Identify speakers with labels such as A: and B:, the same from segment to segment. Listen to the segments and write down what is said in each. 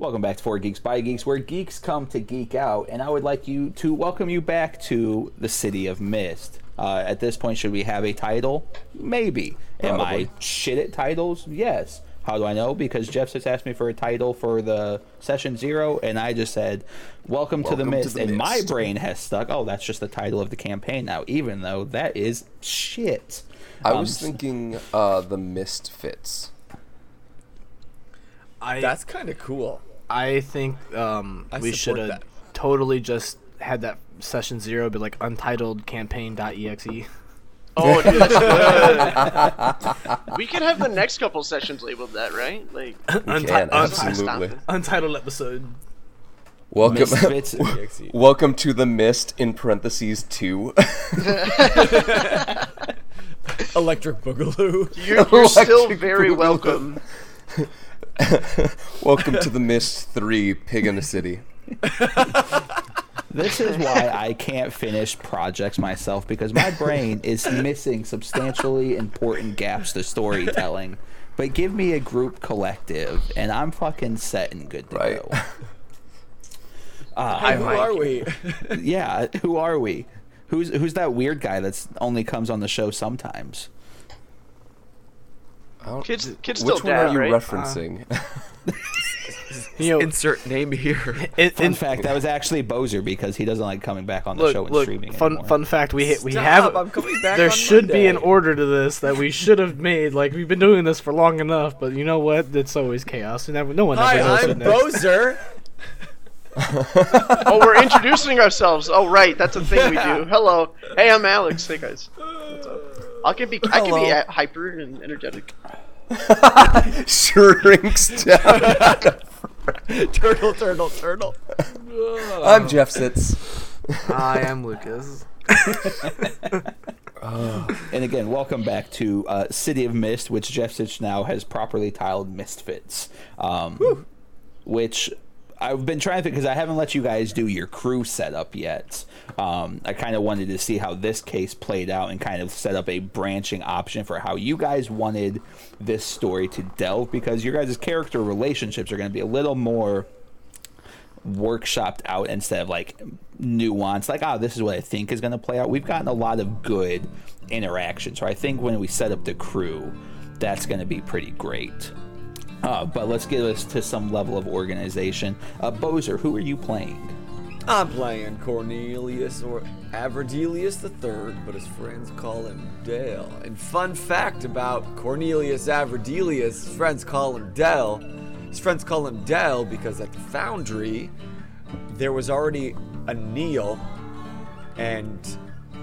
A: Welcome back to Four Geeks by Geeks, where geeks come to geek out, and I would like you to welcome you back to the City of Mist. Uh, at this point, should we have a title? Maybe. Am I shit at titles? Yes. How do I know? Because Jeff just asked me for a title for the session zero, and I just said, "Welcome, to the
B: Welcome to
A: Mist,"
B: the
A: and my brain has stuck. Oh, that's just the title of the campaign now, even though that is shit.
B: I
A: Um,
B: was thinking uh, the Misfits.
C: I
D: That's kind of cool.
C: I think um,
D: I
C: we should have totally just had that session zero be like untitled campaign.exe.
E: Oh, dude, that's good. we could have the next couple sessions labeled that, right? Like,
C: Unti-
B: can, absolutely.
C: untitled episode.
B: Welcome, welcome to the Mist in parentheses two.
D: Electric Boogaloo.
E: you're, you're still very
B: Boogaloo.
E: welcome.
B: welcome to the Mist three, Pig in the City.
A: This is why I can't finish projects myself because my brain is missing substantially important gaps to storytelling. But give me a group collective, and I'm fucking set and good to
B: Right.
A: go. Uh,
D: Hey, who are we?
A: yeah, who are we? Who's who's that weird guy that's only comes on the show sometimes?
B: I don't-
E: Kids, kids still
B: Which one
E: dad,
B: are you
E: right?
B: referencing?
C: Uh, you know,
D: Insert name here.
C: in,
A: Fun
C: in
A: fact, that was actually Bozer because he doesn't like coming back on the show
C: look,
A: and
C: look,
A: streaming
C: fun
A: anymore.
C: fun fact we hit, we have
D: I'm coming back
C: there
D: on
C: should be an order to this that we should have made like we've been doing this for long enough but you know what it's always chaos and no one
D: Hi,
C: knows
D: I'm. Bozer.
E: Oh, we're introducing ourselves. Oh, right, that's a thing we do. Hello, hey, I'm Alex. Hey guys, what's up? I can be, I can be uh, hyper and energetic.
B: Shrinks down.
D: turtle, turtle, turtle.
B: I'm Jeff Sitz.
C: I am Lucas
A: And again, welcome back to uh, City of Mist, which Jeff Sitch now has properly tiled Misfits. Um, which I've been trying to because I haven't let you guys do your crew setup yet. Um, I kind of wanted to see how this case played out and kind of set up a branching option for how you guys wanted this story to delve because your guys' character relationships are going to be a little more workshopped out instead of like nuance like ah this is what i think is going to play out we've gotten a lot of good interaction so i think when we set up the crew that's going to be pretty great uh, but let's get us to some level of organization uh, bozer who are you playing
D: I'm playing Cornelius or Averdelius III, but his friends call him Dale. And fun fact about Cornelius Averdelius, his friends call him Dell. His friends call him Dell because at the foundry there was already a Neil, and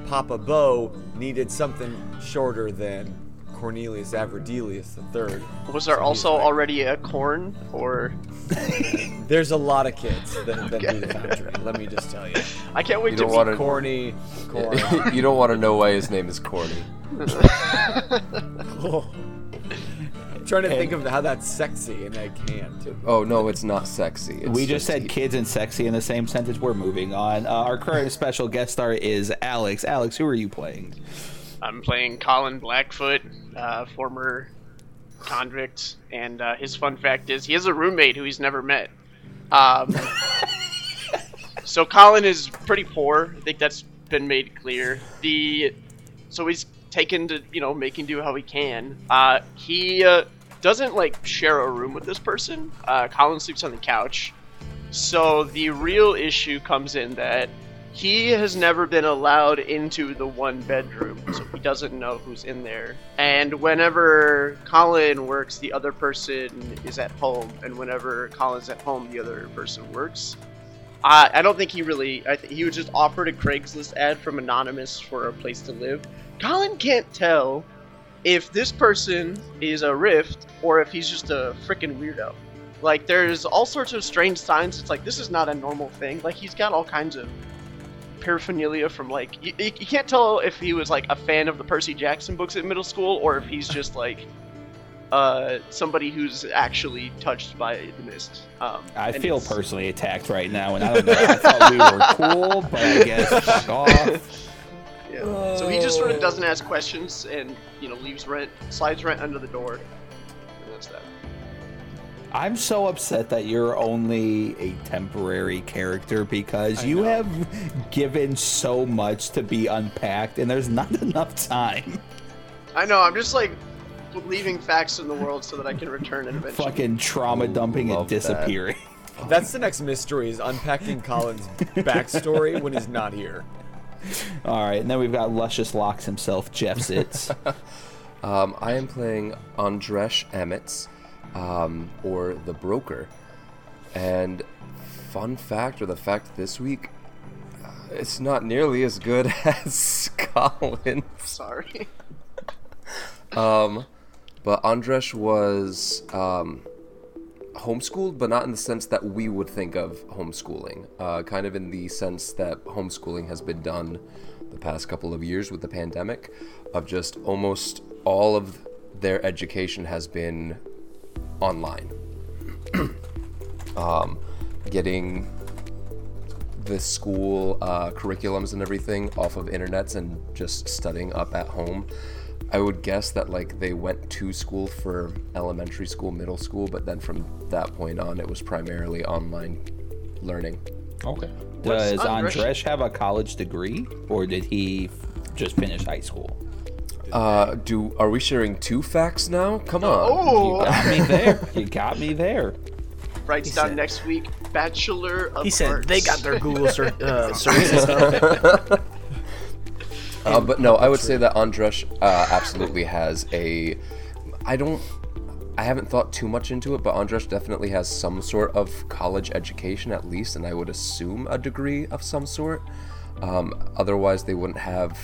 D: Papa Bo needed something shorter than Cornelius Averdelius III.
E: Was there
D: So
E: also
D: he's like-
E: already a corn or?
D: There's a lot of kids that, that do the foundry. Let me just tell you.
E: I can't wait
B: You
E: to
B: don't
E: meet
B: wanna-
D: Corny, corny.
B: you don't want to know why his name is Corny.
D: I'm trying to think of how that's sexy, and I can't.
B: Oh no, it's not sexy. It's
A: we just said kids and sexy in the same sentence we're moving on uh, our current special guest star is alex alex who are you playing
E: I'm playing Colin Blackfoot, uh, former convict, and uh, his fun fact is he has a roommate who he's never met. Um, so Colin is pretty poor. I think that's been made clear. The so he's taken to you know making do how he can. Uh, he uh, doesn't like share a room with this person. Uh, Colin sleeps on the couch. So the real issue comes in that he has never been allowed into the one bedroom, so he doesn't know who's in there. And whenever Colin works, the other person is at home, and whenever Colin's at home, the other person works. I I don't think he really. I th- he was just offered a Craigslist ad from anonymous for a place to live. Colin can't tell if this person is a rift or if he's just a freaking weirdo. Like there's all sorts of strange signs. It's like this is not a normal thing. Like he's got all kinds of paraphernalia from like you, you can't tell if he was like a fan of the Percy Jackson books in middle school or if he's just like uh somebody who's actually touched by the mist. Um,
A: I feel
E: it's-
A: personally attacked right now, and I don't know. I thought we were cool, but I guess off.
E: Yeah. So he just sort of doesn't ask questions and you know leaves rent, slides rent under the door, and that's that.
A: I'm so upset that you're only a temporary character because you have given so much to be unpacked and there's not enough time.
E: I know. I'm just like leaving facts in the world so that I can return it eventually.
A: Fucking trauma dumping and
B: love that.
A: disappearing.
D: That's the next mystery is unpacking Colin's backstory when he's not here.
A: All right, and then we've got Luscious Locks himself, Jeff Sitz.
B: Um, I am playing Andresh Amitz, um, or the Broker. And fun fact, or the fact this week, uh, it's not nearly as good as Colin.
E: Sorry.
B: Um, but Andresh was um, homeschooled, but not in the sense that we would think of homeschooling. Uh, kind of in the sense that homeschooling has been done the past couple of years with the pandemic, of just almost all of their education has been online. um, getting the school uh, curriculums and everything off of internets and just studying up at home. I would guess that like they went to school for elementary school, middle school, but then from that point on, it was primarily online learning.
A: Okay. Does
E: Andresh-
A: Andresh have a college degree, or did he just finish high school?
B: Uh, do are we sharing two facts now? Come on.
E: Oh, You
A: got me there. You got me there.
E: writes down
C: said-
E: next week. Bachelor of
C: He said
E: Arts.
C: they got their Google ser- uh, search and stuff.
B: Uh, but no, I would say that Andresh uh, absolutely has a. I don't. I haven't thought too much into it, but Andresh definitely has some sort of college education at least, and I would assume a degree of some sort. Um, otherwise, they wouldn't have.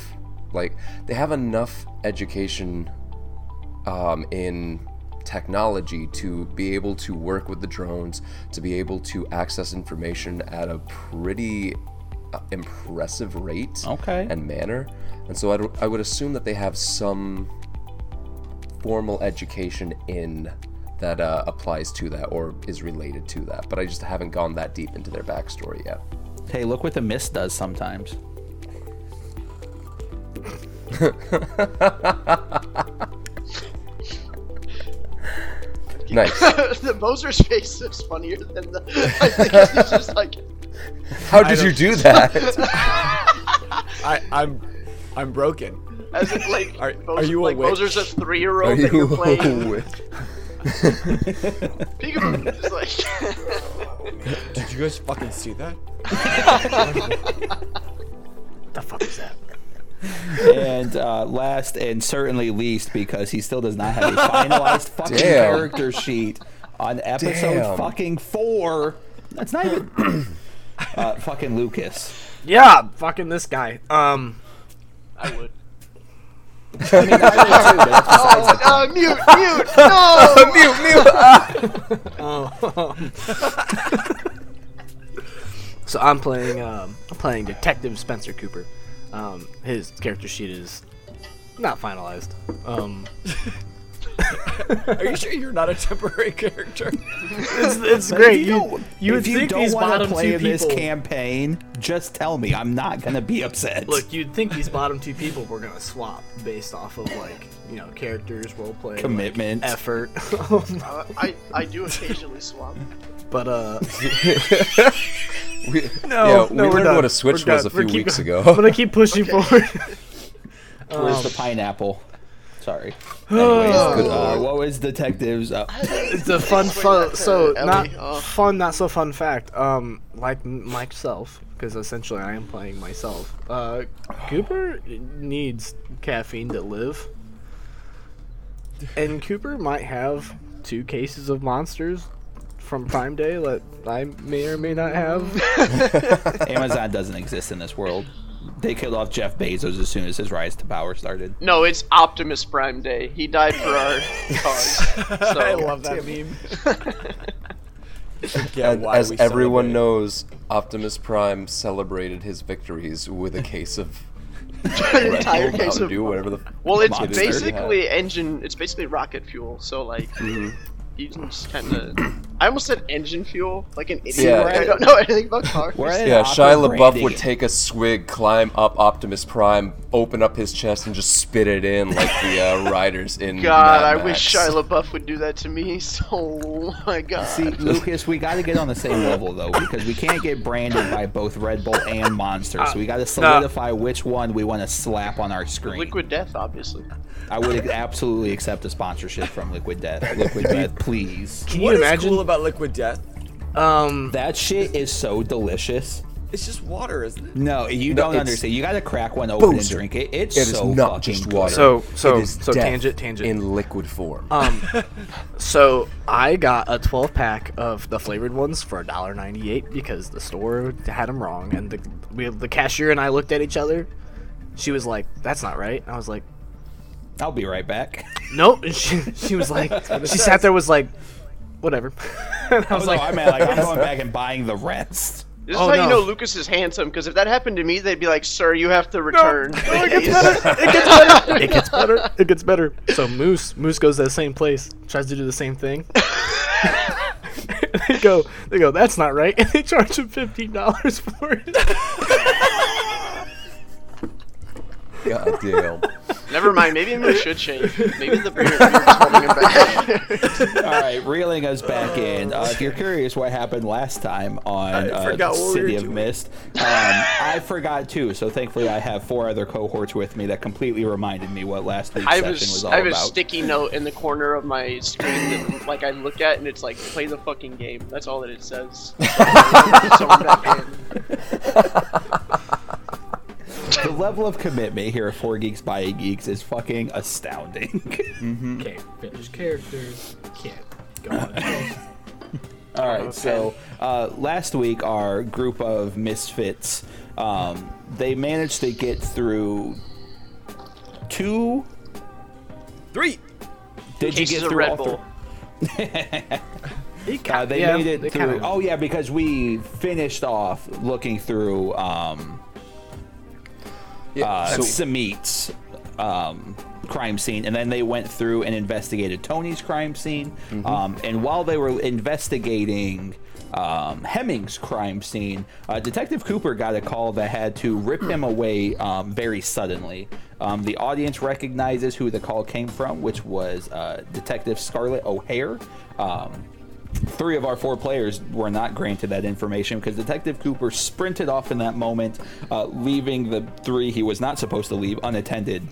B: Like, they have enough education um, in technology to be able to work with the drones, to be able to access information at a pretty uh, impressive rate
A: Okay.
B: and manner. And so I'd, I would assume that they have some formal education in that uh, applies to that or is related to that. But I just haven't gone that deep into their backstory yet.
A: Hey, look what the mist does sometimes.
B: Nice.
E: the Moser's face is funnier than the. I think he's just like.
B: How did you do that?
D: I, I'm, I'm broken.
E: As if, like,
D: Are-
E: Moser,
D: are you a
E: like
D: witch?
E: Moser's a three-year-old that
B: you
E: you're playing.
B: with?
E: Peekaboo. Just like.
D: Did you guys fucking see that?
C: the fuck is that?
A: And uh, last and certainly least, because he still does not have a finalized fucking
B: Damn.
A: character sheet on episode
B: Damn.
A: fucking four. That's not even. uh, fucking Lucas.
C: Yeah, fucking this guy. Um,
E: I would.
A: I mean, I would too, but that's besides the
E: Oh, uh, mute, mute, no!
B: mute, mute.
C: so I'm playing. Um, I'm playing Detective Spencer Cooper. Um, his character sheet is not finalized. Um,
D: Are you sure you're not a temporary character?
C: it's, it's great.
A: If
C: You,
A: don't-
C: you would
A: if you
C: think
A: don't
C: these
A: want to
C: bottom
A: play
C: two
A: in this campaign, just tell me. I'm not gonna be upset.
C: Look, you'd think these bottom two people were gonna swap based off of like you know characters, roleplay, like,
A: Commitment.
C: effort.
E: Uh, I, I do occasionally swap.
C: but uh,
B: We,
C: no,
B: yeah, we
C: no, we're
B: learned
C: done.
B: what a switch
C: We're
B: was a
C: done. We're
B: few
C: keep-
B: weeks
C: I'm
B: ago.
C: gonna keep pushing forward.
A: Where's
C: um,
A: the pineapple? Sorry. Anyways,
C: Good
A: uh, what was detectives? Uh,
C: It's a fun,
E: Explain
C: fun. So
E: Ellie.
C: not
E: Oh.
C: fun, not so fun fact. Um, like myself, because essentially I am playing myself. Uh, Cooper needs caffeine to live, and Cooper might have two cases of monsters from Prime Day that I may or may not have.
A: Amazon doesn't exist in this world. They killed off Jeff Bezos as soon as his rise to power started.
E: No, it's Optimus Prime Day. He died for our cause. So,
D: I love that meme. Yeah,
B: And
D: why
B: as everyone
D: celebrate.
B: knows, Optimus Prime celebrated his victories with a case of
E: an entire case of.
B: Dew, whatever the.
E: Well, it's basically engine. It's basically rocket fuel. So like,
B: Mhm.
E: You just kind of I almost said engine fuel, like an idiot.
B: Yeah.
E: I don't know anything about cars.
A: We're
B: Yeah,
A: an
B: Shia LaBeouf
A: branding.
B: would take a swig, climb up Optimus Prime, open up his chest, and just spit it in like the uh, riders in.
E: God,
B: Mad
E: I
B: Max.
E: wish Shia LaBeouf would do that to me. So, oh my God.
A: See, Lucas, we got to get on the same level though, because we can't get branded by both Red Bull and Monster. So we got to solidify which one we want to slap on our screen.
E: Liquid Death, obviously.
A: I would absolutely accept a sponsorship from Liquid Death. Liquid Death, please.
C: Can
D: What
C: you
D: is
C: imagine?
D: cool about liquid death?
C: um,
A: That shit is so delicious.
D: It's just water, isn't it?
A: No, you
B: No,
A: don't understand. You got to crack one open and drink it. It's
B: It is
A: so
B: not
A: fucking
B: just
A: good.
B: water.
C: So- so- so tangent, tangent.
B: in liquid form.
C: um, so I got a 12 pack of the flavored ones for $1.98 because the store had them wrong, and the we, the cashier and I looked at each other. She was like, "That's not right." I was like,
A: I'll be right back.
C: "Nope." And she she was like, she sat there was like, "Whatever." and I oh, was
A: Oh,
C: like,
A: no, I mean, like, I'm going back and buying the rest.
E: This is
C: Oh,
E: how
C: no.
E: you know Lucas is handsome, because if that happened to me, they'd be like, "Sir, you have to return."
C: No, oh, it gets better. It gets better. It gets better. It gets better. So Moose, Moose goes to the same place, tries to do the same thing. they go, they go. That's not right, and they charge him fifteen dollars for it.
B: God damn.
E: Never mind. Maybe we should shave. Maybe the beard beard's holding him back.
A: All right, reeling us back in. Uh, if you're curious what happened last time on
D: I
A: uh,
D: forgot what we
A: City of
D: doing.
A: Mist, um, I forgot too. So thankfully, I have four other cohorts with me that completely reminded me what last week's
E: I
A: session
E: a,
A: was all about.
E: I have a sticky note in the corner of my screen that like I look at and it's like play the fucking game. That's all that it says. Someone back in.
A: the level of commitment here at Four Geeks by Geeks is fucking astounding.
C: Can't finish characters. Can't go on.
A: All right, so uh, last week our group of misfits, um, they managed to get through two.
D: Three.
A: Did you get through
E: Red
A: all
E: Bull.
A: three? Uh, they
C: Yeah,
A: made it
C: they
A: through.
C: kinda-
A: Oh yeah, because we finished off looking through um,
B: Yeah,
A: uh,
B: so-
A: Samit's um, crime scene, and then they went through and investigated Tony's crime scene. Um, and while they were investigating um, Hemming's crime scene, uh, Detective Cooper got a call that had to rip him away um, very suddenly. Um, the audience recognizes who the call came from, which was uh, Detective Scarlett O'Hare. Um, three of our four players were not granted that information because Detective Cooper sprinted off in that moment, uh, leaving the three he was not supposed to leave unattended.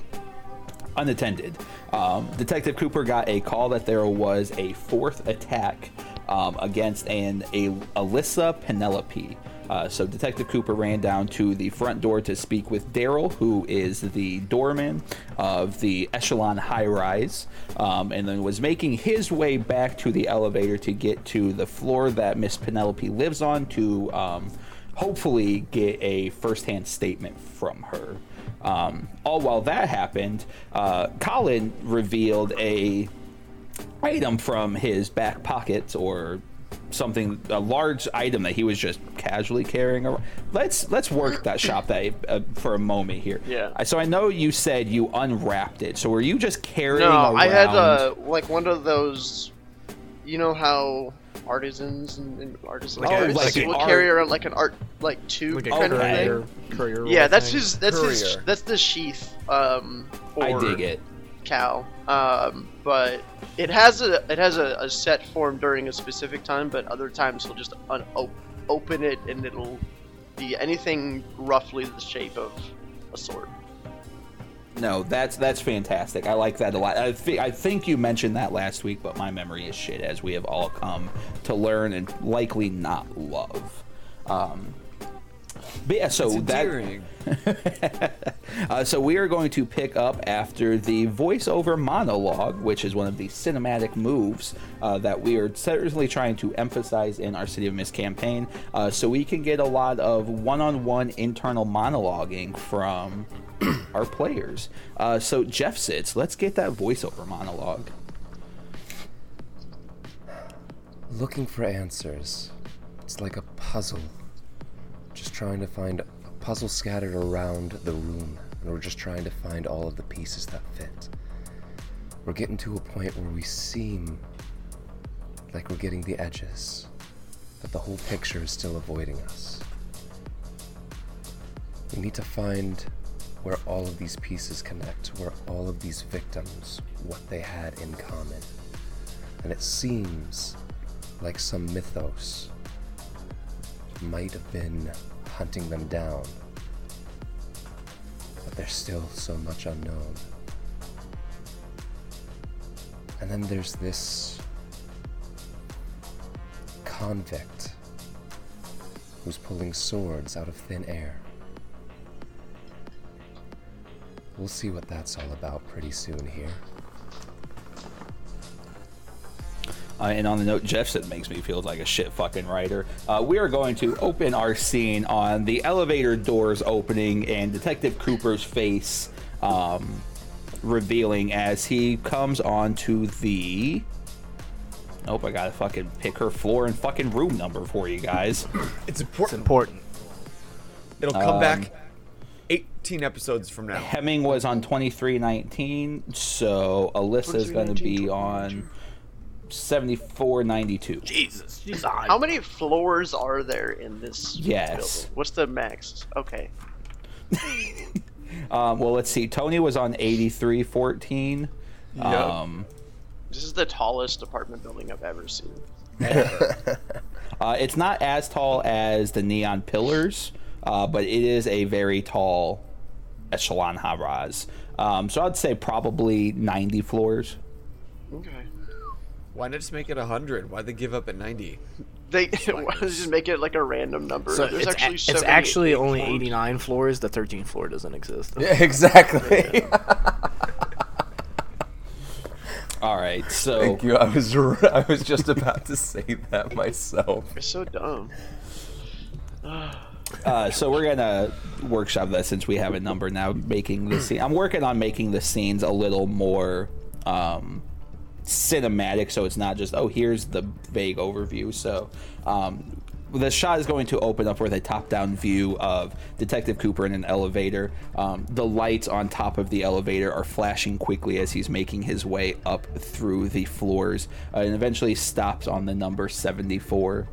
A: Unattended. Um, Detective Cooper got a call that there was a fourth attack um, against an a Alyssa Penelope. Uh, so Detective Cooper ran down to the front door to speak with Daryl, who is the doorman of the Echelon High Rise, um, and then was making his way back to the elevator to get to the floor that Miss Penelope lives on to um, hopefully get a firsthand statement from her. Um, all while that happened, uh, Colin revealed a item from his back pocket or something a large item that he was just casually carrying around. Let's let's work that shop that uh, for a moment here.
E: Yeah.
A: So I know you said you unwrapped it. So were you just carrying
E: No,
A: around?
E: I had uh, like one of those. You know how artisans and, and artists like,
A: Oh,
E: artists
A: like an
E: will
A: art-
E: carry around like an art like tube
C: Like a
E: kind of thing.
C: courier
E: Yeah, that's
C: thing.
E: his. That's his. That's the sheath. Um, for
A: I dig it.
E: Cal. Um, but it has a it has a, a set form during a specific time, but other times he'll just un- op- open it and it'll be anything roughly the shape of a sword.
A: No, that's that's fantastic. I like that a lot. I, thi- I think you mentioned that last week, but my memory is shit, as we have all come to learn and likely not love. Um, but yeah, so that uh, so we are going to pick up after the voiceover monologue, which is one of the cinematic moves uh, that we are certainly trying to emphasize in our City of Mist campaign, uh, so we can get a lot of one-on-one internal monologuing from our players. Uh, so Jeff Sitz. Let's get that voiceover monologue.
B: Looking for answers. It's like a puzzle. Just trying to find a puzzle scattered around the room, and we're just trying to find all of the pieces that fit. We're getting to a point where we seem like we're getting the edges, but the whole picture is still avoiding us. We need to find where all of these pieces connect, where all of these victims, what they had in common. And it seems like some mythos might have been hunting them down. But there's still so much unknown. And then there's this convict who's pulling swords out of thin air. We'll see what that's all about pretty soon here.
A: Uh, and on the note Jeff said makes me feel like a shit fucking writer. Uh, we are going to open our scene on the elevator doors opening and Detective Cooper's face um, revealing as he comes onto the. Nope, I gotta fucking pick her floor and fucking room number for you guys.
D: It's
C: It's
D: important.
C: important.
D: It'll come
A: Um,
D: back 18 episodes from now.
A: Hemming was on 2319, so Alyssa's gonna be
E: 2319,
A: on 7492.
C: Jesus, Jesus.
E: How many floors are there in this
A: Yes.
E: building? What's the max? Okay.
A: Um, well, let's see. Tony was on 8314.
D: Yep.
A: Um,
E: This is the tallest apartment building I've ever seen.
A: uh, it's not as tall as the neon pillars, uh, but it is a very tall echelon High Rise. Um, so I'd say probably 90 floors.
E: Okay.
D: Why not just make it 100? Why'd they give up at 90?
E: They why don't they just make it like a random number.
C: So
E: There's
C: it's,
E: actually
C: a- it's actually only 89 floors. The 13th floor doesn't exist.
B: Yeah, exactly.
A: All right. So
B: Thank you. I was r- I was just about to say that myself.
E: You're so dumb.
A: Uh, so we're gonna workshop that since we have a number now. Making the scene, I'm working on making the scenes a little more um, cinematic, so it's not just oh here's the vague overview. So um, the shot is going to open up with a top-down view of Detective Cooper in an elevator. Um, the lights on top of the elevator are flashing quickly as he's making his way up through the floors, uh, and eventually stops on the number 74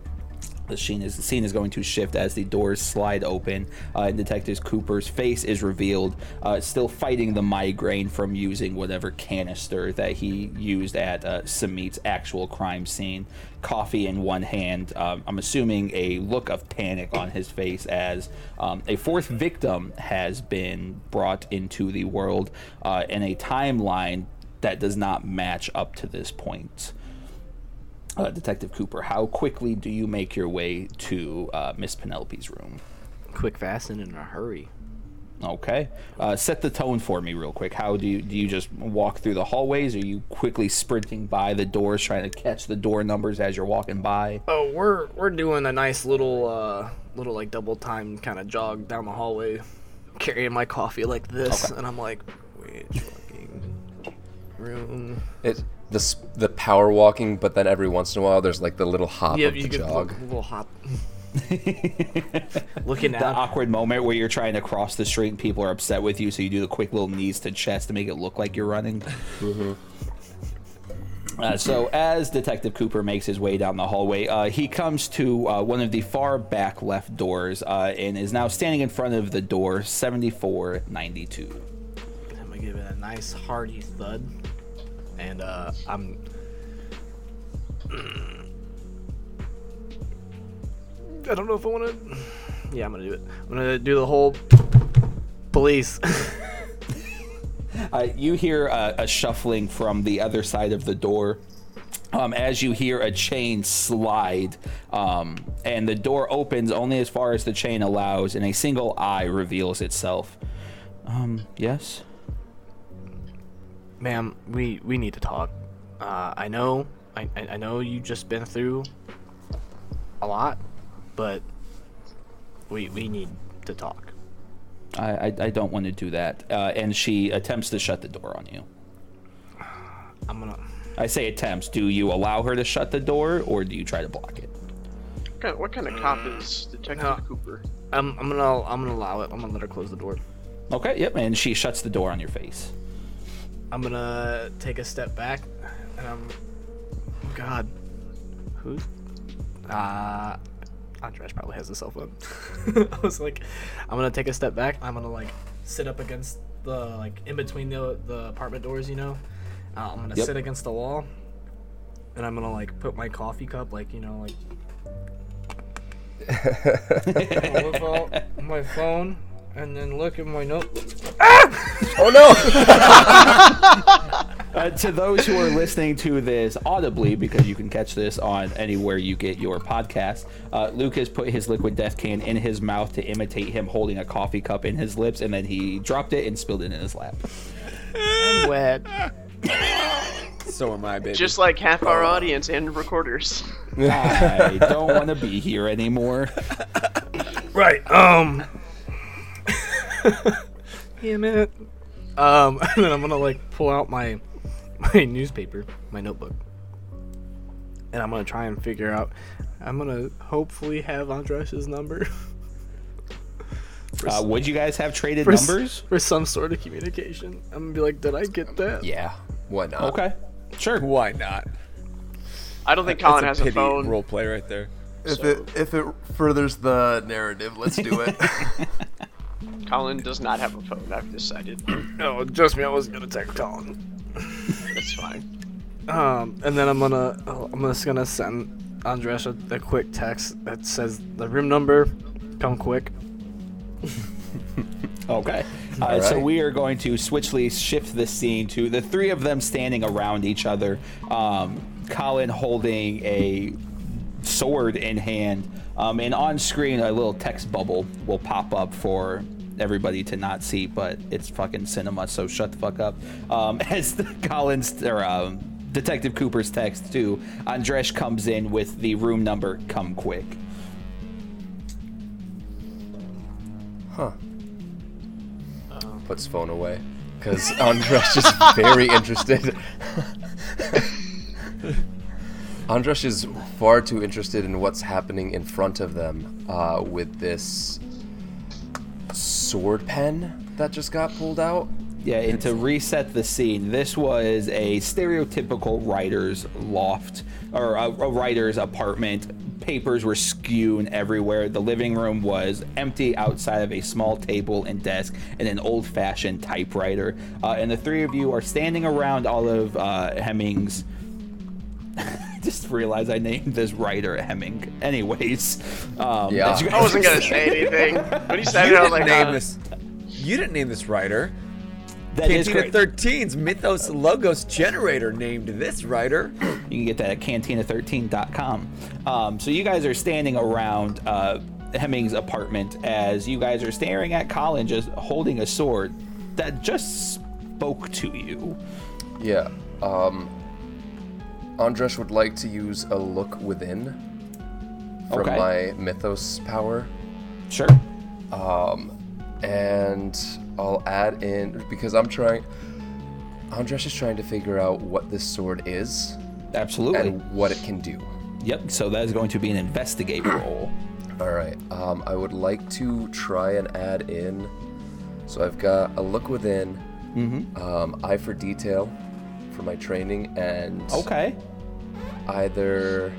A: the scene is the scene is going to shift as the doors slide open uh, and detective cooper's face is revealed uh, still fighting the migraine from using whatever canister that he used at uh, samit's actual crime scene. Coffee in one hand um, i'm assuming a look of panic on his face as um, a fourth victim has been brought into the world uh, in a timeline that does not match up to this point uh, Detective Cooper, how quickly do you make your way to uh, Miss Penelope's room?
C: Quick, fast, and in a hurry.
A: Okay, uh, set the tone for me real quick. How do you do? You just walk through the hallways? Are you quickly sprinting by the doors, trying to catch the door numbers as you're walking by?
C: Oh, we're we're doing a nice little uh little like double time kind of jog down the hallway, carrying my coffee like this, and I'm like, which fucking room?
B: It the s- the power walking, but then every once in a while there's like the little hop
C: Yeah,
B: of
C: you
B: the
C: get
B: jog.
C: a little hop. Looking
A: The
C: down.
A: awkward moment where you're trying to cross the street and people are upset with you, so you do the quick little knees to chest to make it look like you're running. Uh, so as Detective Cooper makes his way down the hallway, uh, he comes to uh, one of the far back left doors uh, and is now standing in front of the door 7492.
C: I'm gonna give it a nice hearty thud, and uh, I'm. I don't know if I want to. Yeah, I'm gonna do it. I'm gonna do the whole police.
A: Uh, you hear a, a shuffling from the other side of the door. Um, as you hear a chain slide, um, and the door opens only as far as the chain allows, and a single eye reveals itself. Um, yes?
C: Ma'am, we we need to talk. Uh, I know, I I I know you just been through a lot, but we we need to talk.
A: I, I, I don't want to do that. Uh, and she attempts to shut the door on you.
C: I'm gonna.
A: I say attempts. Do you allow her to shut the door, or do you try to block it?
E: What kind, what kind of cop is Detective
C: No.
E: Cooper?
C: I'm I'm gonna I'm gonna allow it. I'm gonna let her close the door.
A: Okay, yep, and she shuts the door on your face.
C: I'm gonna take a step back, and I'm. Oh God. Who's? Uh, Andres probably has a cell phone. I was like, I'm gonna take a step back. I'm gonna like sit up against the like in between the the apartment doors, you know. Uh, I'm gonna
A: Yep.
C: sit against the wall, and I'm gonna like put my coffee cup, like you know, like on my phone- my phone, and then look at my notebook.
B: Oh no!
A: Uh, to those who are listening to this audibly, because you can catch this on anywhere you get your podcast, uh, Lucas put his liquid death can in his mouth to imitate him holding a coffee cup in his lips, and then he dropped it and spilled it in his lap.
C: Wet.
D: So am I, baby.
E: Just like half our audience and recorders.
A: I don't want to be here anymore.
C: Right. Um. Damn it. Um, and then I'm gonna like pull out my my newspaper, my notebook, and I'm gonna try and figure out. I'm gonna hopefully have Andres's number
A: Uh, would you guys have traded
C: for, s-
A: numbers?
C: for some sort of communication. I'm gonna be like, did I get that?
B: yeah, why not?
A: Okay, sure.
D: Why not?
E: I don't think Colin
D: That's
E: has a
D: pity
E: phone.
D: role play right there.
F: If it if it furthers the narrative, let's do it.
E: Colin does not have a phone. I've decided.
C: No, trust me. I wasn't gonna text Colin.
E: That's fine.
C: Um, and then I'm gonna oh, I'm just gonna send Andres a, a quick text that says the room number, come quick.
A: Okay. Uh,
B: All
A: So we are going to switchly shift the scene to the three of them standing around each other. Um, Colin holding a sword in hand, um, and on screen a little text bubble will pop up for everybody to not see, but it's fucking cinema, so shut the fuck up. Um, as the Colin's or um, Detective Cooper's text to Andresh comes in with the room number. Come quick.
B: Huh. Puts phone away. Because Andresh is very interested. Andresh is far too interested in what's happening in front of them uh, with this sword pen that just got pulled out.
A: Yeah, and to reset the scene, this was a stereotypical writer's loft or a, a writer's apartment. Papers were skewed everywhere. The living room was empty outside of a small table and desk and an old fashioned typewriter. Uh, and the three of you are standing around all of uh, Hemming's. Just realized I named this writer Hemming. Anyways, um,
B: Yeah.
A: as you
E: I wasn't gonna say anything, but he said
D: You
E: it. I was
D: didn't
E: like,
D: name
E: uh,
D: this. You didn't name this writer.
A: That is
D: Cantina
A: correct.
D: 13's Mythos Logos Generator named this writer.
A: You can get that at cantina13.com. Um, so you guys are standing around uh, Hemming's apartment as you guys are staring at Colin just holding a sword that just spoke to you.
B: Yeah. Um, Andresh would like to use a look within from
A: Okay.
B: my mythos power.
A: Sure.
B: Um, and I'll add in because I'm trying. Andresh is trying to figure out what this sword is
A: Absolutely.
B: and what it can do.
A: Yep. So that is going to be an investigate roll.
B: All right. Um, I would like to try and add in. So I've got a look within, mm-hmm. um, eye for detail for my training, and
A: Okay.
B: either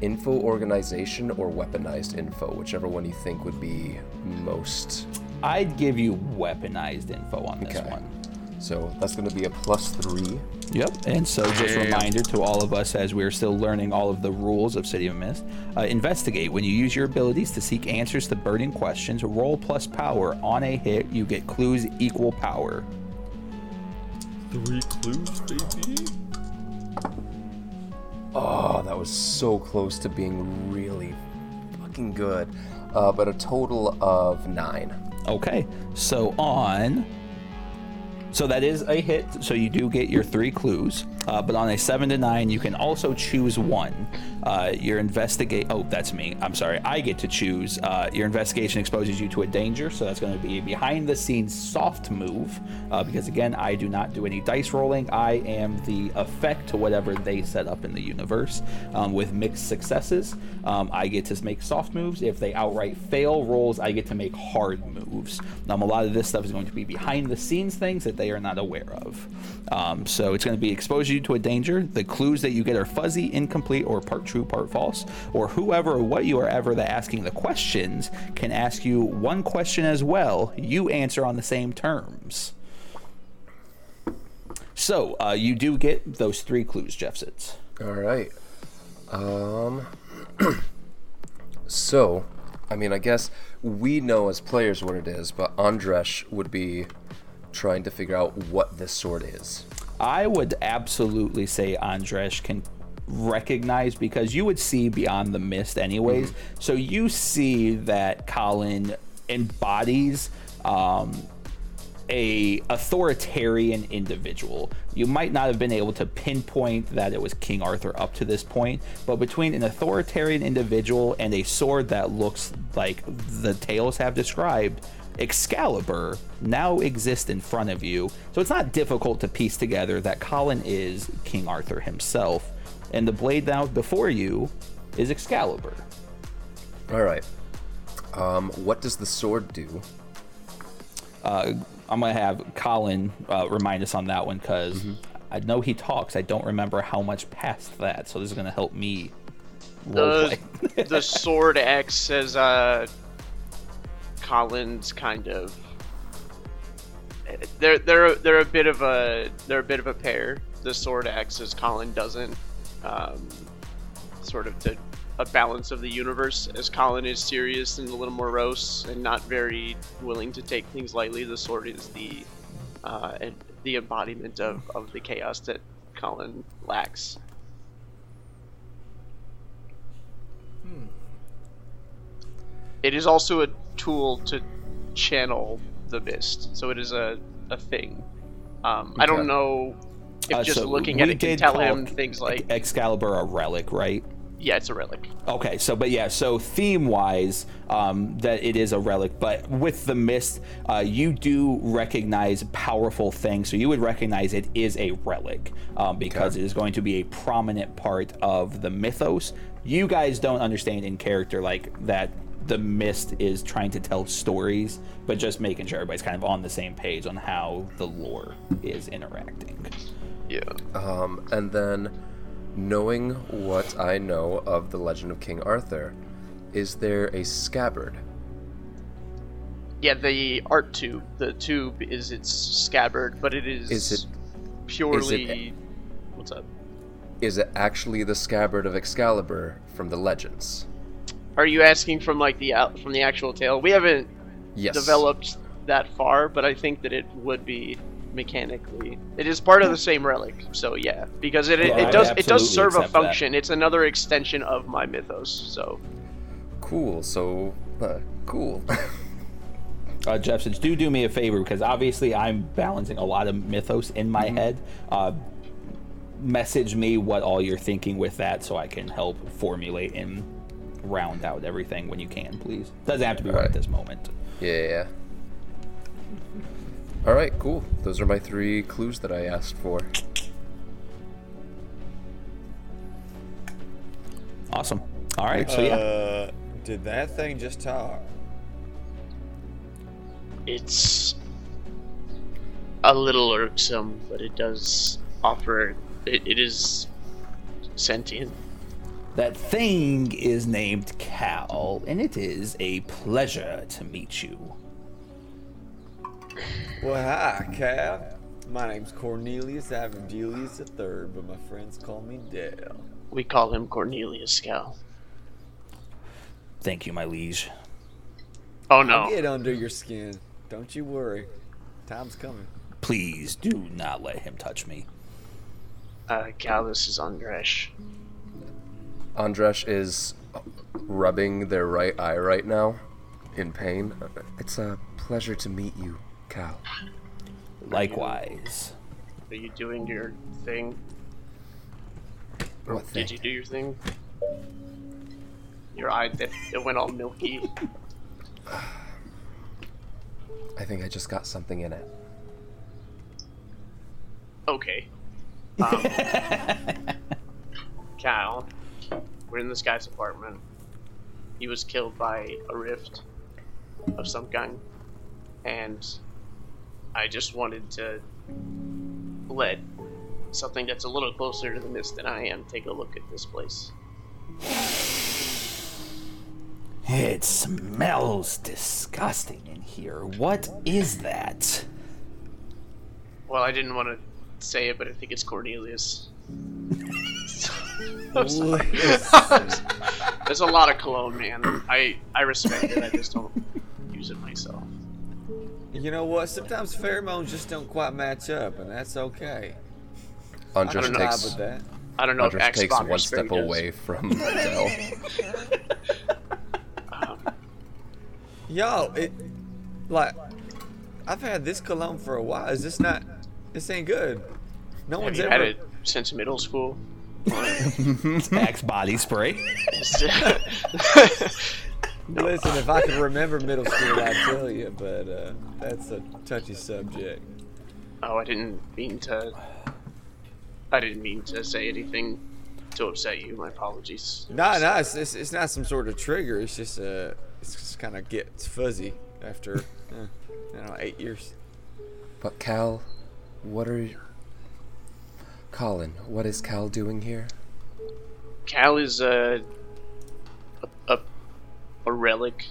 B: info organization or weaponized info, whichever one you think would be most.
A: I'd give you weaponized info on this
B: Okay.
A: one.
B: So that's going to be a plus three.
A: Yep. And so, just a reminder to all of us as we're still learning all of the rules of City of Mist uh, investigate. When you use your abilities to seek answers to burning questions, roll plus power. On a hit, you get clues equal power.
F: Three clues, baby.
B: Oh, that was so close to being really fucking good. Uh, but a total of nine.
A: Okay. So, on. So that is a hit. So you do get your three clues. Uh, but on a seven to nine, you can also choose one. Uh, your investigate. Oh, that's me. I'm sorry. I get to choose. Uh, your investigation exposes you to a danger. So that's going to be a behind the scenes soft move. Uh, because again, I do not do any dice rolling. I am the effect to whatever they set up in the universe. Um, with mixed successes, um, I get to make soft moves. If they outright fail rolls, I get to make hard moves. Um, a lot of this stuff is going to be behind the scenes things that they are not aware of. Um, so it's going to be expose you to a danger. The clues that you get are fuzzy, incomplete, or part true, part false. Or whoever or what you are ever that asking the questions can ask you one question as well. You answer on the same terms. So uh, you do get those three clues, Jeff Sitz.
B: All right. Um. so, I mean, I guess we know as players what it is, but Andresh would be trying to figure out what this sword is.
A: I would absolutely say Andresh can recognize because you would see beyond the mist anyways. So you see that Colin embodies um, a authoritarian individual. You might not have been able to pinpoint that it was King Arthur up to this point, but between an authoritarian individual and a sword that looks like the tales have described, Excalibur now exists in front of you. So it's not difficult to piece together that Colin is King Arthur himself, and the blade now before you is Excalibur.
B: All right. Um, what does the sword do?
A: Uh, I'm gonna have Colin uh, remind us on that one because I know he talks. I don't remember how much past that, so this is gonna help me.
E: The the sword X says uh Colin's kind of they're they're they're a bit of a they're a bit of a pair. The sword X as Colin doesn't um, sort of to a balance of the universe as Colin is serious and a little morose and not very willing to take things lightly. The sword is the uh, and the embodiment of, of the chaos that Colin lacks. It is also a tool to channel the mist, so it is a, a thing. Um, I don't know if
A: Uh,
E: just
A: so
E: looking at
A: we
E: it can
A: did
E: tell
A: call
E: him things like,
A: Excalibur a relic, right?
E: yeah, it's a relic.
A: Okay, so but yeah, so theme wise, um, that it is a relic, but with the mist, uh, you do recognize powerful things. So you would recognize it is a relic um, because it is going to be a prominent part of the mythos. You guys don't understand in character like that. The mist is trying to tell stories, but just making sure everybody's kind of on the same page on how the lore is interacting.
E: Yeah.
B: Um, and then, knowing what I know of the legend of King Arthur, is there a scabbard?
E: Yeah, the art tube. The tube is its scabbard, but it is,
B: Is it-
E: purely. What's up?
B: Is it actually the scabbard of Excalibur from the legends?
E: Are you asking from like the out from the actual tale? We haven't
B: Yes.
E: developed that far, but I think that it would be mechanically. It is part of the same relic, so yeah, because it it, it does it does serve a
A: accept that.
E: function. It's another extension of my mythos. So
B: Cool. So, uh, cool.
A: uh, Jeff says, do do me a favor because obviously I'm balancing a lot of mythos in my head. Uh, message me what all you're thinking with that so I can help formulate and round out everything when you can, please. Doesn't have to be right, at this moment.
B: yeah. All right. Cool. Those are my three clues that I asked for.
A: Awesome. All right, so yeah.
D: Uh, did that thing just talk?
E: it's a little irksome, but it does offer. It, it is sentient.
A: That thing is named Cal, and it is a pleasure to meet you.
D: Well, hi, Cal. My name's Cornelius Averdelius III, but my friends call me Dale.
E: We call him Cornelius Scal.
A: Thank you, my liege.
E: Oh no.
D: I'll get under your skin. Don't you worry. Time's coming.
A: Please do not let him touch me.
E: Uh, Cal, this is Andresh.
B: Andresh is rubbing their right eye right now in pain. It's a pleasure to meet you, Cal.
A: Likewise.
E: Are you doing your thing?
B: What
E: Did you do your thing? Your eye that it went all milky.
B: I think I just got something in it.
E: Okay. Um, Cal, we're in this guy's apartment. He was killed by a rift of some kind, and I just wanted to let something that's a little closer to the mist than I am take a look at this place.
A: It smells disgusting in here. What is that?
E: Well, I didn't want to say it, but I think it's Cornelius. There's a lot of cologne, man. I I respect it. I just don't use it myself.
D: You know what? Sometimes pheromones just don't quite match up, and that's okay.
B: Andros
E: don't know.
D: Vibe
B: takes
D: with that.
E: I don't know
B: Andros
E: if
B: takes one step
E: does.
B: away from Dell.
D: Yo, it like I've had this cologne for a while. Is this not? This ain't good. No
E: Have
D: one's
E: you
D: ever.
E: had it since middle school?
A: Axe body spray.
D: Listen, if I could remember middle school, I'd tell you, but uh, that's a touchy subject.
E: oh, I didn't mean to. I didn't mean to say anything to upset you. My apologies.
D: No, no, it's, it's, it's not some sort of trigger. It's just uh, it's just kind of gets fuzzy after, uh, I don't know, eight years.
B: But Cal, what are you... Colin, what is Cal doing here?
E: Cal is a a, a, a relic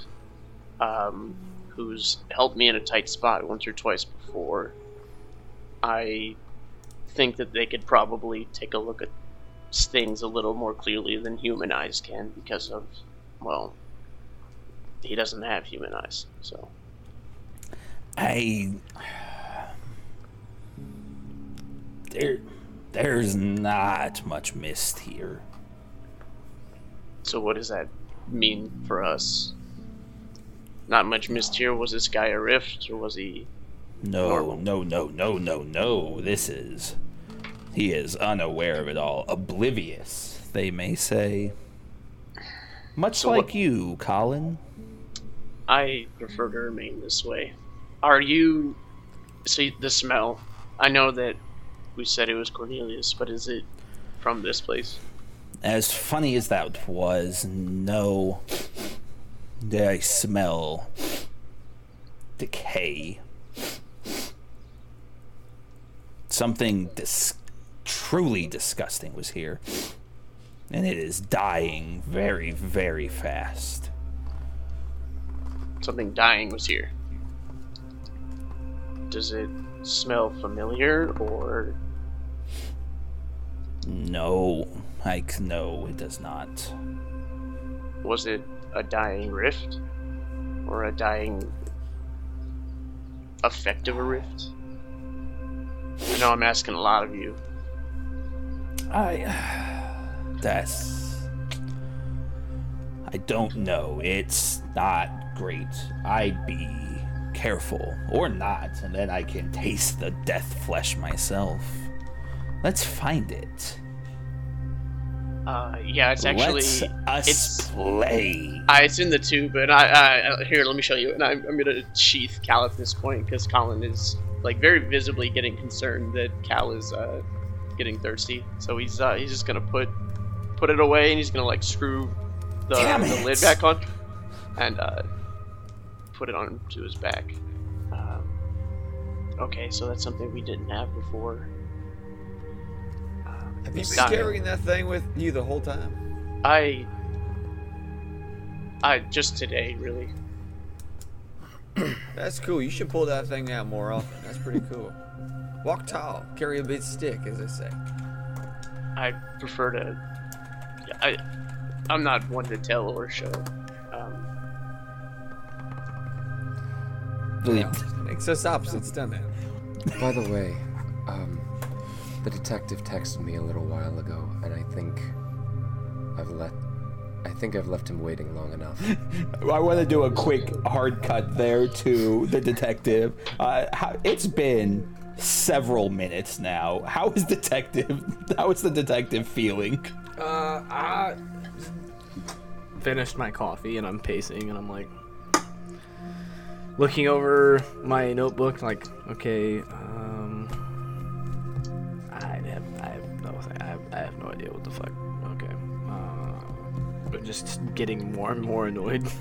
E: um, who's helped me in a tight spot once or twice before. I think that they could probably take a look at things a little more clearly than human eyes can because of, well, he doesn't have human eyes. So
A: I there there's not much mist here.
E: so what does that mean for us? Not much mist here. Was this guy a rift or was he?
A: No,
E: Normal.
A: no, no, no, no, no. This is he is unaware of it all, oblivious, they may say. Much
E: So
A: like
E: what-
A: you, Colin.
E: I prefer to remain this way. Are you? See the smell. I know that we said it was Cornelius, but is it from this place?
A: As funny as that was, no. I smell decay. Something dis- truly disgusting was here. And it is dying very, very fast.
E: Something dying was here. Does it smell familiar or
A: No, Ike, no, it does not.
E: was it a dying rift? Or a dying effect of a rift? I know I'm asking a lot of you.
A: I. That's. I don't know. It's not great. I'd be careful. Or not, and then I can taste the death flesh myself. Let's find it.
E: Uh, yeah, it's actually
A: Let's
E: it's
A: play.
E: Uh, it's in the tube, and I, I uh, here. Let me show you. And I'm, I'm gonna sheath Cal at this point because Colin is like very visibly getting concerned that Cal is uh, getting thirsty. So he's uh, he's just gonna put put it away, and he's gonna like screw the, the lid back on, and uh, put it on to his back. Um, okay, so that's something we didn't have before.
D: Have you been carrying that thing with you the whole time?
E: I. I just today, really.
D: That's cool. You should pull that thing out more often. That's pretty cool. Walk tall, carry a big stick, as they say.
E: I prefer to. I, I'm not one to tell or show. Um,
D: Makes us opposites, doesn't it?
B: By the way, um, the detective texted me a little while ago, and I think I've let. I think I've left him waiting long enough.
A: I want to do a quick hard cut there to the detective. Uh, how, it's been several minutes now. How is detective? How is the detective feeling?
C: Uh, I finished my coffee and I'm pacing and I'm like looking over my notebook, like, okay, just getting more and more annoyed.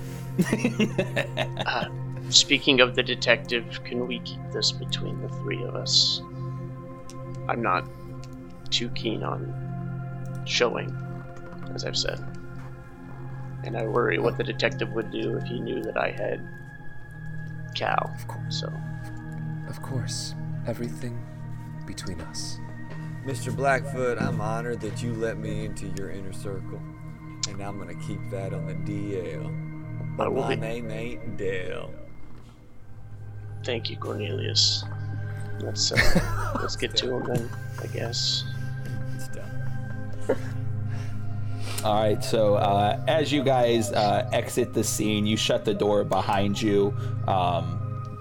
E: Uh, speaking of the detective, can we keep this between the three of us? I'm not too keen on showing, as I've said. And I worry what the detective would do if he knew that I had Cal.
B: Of course.
E: So,
B: Of course. Everything between us.
D: Mr. Blackfoot, I'm honored that you let me into your inner circle. And I'm gonna keep that on the DL. But my
E: be-
D: name ain't Dale.
E: thank you, Cornelius. Let's uh, let's get to him then, I guess.
D: It's done.
A: All right, so uh, as you guys uh, exit the scene, you shut the door behind you, um,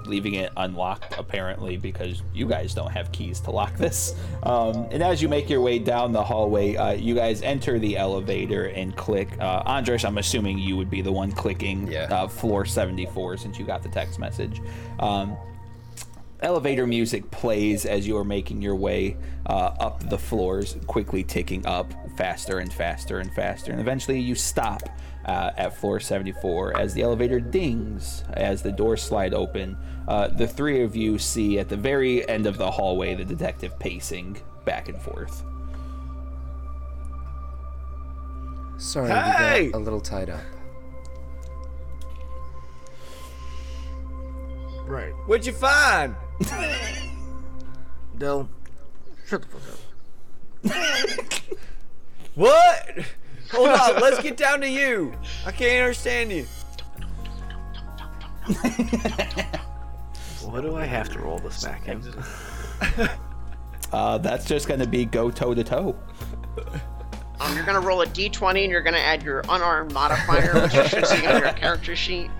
A: leaving it unlocked apparently because you guys don't have keys to lock this. Um, and as you make your way down the hallway, uh, you guys enter the elevator and click. Uh, Andres, I'm assuming you would be the one clicking
B: Yeah.
A: uh, floor 74 since you got the text message. Um, elevator music plays as you are making your way uh, up the floors, quickly ticking up faster and faster and faster. And eventually you stop uh, at floor 74 as the elevator dings as the doors slide open. Uh, the three of you see at the very end of the hallway the detective pacing back and forth.
B: Sorry,
D: Hey!
B: we got a little tied up.
C: Right.
D: What'd you find?
C: Dill, shut the fuck up.
D: What? Hold on, let's get down to you. I can't understand you.
C: What do I have to roll this back in?
A: Uh, that's just going to be go toe to toe.
E: Um, you're gonna roll a d20 and you're gonna add your unarmed modifier, which you should see on your character sheet.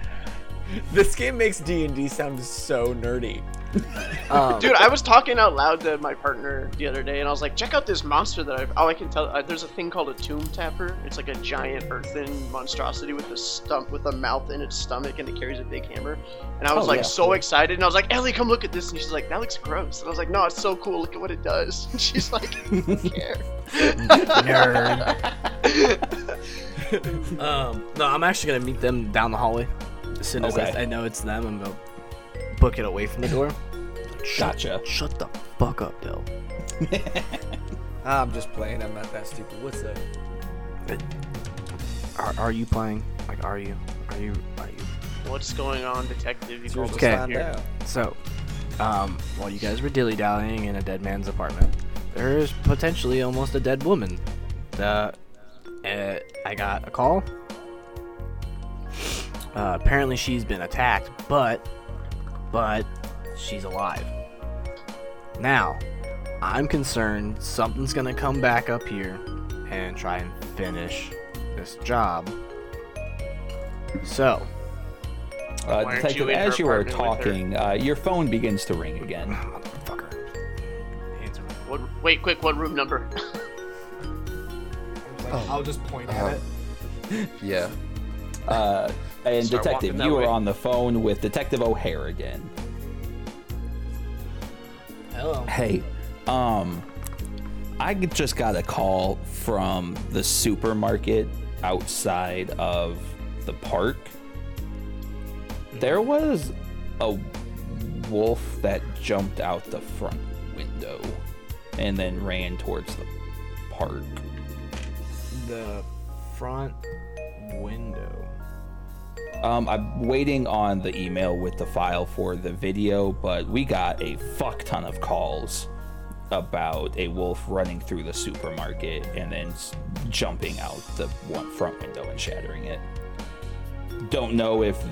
D: This game makes D&D sound so nerdy.
C: Um,
E: Dude, I was talking out loud to my partner the other day, and I was like, "Check out this monster that I've." All I can tell, uh, there's a thing called a tomb tapper. It's like a giant earthen monstrosity with a stump with a mouth in its stomach, and it carries a big hammer. And I was
A: Oh,
E: like
A: yeah,
E: so
A: cool.
E: excited, and I was like, "Ellie, come look at this!" And she's like, "That looks gross." And I was like, "No, it's so cool. Look at what it does." And she's like, "I don't care."
C: nerd. um, no, I'm actually gonna meet them down the hallway. As soon as
A: Okay.
C: I, I know it's them, I'm gonna book it away from the door. Shut,
A: Gotcha.
C: Shut the fuck up, Dill.
D: I'm just playing. I'm not that stupid. What's up?
C: Are, are you playing? Like, are you? Are you? Are you?
E: What's going on, detective? You called us
C: Okay.
E: out here.
C: So, um, while you guys were dilly dallying in a dead man's apartment, there's potentially almost a dead woman. The, uh, I got a call. Uh, apparently she's been attacked, but, but she's alive. Now, I'm concerned something's gonna come back up here and try and finish this job. So,
A: Uh, detective,
E: you
A: as you are
E: apartment with her?
A: talking, uh, your phone begins to ring again.
C: motherfucker, answer me.
E: What, wait, quick, what room number?
C: I'll just point
B: Uh, yeah.
A: Uh, and
E: Start
A: detective,
E: walking that
A: you are on the phone with Detective O'Hare again.
C: Hello.
A: Hey, um, I g- just got a call from the supermarket outside of the park. There was a wolf that jumped out the front window and then ran towards the park.
C: The front window.
A: Um, I'm waiting on the email with the file for the video, but we got a fuck ton of calls about a wolf running through the supermarket and then jumping out the one front window and shattering it. Don't know if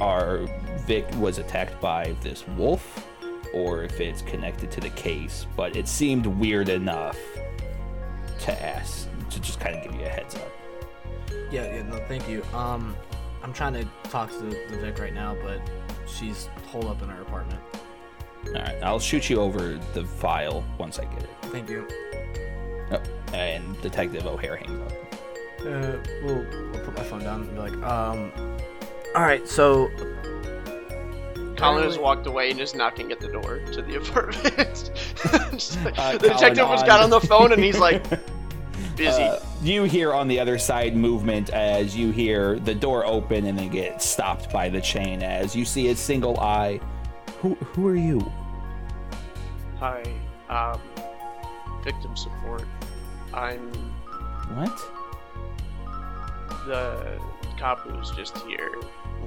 A: our Vic was attacked by this wolf or if it's connected to the case, but it seemed weird enough to ask to just kind of give you a heads up.
C: Yeah, yeah, no, thank you. Um, I'm trying to talk to the, the Vic right now, but she's holed up in her apartment.
A: All right, I'll shoot you over the file once I get it.
C: Thank you.
A: Oh, and Detective O'Hare hangs up.
C: Uh, we'll, we'll put my phone down and be like, um, all right, so
E: Colin has walked away and is knocking at the door to the apartment. Like-
A: Uh,
E: the detective
A: Colin
E: was got on the phone and he's like, Busy.
A: Uh, you hear on the other side movement as you hear the door open and then get stopped by the chain as you see a single eye. Who who are you?
E: Hi. Um, victim support. I'm
A: What?
E: the cop who was just here.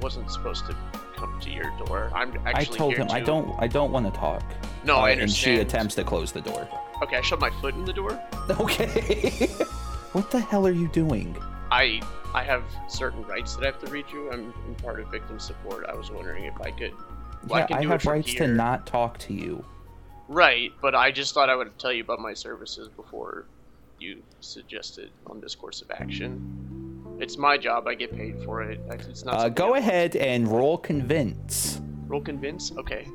E: Wasn't supposed to come to your door. I'm
A: I told
E: here
A: him I don't I don't want to talk.
E: No, I
A: Uh, And she attempts to close the door.
E: Okay, I shoved my foot in the door.
A: Okay. what the hell are you doing?
E: I I have certain rights that I have to read you. I'm, I'm part of victim support. I was wondering if I could. Well,
A: yeah,
E: I can
A: I
E: do
A: have rights to not talk to you.
E: Right, but I just thought I would tell you about my services before you suggested on this course of action. It's my job. I get paid for it. It's not.
A: Uh, go
E: I-
A: ahead and roll convince.
E: Roll convince. Okay.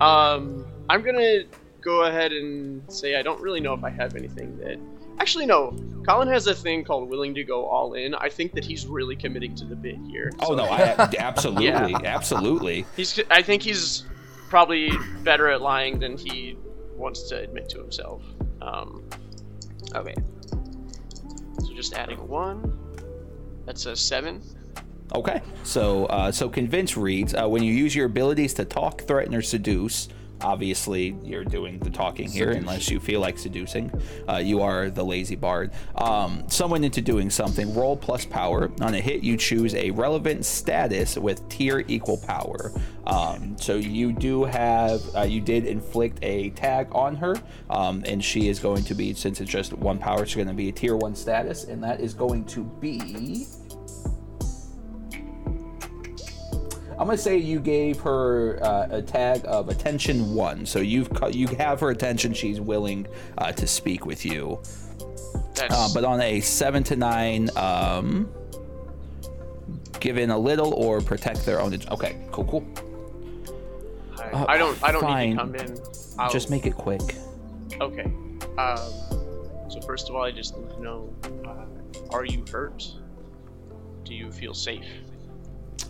E: Um, I'm gonna go ahead and say I don't really know if I have anything that. Actually, no. Colin has a thing called willing to go all in. I think that he's really committing to the bit here.
A: Oh no, I, absolutely, absolutely.
E: He's. I think he's probably better at lying than he wants to admit to himself. Um, okay. So just adding one. That's a seven.
A: Okay, so uh, so convince reads uh, when you use your abilities to talk, threaten, or seduce. Obviously, you're doing the talking here, unless you feel like seducing. Uh, you are the lazy bard. Um, someone into doing something. Roll plus power. On a hit, you choose a relevant status with tier equal power. Um, so you do have, uh, you did inflict a tag on her, um, and she is going to be, since it's just one power, she's going to be a tier one status, and that is going to be. I'm gonna say you gave her uh, a tag of attention one, so you've you have her attention. She's willing uh, to speak with you,
E: That's.
A: uh, but on a seven to nine, um, give in a little or protect their own. Okay, cool, cool.
E: I, I don't. I don't
A: fine.
E: need to come in. I'll,
A: Just make it quick.
E: Okay. Um, so first of all, I just need to know: uh, Are you hurt? Do you feel safe?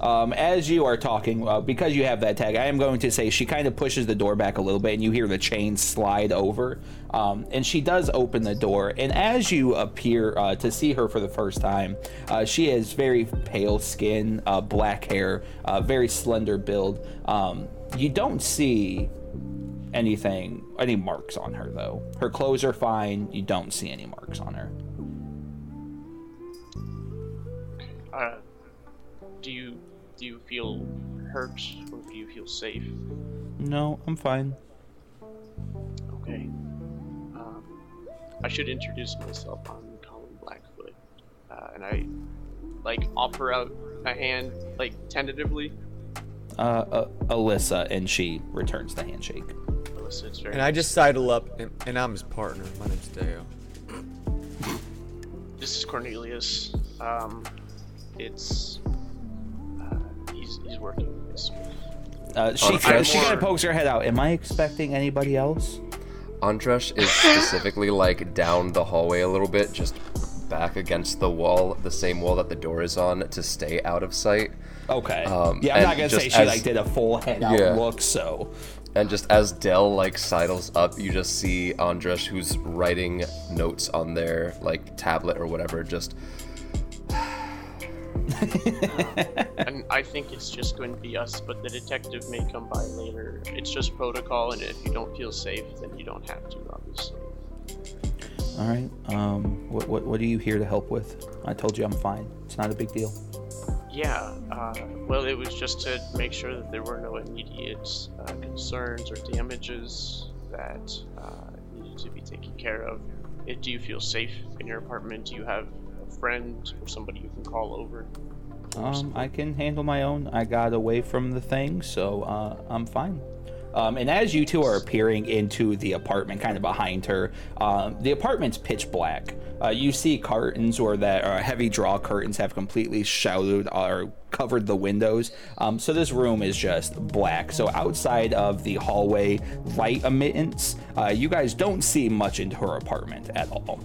A: Um, as you are talking, uh, because you have that tag, I am going to say she kind of pushes the door back a little bit, and you hear the chain slide over. Um, and she does open the door, and as you appear uh, to see her for the first time, uh, she has very pale skin, uh, black hair, uh, very slender build. Um, you don't see anything, any marks on her though. Her clothes are fine. You don't see any marks on her.
E: Do you do you feel hurt or do you feel safe?
A: No, I'm fine.
E: Okay. Um, I should introduce myself. I'm Colin Blackfoot, uh, and I like offer out a hand like tentatively.
A: Uh, uh, Alyssa, and she returns the handshake.
E: Alyssa, it's very
D: And I just sidle up, and, and I'm his partner. My name's Dale.
E: This is Cornelius. Um, it's he's he's working this.
A: Uh, she
B: Okay.
A: she kind of pokes her head out. Am I expecting anybody else?
B: Andresh is specifically like down the hallway a little bit, just back against the wall, the same wall that the door is on, to stay out of sight.
A: Okay.
B: Um,
A: yeah, I'm not gonna say
B: just
A: she
B: as-
A: like did a full head out
B: Yeah.
A: look. So
B: And just as Dell like sidles up, you just see Andresh who's writing notes on their like tablet or whatever, just
E: And I think it's just going to be us, but the detective may come by later. It's just protocol, and if you don't feel safe, then you don't have to, obviously.
A: all right. Um, what what what are you here to help with? I told you I'm fine. It's not a big deal.
E: Yeah, uh, well, it was just to make sure that there were no immediate uh, concerns or damages that uh, needed to be taken care of. Do you feel safe in your apartment? Do you have friend or somebody you can call over?
A: Um, I can handle my own. I got away from the thing, so uh, I'm fine. Um, and as you two are appearing into the apartment, kind of behind her, um, the apartment's pitch black. Uh, you see curtains or that uh, heavy draw curtains have completely shadowed or covered the windows. Um, so this room is just black. So outside of the hallway light emittance, uh, you guys don't see much into her apartment at all.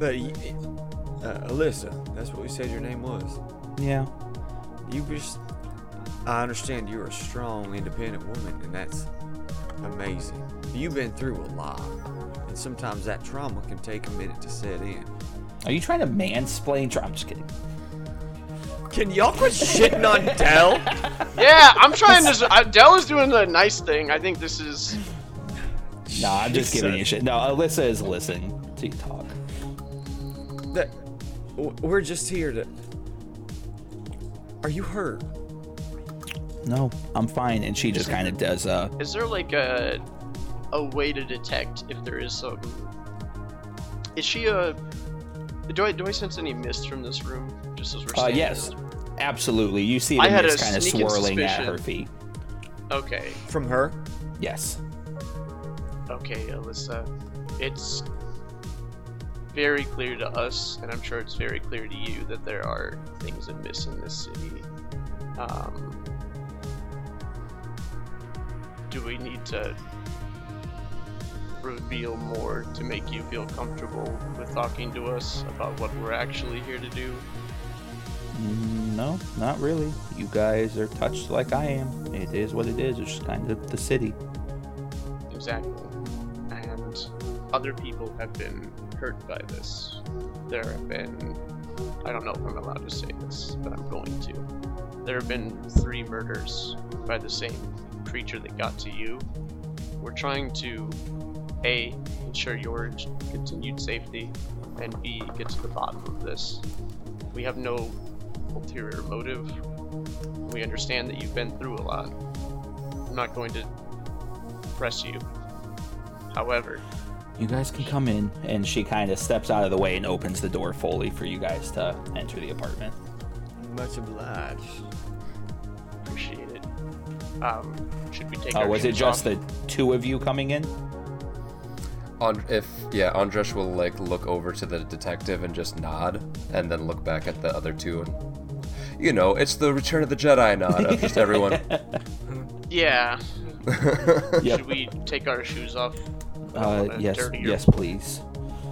D: But uh, Alyssa, that's what we said your name was.
A: Yeah.
D: You just, I understand you're a strong, independent woman, and that's amazing. You've been through a lot, and sometimes that trauma can take a minute to set in.
A: Are you trying to mansplain? Tra- I'm just kidding.
D: Can y'all quit shitting on Dell?
E: Yeah, I'm trying to. Uh, Dell is doing the nice thing. I think this is.
A: No, I'm just giving you
D: Jesus.
A: shit. No, Alyssa is listening to you talk.
D: That we're just here to. Are you hurt?
A: No, I'm fine. And she just kind of does. Uh,
E: Is there like a a way to detect if there is some? Is she a? Do I do I sense any mist from this room? Just as we're
A: uh
E: standing
A: yes,
E: in
A: absolutely. You see the
E: I
A: mist kind of
E: sneaking
A: swirling at her feet.
E: Okay,
D: From her?
A: Yes.
E: okay, Alyssa. It's very clear to us, and I'm sure it's very clear to you that there are things amiss in this city. Um, do we need to reveal more to make you feel comfortable with talking to us about what we're actually here to do?
A: Mm, No, not really. You guys are touched like I am. It is what it is. It's just kind of the city.
E: Exactly. And other people have been hurt by this. There have been. I don't know if I'm allowed to say this, but I'm going to. There have been three murders by the same creature that got to you. We're trying to A, ensure your continued safety, and B, get to the bottom of this. We have no ulterior motive. We understand that you've been through a lot. I'm not going to press you. However,
A: You guys can come in, and she kind of steps out of the way and opens the door fully for you guys to enter the apartment.
D: Much obliged.
E: appreciate it. Um, should we take?
A: Uh, was it just
E: off?
A: the two of you coming in?
B: And- if yeah, Andresh will like look over to the detective and just nod, and then look back at the other two and, you know, it's the Return of the Jedi nod of just everyone.
E: Yeah.
A: Yep.
E: Should we take our shoes off? I don't
A: Uh, yes, yes, please.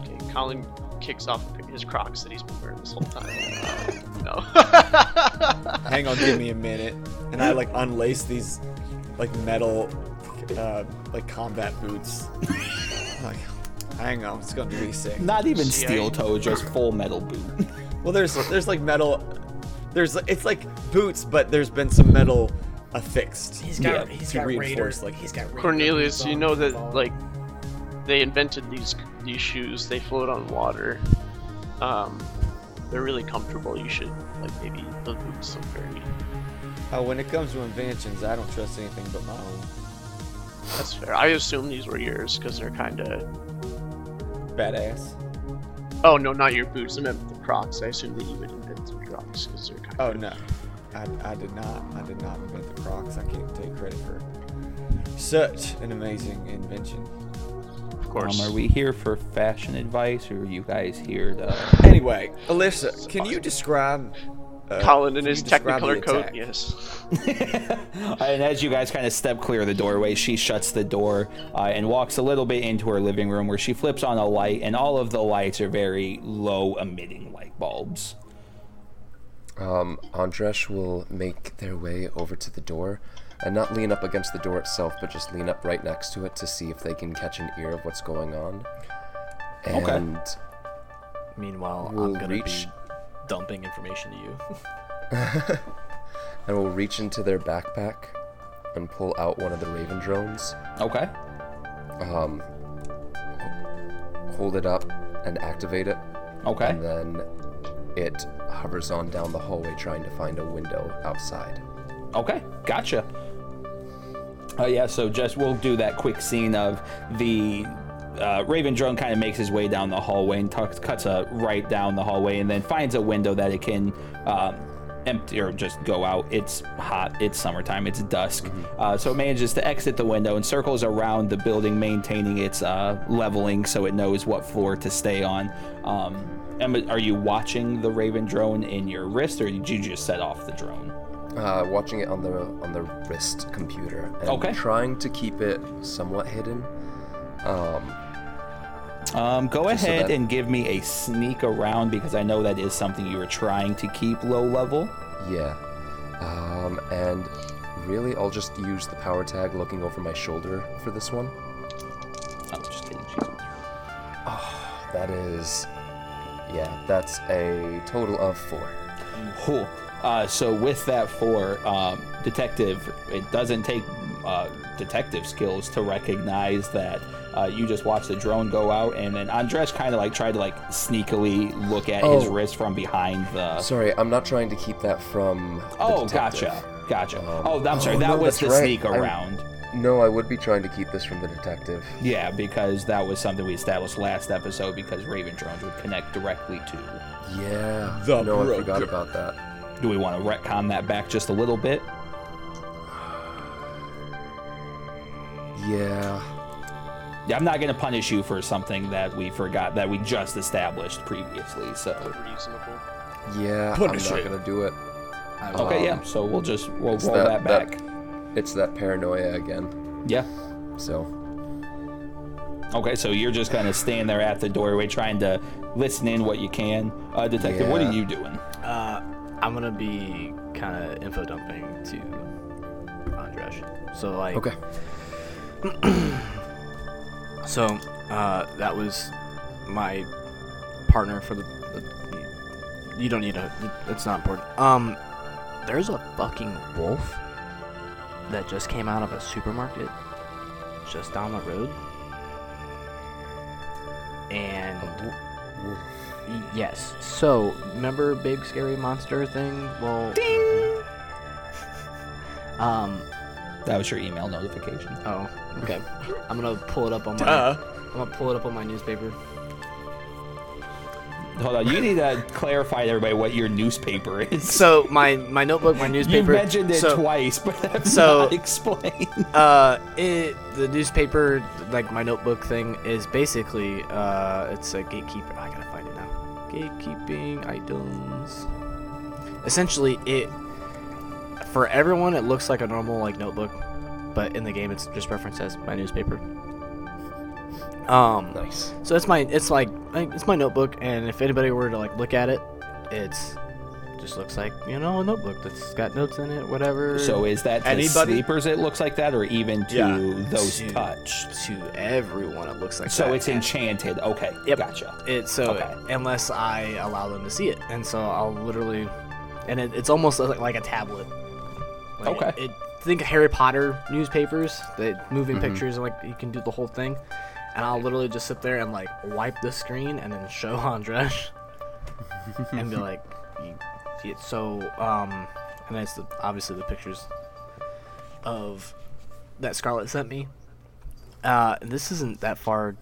E: Okay, Colin kicks off his Crocs that he's been wearing this whole time. Uh, no.
D: Hang on, give me a minute. And I like unlace these like metal uh like combat boots. like hang on, it's gonna be sick.
A: Not even
E: See, I-
A: steel toe, just full metal boot.
D: Well there's there's like metal there's it's like boots, but there's been some metal affixed.
G: He's got
A: Yeah,
G: he's
D: to
G: got
D: reinforce,
G: Raiders
D: like-
G: like he's got Raider
E: Cornelius, you know that like they invented these these shoes. They float on water. Um, they're really comfortable. You should like maybe those boots look very.
D: Oh, when it comes to inventions, I don't trust anything but my own.
E: That's fair. I assume these were yours because they're kind of.
D: Badass.
E: Oh no, not your boots. I meant the Crocs. I assume that you would invent the Crocs because they're kind of.
D: Oh no. I, I did not. I did not invent the Crocs. I can't take credit for such an amazing invention.
E: Of course.
A: Um, are we here for fashion advice, or are you guys here to?
D: Anyway, Alyssa, can you describe uh,
E: Colin in his
D: you describe
E: Technicolor coat. Yes.
A: and as you guys kind of step clear of the doorway, she shuts the door uh, and walks a little bit into her living room, where she flips on a light, and all of the lights are very low emitting light bulbs.
B: Um, Andresh will make their way over to the door and not lean up against the door itself, but just lean up right next to it to see if they can catch an ear of what's going on.
A: Okay.
B: And
C: Meanwhile,
B: We'll
C: I'm gonna
B: reach-
C: be dumping information to you.
B: and we'll reach into their backpack and pull out one of the Raven drones.
A: Okay.
B: Um, hold it up and activate it,
A: Okay.
B: and then it hovers on down the hallway trying to find a window outside.
A: Okay, gotcha. Uh, yeah, so just we'll do that quick scene of the uh, Raven drone kind of makes his way down the hallway and tucks, cuts a right down the hallway and then finds a window that it can um, empty or just go out. It's hot, it's summertime, it's dusk. Uh, so it manages to exit the window and circles around the building, maintaining its uh, leveling so it knows what floor to stay on. Um, Emma, are you watching the Raven drone in your wrist or did you just set off the drone?
B: Uh, watching it on the on the wrist computer and
A: Okay.
B: trying to keep it somewhat hidden. Um,
A: Um, go
B: Just so
A: ahead
B: that-
A: and give me a sneak around because I know that is something you were trying to keep low level.
B: yeah, um, and really, I'll just use the power tag looking over my shoulder for this one.
A: Oh, just kidding. She's you.
B: That is, yeah, that's a total of four.
A: Cool. Uh, so with that four, um, detective, it doesn't take uh, detective skills to recognize that uh, you just watched the drone go out, and then Andres kind of like tried to like sneakily look at his
B: Oh.
A: wrist from behind the.
B: Sorry, I'm not trying to keep that from. the
A: oh,
B: detective.
A: gotcha, gotcha.
B: Um,
A: oh, I'm sorry.
B: oh,
A: that
B: no,
A: was the
B: right.
A: sneak
B: I'm-
A: around.
B: No, I would be trying to keep this from the detective.
A: Yeah, because that was something we established last episode because Raven drones would connect directly to.
B: Yeah.
D: The
B: no, I forgot about that.
A: Do we want to retcon that back just a little bit?
B: Yeah.
A: Yeah, I'm not going to punish you for something that we forgot that we just established previously. So
E: Reasonable.
B: Yeah,
D: Punish
B: I'm not gonna do it.
A: okay, yeah.
B: Um,
A: So we'll just we'll
B: it's
A: roll that,
B: that- that-
A: back.
B: It's that paranoia again.
A: Yeah.
B: So
A: Okay, so you're just kind of staying there at the doorway, trying to listen in what you can. Uh, Detective, what are you doing?
C: Uh, I'm gonna be kind of info dumping to Andres. So like,
B: okay.
C: so uh, that was my partner for the. the you don't need to. It's not important. Um, there's a fucking wolf that just came out of a supermarket just down the road, and Yes. So, remember big scary monster thing? Well, ding. Um.
A: That was your email notification.
C: Oh. Okay. I'm gonna pull it up on my.
D: Duh.
C: I'm gonna pull it up on my newspaper.
A: Hold on, you need to clarify to everybody what your newspaper is.
C: So my my notebook, my newspaper.
A: you mentioned it
C: so,
A: twice, but have
C: so-
A: not explained.
C: Uh, it the newspaper, like my notebook thing, is basically uh, it's a gatekeeper. I Gatekeeping items. Essentially, it for everyone it looks like a normal like notebook, but in the game it's just referenced as my newspaper. Um,
B: Nice.
C: so it's my it's like it's my notebook, and if anybody were to like look at it, it's just looks like you know a notebook that's got notes in it, whatever.
A: So is that to
D: Anybody?
A: sleepers? It looks like that, or even to
D: Yeah.
A: those
C: To-
A: touched.
C: to everyone, it looks like that.
A: So
C: that.
A: it's enchanted. Okay,
C: Yep.
A: gotcha.
C: It so
A: Okay.
C: unless I allow them to see it, and so I'll literally, and it, it's almost like, like a tablet. Like,
A: Okay.
C: It, think Harry Potter newspapers, the moving
B: Mhm.
C: pictures, and like you can do the whole thing, and I'll literally just sit there and like wipe the screen and then show Andres, and be like, it. So um, and that's the obviously the pictures of that Scarlett sent me. Uh, this isn't that far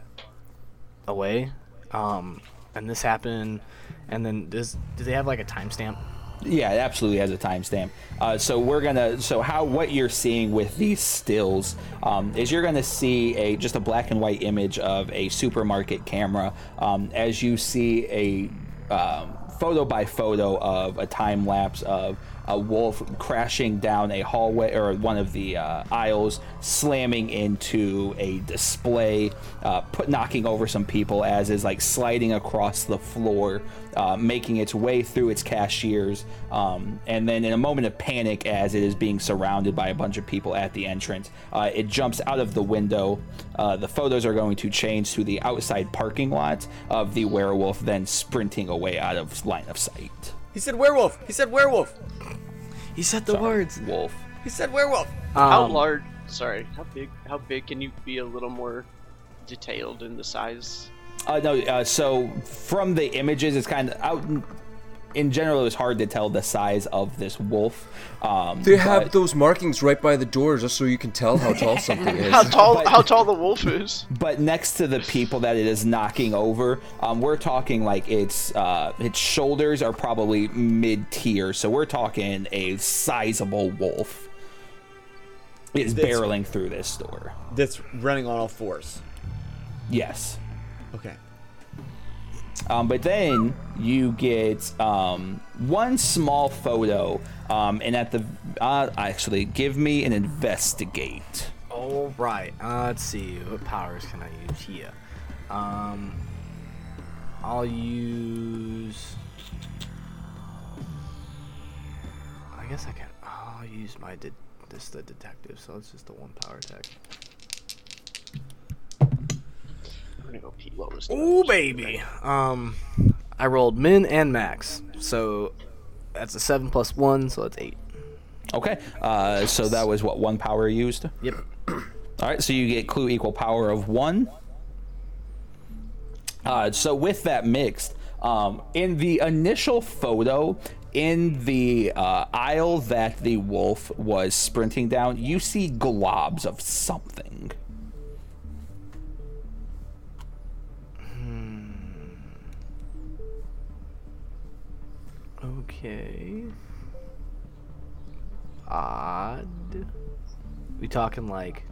C: away. Um, and this happened, and then does do they have like a timestamp?
A: Yeah, it absolutely has a timestamp. Uh, so we're gonna. So how what you're seeing with these stills um, is you're gonna see a just a black and white image of a supermarket camera um, as you see a um, photo by photo of a time lapse of a wolf crashing down a hallway or one of the uh, aisles, slamming into a display, uh, put knocking over some people as is like sliding across the floor, uh, making its way through its cashiers, um, and then in a moment of panic as it is being surrounded by a bunch of people at the entrance, uh, it jumps out of the window. Uh, the photos are going to change to the outside parking lot of the werewolf, then sprinting away out of line of sight.
D: He said werewolf. He said werewolf.
C: He said the
A: Sorry,
C: words.
A: wolf.
D: He said werewolf.
E: how
C: Um,
E: large? Sorry, how big? How big can you be? A little more detailed in the size.
A: Uh, no, uh, so from the images, it's kind of out. In, in general, it was hard to tell the size of this wolf. Um,
B: They have
A: but,
B: those markings right by the door just so you can tell how tall something is.
E: How tall?
A: But-
E: how tall the wolf is?
A: but next to the people that it is knocking over, um, we're talking like its uh, its shoulders are probably mid tier. So we're talking a sizable wolf is
D: That's-
A: barreling through this door.
D: That's running on all fours.
A: Yes.
D: Okay.
A: Um, but then you get um, one small photo, um, and at the uh, actually give me an investigate.
C: All right. Uh, let's see. What powers can I use here? Um, I'll use. I guess I can. I'll use my de- this the detective, so it's just the one power tag.
E: Gonna go Pete lowest.
C: Ooh, baby. Um, I rolled min and max, so that's a seven plus one, so that's eight.
A: Okay. Uh, so that was what one power used.
C: Yep.
A: All right. So you get clue equal power of one. Uh, so with that mixed, um, in the initial photo, in the uh, aisle that the wolf was sprinting down, you see globs of something.
C: Okay. Odd. We talking like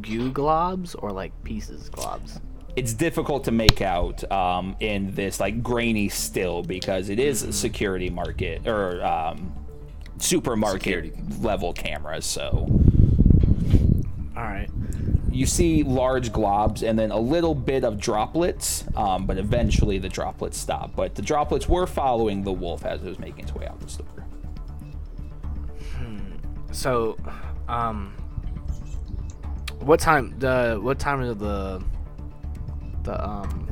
C: goo globs or like pieces globs?
A: It's difficult to make out um, in this like grainy still because it is a security market or um, supermarket
B: Security.
A: level cameras. So
C: All right.
A: You see large globs and then a little bit of droplets, um, but eventually the droplets stop. But the droplets were following the wolf as it was making its way out the store.
C: So, um, what time? The what time is the the um?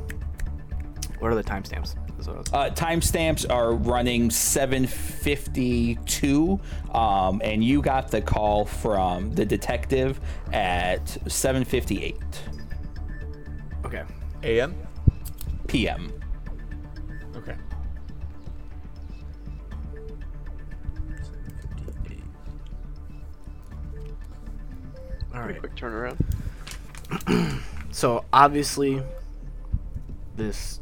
C: What are the timestamps? Is what I was-
A: Uh, timestamps are running 752, um, and you got the call from the detective at 758
C: Okay.
D: AM?
A: p.m.
D: Okay.
C: All right.
E: Quick turnaround.
C: So obviously, this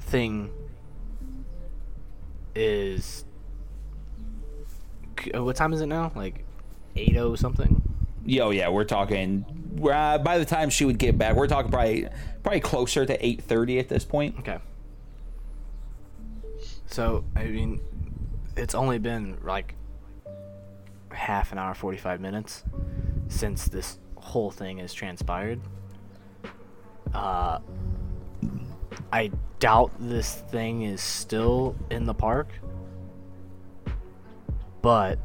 C: thing is. uh, What time is it now? Like eight oh something.
A: Yo, yeah, we're talking. Uh, by the time she would get back, we're talking probably probably closer to 8:30 at this point.
C: Okay. So I mean, it's only been like half an hour, forty-five minutes since this whole thing has transpired. Uh, I doubt this thing is still in the park, but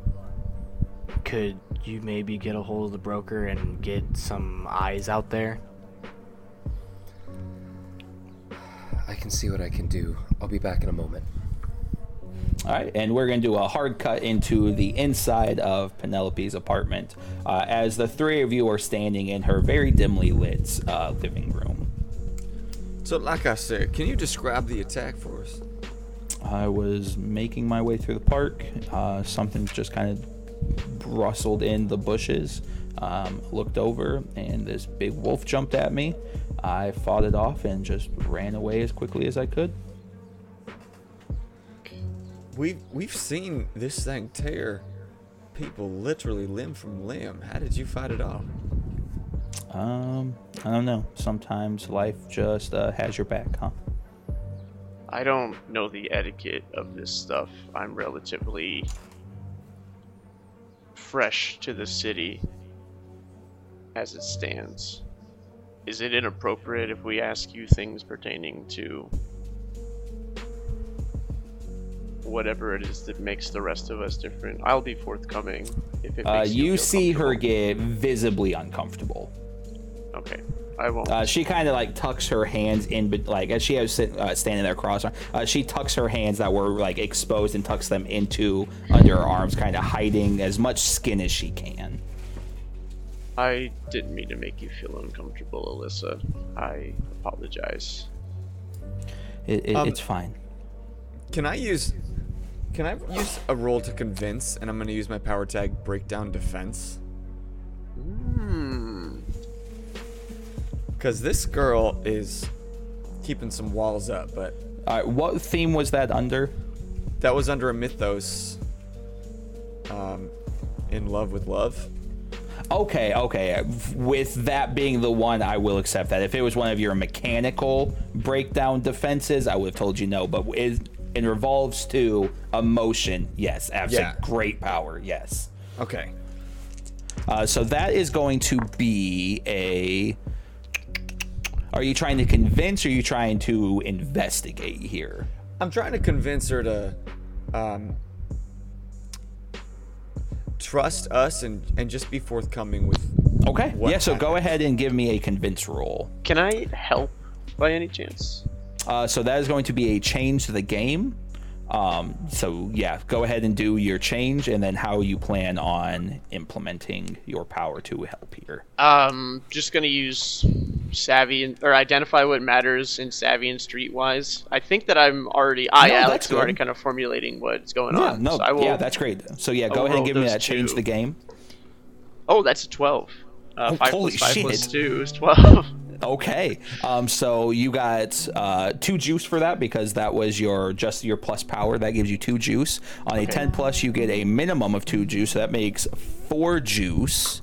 C: could you maybe get a hold of the broker and get some eyes out there?
B: I can see what I can do. I'll be back in a moment.
A: All right, and we're going to do a hard cut into the inside of Penelope's apartment uh, as the three of you are standing in her very dimly lit uh, living room.
D: So, like I said, can you describe the attack for us?
A: I was making my way through the park. Uh, something just kind of rustled in the bushes. Um, looked over, and this big wolf jumped at me. I fought it off and just ran away as quickly as I could.
D: We've we've seen this thing tear people literally limb from limb. How did you fight it off?
A: Um, I don't know. Sometimes life just uh, has your back, huh?
E: I don't know the etiquette of this stuff. I'm relatively fresh to the city as it stands. Is it inappropriate if we ask you things pertaining to whatever it is that makes the rest of us different? I'll be forthcoming if it
A: Uh, you
E: feel
A: see her get visibly uncomfortable.
E: Okay, I won't.
A: Uh, she kind of like tucks her hands in, but like as she was sit, uh, standing there cross, uh, she tucks her hands that were like exposed and tucks them into under her arms, kind of hiding as much skin as she can.
E: I didn't mean to make you feel uncomfortable, Alyssa. I apologize.
A: It, it,
D: Um,
A: it's fine.
D: Can I use can I use a roll to convince and I'm gonna use my power tag breakdown defense?
E: Hmm.
D: Cause this girl is keeping some walls up, but
A: All right, what theme was that under?
D: that was under a mythos. Um, in love with love.
A: Okay, okay. With that being the one, I will accept that. If it was one of your mechanical breakdown defenses, I would have told you no. But it, it revolves to emotion, yes. Absolutely.
D: Yeah.
A: Great power, yes.
D: Okay.
A: Uh, so that is going to be a. Are you trying to convince or are you trying to investigate here?
D: I'm trying to convince her to um, trust us and, and just be forthcoming with.
A: Okay.
D: What
A: yeah, so go ahead and give me a convince roll.
E: Can I help by any chance?
A: Uh, so that is going to be a change to the game. Um, so yeah, go ahead and do your change, and then how you plan on implementing your power to help here.
E: Um, just gonna use savvy and or identify what matters in savvy and streetwise. I think that I'm already I
A: No,
E: Alex
A: that's
E: already kind of formulating what's going
A: Yeah,
E: on.
A: no,
E: so I will,
A: yeah, that's great. So yeah, go ahead and give me that change the game.
E: Oh, that's a twelve. Uh,
A: Oh,
E: five
A: holy
E: plus five
A: shit.
E: two is twelve.
A: Okay. Um, so you got uh, two juice for that because that was your just your plus power. That gives you two juice. On a ten plus, you get a minimum of two juice. So that makes four juice.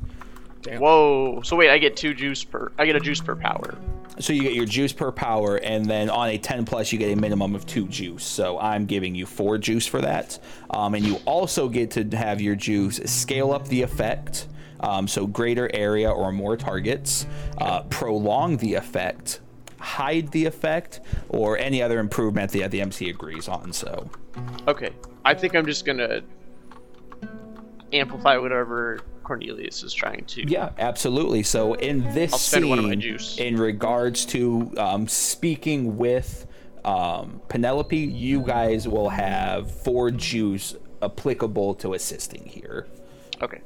E: Whoa. So wait, I get two juice per. I get a juice per power.
A: So you get your juice per power, and then on a 10 plus, you get a minimum of two juice. So I'm giving you four juice for that. Um, and you also get to have your juice scale up the effect. Um, so greater area or more targets, uh, prolong the effect, hide the effect, or any other improvement that the MC agrees on. So
E: Okay. I think I'm just gonna amplify whatever Cornelius is trying to.
A: Yeah, absolutely. So in this scene,
E: one of my juice.
A: in regards to um, speaking with um, Penelope, you guys will have four juice applicable to assisting here.
E: Okay.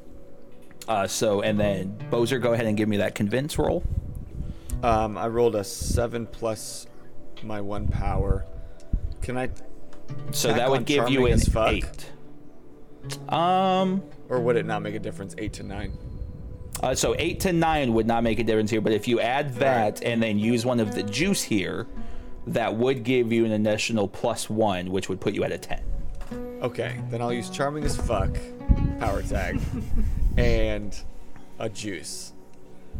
A: Uh, so and then Bozer, go ahead and give me that convince roll.
D: Um, I rolled a seven plus my one power. Can I,
A: So that would give you
D: charming
A: an eight. Um.
D: or would it not make a difference? Eight to nine.
A: Uh, so eight to nine would not make a difference here, but if you add that and then use one of the juice here, that would give you an additional plus one, which would put you at a ten.
D: Okay, then I'll use charming as fuck, power tag, and a juice.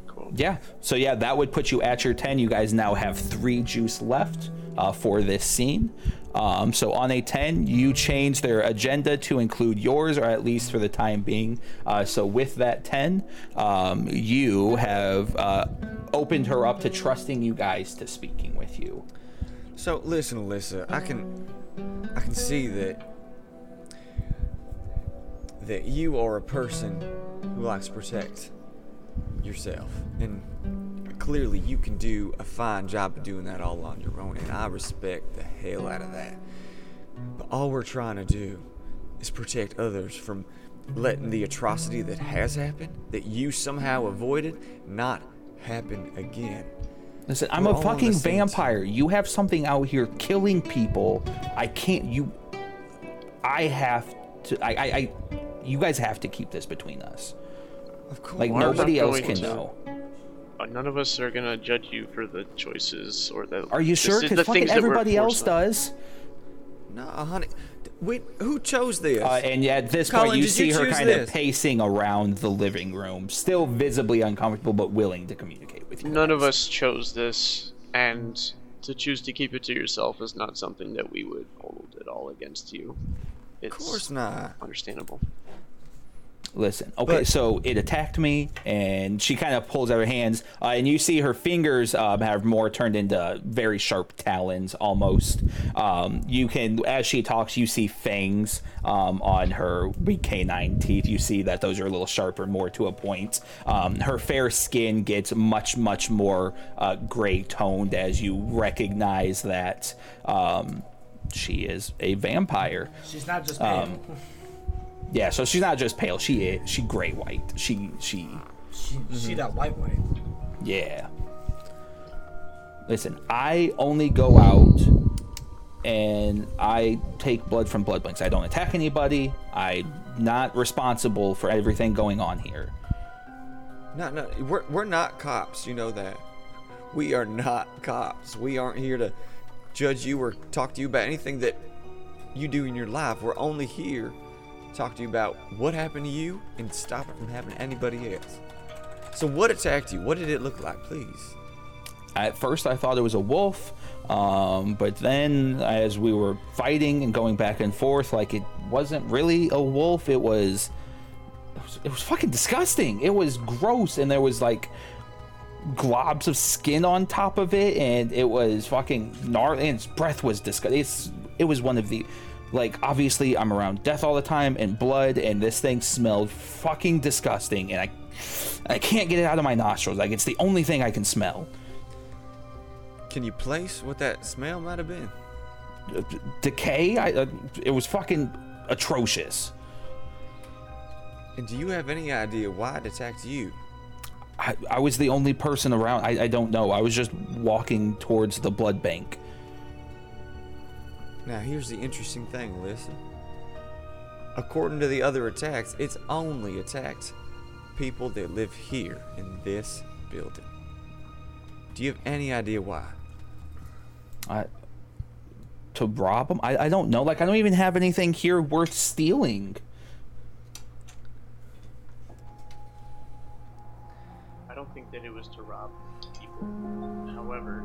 E: Cool.
A: Yeah. So yeah, that would put you at your ten. You guys now have three juice left uh, for this scene. Um, so on a ten, you change their agenda to include yours, or at least for the time being. Uh, so with that ten, um, you have uh, opened her up to trusting you guys to speaking with you.
D: So listen, Alyssa, I can, I can see that that you are a person who likes to protect yourself, and clearly you can do a fine job of doing that all on your own, and I respect the hell out of that. But all we're trying to do is protect others from letting the atrocity that has happened, that you somehow avoided, not happen again.
A: Listen, I'm
D: We're
A: a
D: all on the
A: fucking
D: same team.
A: vampire. You have something out here killing people. I can't. You. I have to. I. I. I you guys have to keep this between us.
D: Of course.
A: Like
E: Why are
A: nobody else can
E: to-
A: know.
E: None of us are gonna judge you for the choices or the.
A: Are you sure? Because fucking
E: things that we're
A: everybody else
E: on.
A: does.
D: No, honey. Wait, who chose this?
A: Uh, and at this
D: Colin,
A: point, you see
D: you
A: her
D: choose
A: kind of pacing around the living room, still visibly uncomfortable, but willing to communicate with you.
E: None of us chose this, and to choose to keep it to yourself is not something that we would hold at all against you. It's
D: of course not.
E: understandable.
A: Listen, okay,
D: But-
A: so it attacked me, and she kind of pulls out her hands, uh, and you see her fingers um, have more turned into very sharp talons almost. Um, you can, as she talks, you see fangs um, on her canine teeth. You see that those are a little sharper, more to a point. Um, her fair skin gets much, much more uh, gray toned as you recognize that um, she is a vampire.
C: She's not just pale.
A: Yeah, so she's not just pale. She is she gray white. She she
C: she, she that white white.
A: yeah. Listen, I only go out and I take blood from blood banks. I don't attack anybody. I'm not responsible for everything going on here.
D: No, no, we're, we're not cops. You know that. We are not cops. We aren't here to judge you or talk to you about anything that you do in your life. We're only here talk to you about what happened to you and stop it from happening to anybody else. So, what attacked you? What did it look like, please?
A: At first, I thought it was a wolf, um, but then as we were fighting and going back and forth, like it wasn't really a wolf. It was, it was, it was fucking disgusting. It was gross, and there was like globs of skin on top of it, and it was fucking gnarly. And its breath was disgusting. It's, it was one of the, like, obviously I'm around death all the time and blood, and this thing smelled fucking disgusting, and I, I can't get it out of my nostrils. Like it's the only thing I can smell.
D: Can you place what that smell might have been?
A: Decay? I, uh, it was fucking atrocious.
D: And do you have any idea why it attacked you?
A: I, I was the only person around. I, I don't know. I was just walking towards the blood bank.
D: Now, here's the interesting thing, listen. According to the other attacks, it's only attacked people that live here in this building. Do you have any idea why?
A: I, to rob them? I, I don't know. Like, I don't even have anything here worth stealing.
E: I don't think that it was to rob people. However,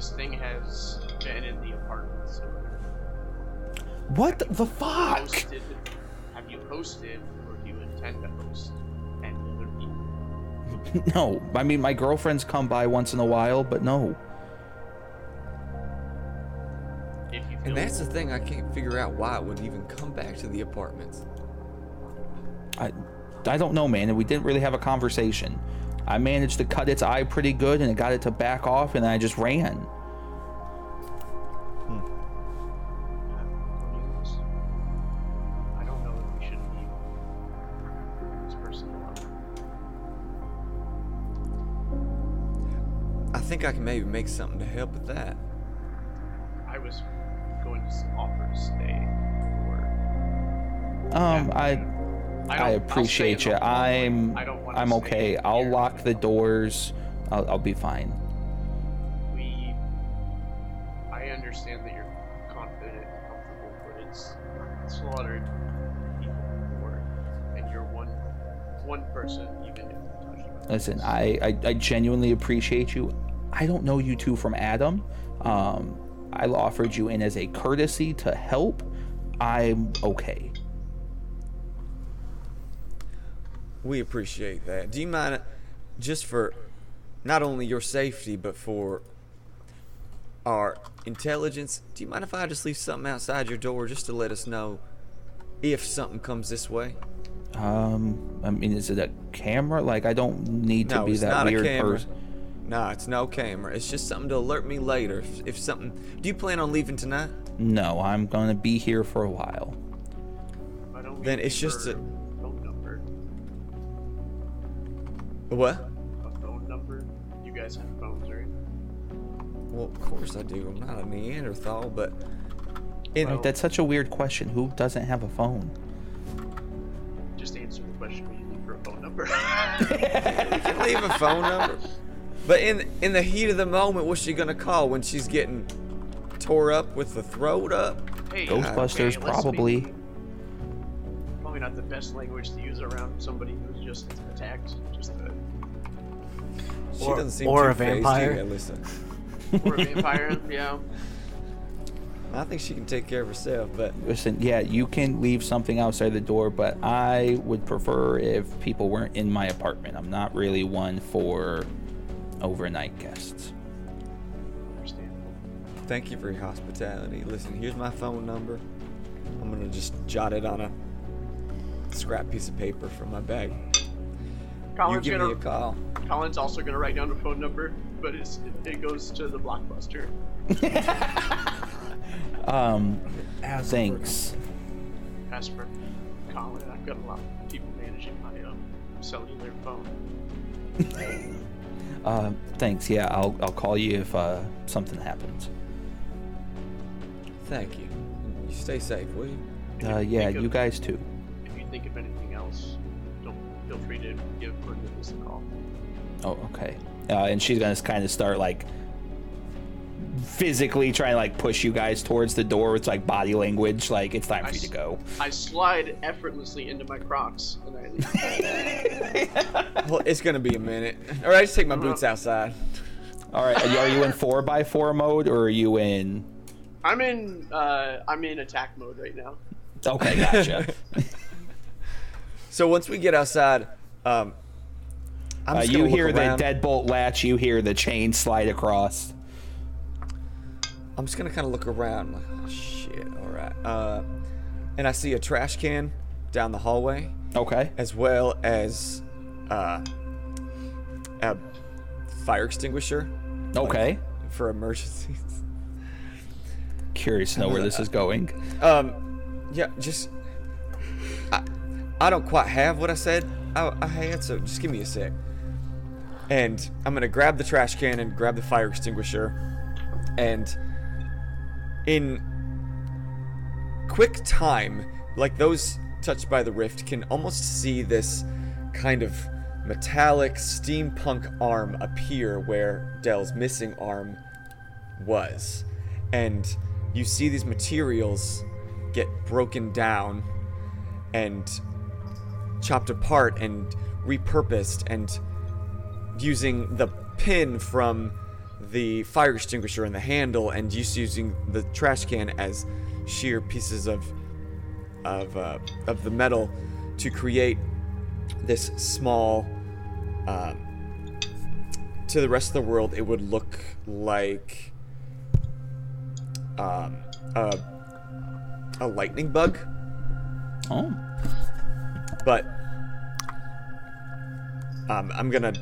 E: This thing has been in the apartments.
A: What the fuck?
E: Posted, have you posted, or do you intend to host any other people?
A: No. I mean, my girlfriends come by once in a while, but no.
E: If you
D: And that's the thing, I can't figure out why it would even come back to the apartments.
A: I, I don't know, man. And we didn't really have a conversation. I managed to cut its eye pretty good, and it got it to back off, and I just ran.
E: Cornelius, I don't know if we should leave this person alone.
D: I think I can maybe make something to help with that.
E: I was going to s- offer to stay, or
A: Um, I, I appreciate you. I'm,
E: I don't wanna
A: I'm okay. I'll
E: here.
A: lock the doors. I'll, I'll be fine.
E: We. I understand that you're confident and comfortable, but it's slaughtered people before, and you're one one person, even if you them.
A: Listen, I, I, I genuinely appreciate you. I don't know you two from Adam. Um, I offered you in as a courtesy to help. I'm okay.
D: We appreciate that. Do you mind, just for not only your safety, but for our intelligence, do you mind if I just leave something outside your door just to let us know if something comes this way?
A: Um, I mean, is it a camera? Like, I don't need to
D: no,
A: be
D: it's
A: that
D: not
A: weird
D: a camera.
A: person.
D: No, it's no camera. It's just something to alert me later if, if something. Do you plan on leaving tonight?
A: No, I'm gonna be here for a while.
E: I don't
D: Then it's just
E: your
D: a- What?
E: A phone number. You guys have phones, right?
D: Well, of course I do. I'm not a Neanderthal, but in
A: Like, that's such a weird question. Who doesn't have a phone?
E: Just answer the question when you need for a phone number.
D: You can leave a phone number. But in in the heat of the moment, what's she gonna call when she's getting tore up with the throat up?
E: hey,
A: Ghostbusters,
E: uh, okay,
A: probably.
E: be- Probably not the best language to use around somebody who's just attacked. Just a,
D: She
C: Or-
D: doesn't seem
C: or
D: too
C: a vampire.
D: either, Listen,
E: or a vampire. yeah.
D: I think she can take care of herself, but
A: Listen, yeah, you can leave something outside the door, but I would prefer if people weren't in my apartment. I'm not really one for overnight guests.
E: Understandable.
D: thank you for your hospitality. Listen, here's my phone number. I'm gonna just jot it on a scrap piece of paper from my bag.
E: Colin's
D: you give
E: gonna.
D: me a call.
E: Colin's also gonna write down a phone number, but it's, it, it goes to the blockbuster.
A: Um, thanks.
E: Ask for Colin. I've got a lot of people managing my um, cellular phone.
A: Uh, thanks. Yeah, I'll I'll call you if uh, something happens.
D: Thank you. You stay safe, will you?
A: Uh,
E: If you
A: yeah,
E: of-
A: you guys too.
E: If you think of anything else, don't feel free to give Cornelius a call.
A: Oh, okay. Uh, and she's gonna kind of start like physically trying to like push you guys towards the door. It's like body language, like it's time for you to go.
E: I slide effortlessly into my Crocs and I leave.
D: Well, it's gonna be a minute. All right, I just take my boots outside.
A: All right, are you, are you in four by four mode or are you in?
E: I'm in uh, I'm in attack mode right now.
A: Okay, gotcha.
D: So once we get outside, um, I'm
A: Uh, you hear the deadbolt latch. You hear the chain slide across.
D: I'm just gonna kind of look around. Like, oh, shit. All right. Uh, and I see a trash can down the hallway,
A: Okay.
D: as well as uh, a fire extinguisher
A: Okay.
D: for emergencies.
A: Curious to know where this is going.
D: Um, yeah, just I, I don't quite have what I said I, I had, so just give me a sec. And I'm gonna grab the trash can and grab the fire extinguisher, and in quick time, like those touched by the rift can almost see this kind of metallic steampunk arm appear where Dell's missing arm was. And you see these materials get broken down and chopped apart and repurposed and using the pin from the fire extinguisher and the handle and just using the trash can as sheer pieces of of uh, of the metal to create this small um, to the rest of the world it would look like um, a, a lightning bug
A: Oh.
D: But um, I'm gonna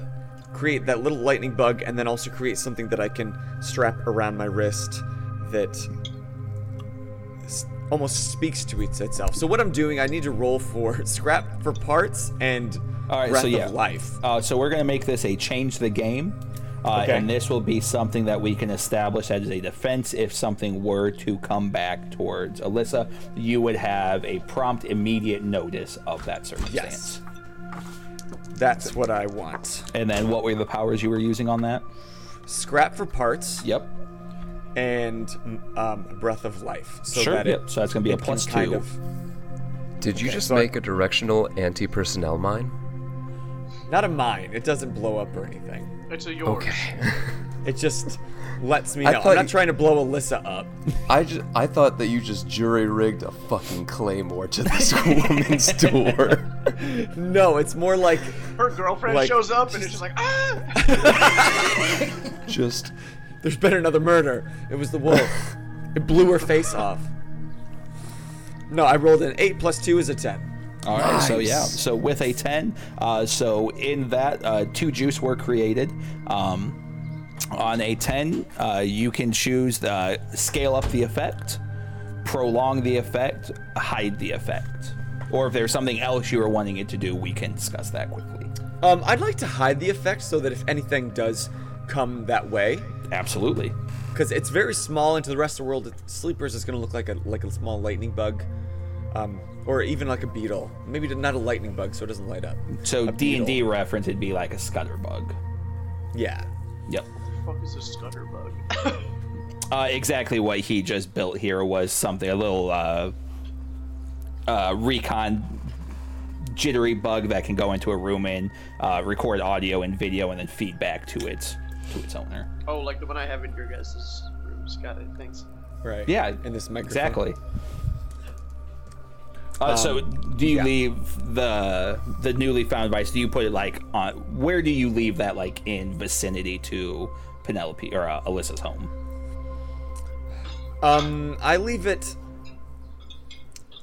D: create that little lightning bug and then also create something that I can strap around my wrist that almost speaks to it itself. So what I'm doing, I need to roll for scrap for parts and
A: All right,
D: breath
A: so yeah.
D: of life.
A: Uh, so we're to make this a change the game. Uh,
D: Okay.
A: And this will be something that we can establish as a defense if something were to come back towards Alyssa. You would have a prompt, immediate notice of that circumstance. Yes.
D: That's what I want.
A: And then what were the powers you were using on that?
D: Scrap for parts
A: Yep.
D: and um, breath of life. So
A: Sure,
D: that
A: yep,
D: it,
A: so that's gonna be a
D: it can kind
A: two.
D: of
B: Did you
D: Okay,
B: just
D: so
B: make a directional anti-personnel mine?
D: not a mine. It doesn't blow up or anything.
E: It's a yours.
B: Okay.
D: It just lets me
B: I
D: know. I'm not
B: you-
D: trying to blow Alyssa up.
B: I just I thought that you just jury rigged a fucking claymore to this woman's door.
D: No, it's more like
E: Her girlfriend
D: Like-
E: shows up and it's just like, ah!
B: Just
D: there's been another murder. It was the wolf. it blew her face off. No, I rolled an eight plus two is a ten.
A: All right, so yeah, so with a 10, uh, so in that, uh, two juice were created. Um, on a 10, uh, you can choose the scale up the effect, prolong the effect, hide the effect. Or if there's something else you are wanting it to do, we can discuss that quickly.
D: Um, I'd like to hide the effect so that if anything does come that way,
A: Absolutely.
D: because it's very small, and to the rest of the world, it, sleepers is going to look like a like a small lightning bug, um, or even like a beetle. Maybe not a lightning bug, so it doesn't light up.
A: So D and D reference, it'd be like a scutterbug.
D: Yeah.
A: Yep.
E: What the fuck is a scutterbug?
A: Uh, exactly what he just built here was something a little uh, uh, recon jittery bug that can go into a room and uh, record audio and video and then feedback to its to its owner.
E: oh, like the one I have in your guys' rooms. Got it. Thanks.
D: Right.
A: Yeah,
D: In this microphone.
A: exactly. Uh, so, do you
D: yeah.
A: leave the the newly found vice? Do you put it like on? Where do you leave that like in vicinity to Penelope or uh, Alyssa's home?
D: Um, I leave it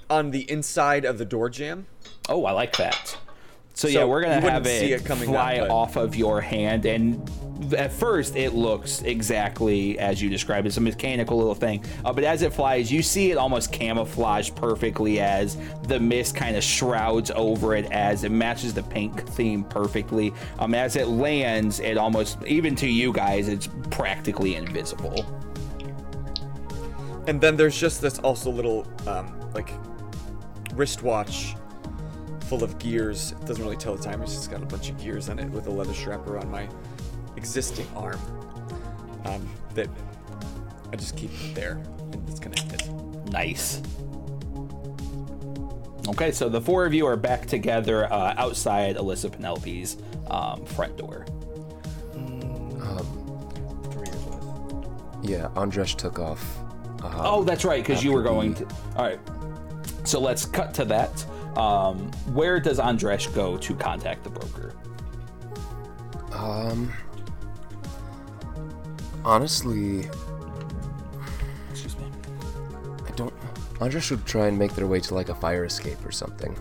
D: on the inside of the door jam.
A: Oh, I like that. So, yeah, we're gonna have it,
D: it coming
A: fly
D: up,
A: off of your hand, and at first it looks exactly as you described. It's a mechanical little thing, uh, but as it flies, you see it almost camouflaged perfectly as the mist kind of shrouds over it, as it matches the pink theme perfectly. Um, as it lands, it almost even to you guys, it's practically invisible.
D: And then there's just this also little um, like wristwatch full of gears. It doesn't really tell the time. It's just got a bunch of gears on it with a leather strap around my existing arm. Um, that I just keep there, and it's connected.
A: Nice. Okay, so the four of you are back together uh, outside Alyssa Penelope's um, front door.
B: Um, yeah, Andres took off. Uh,
A: Oh, that's right, because you were going
B: the-
A: to. All right. So let's cut to that. Um, where does Andresh go to contact the broker?
B: Um. Honestly,
A: Excuse me.
B: I don't. Andresh would try and make their way to like a fire escape or something.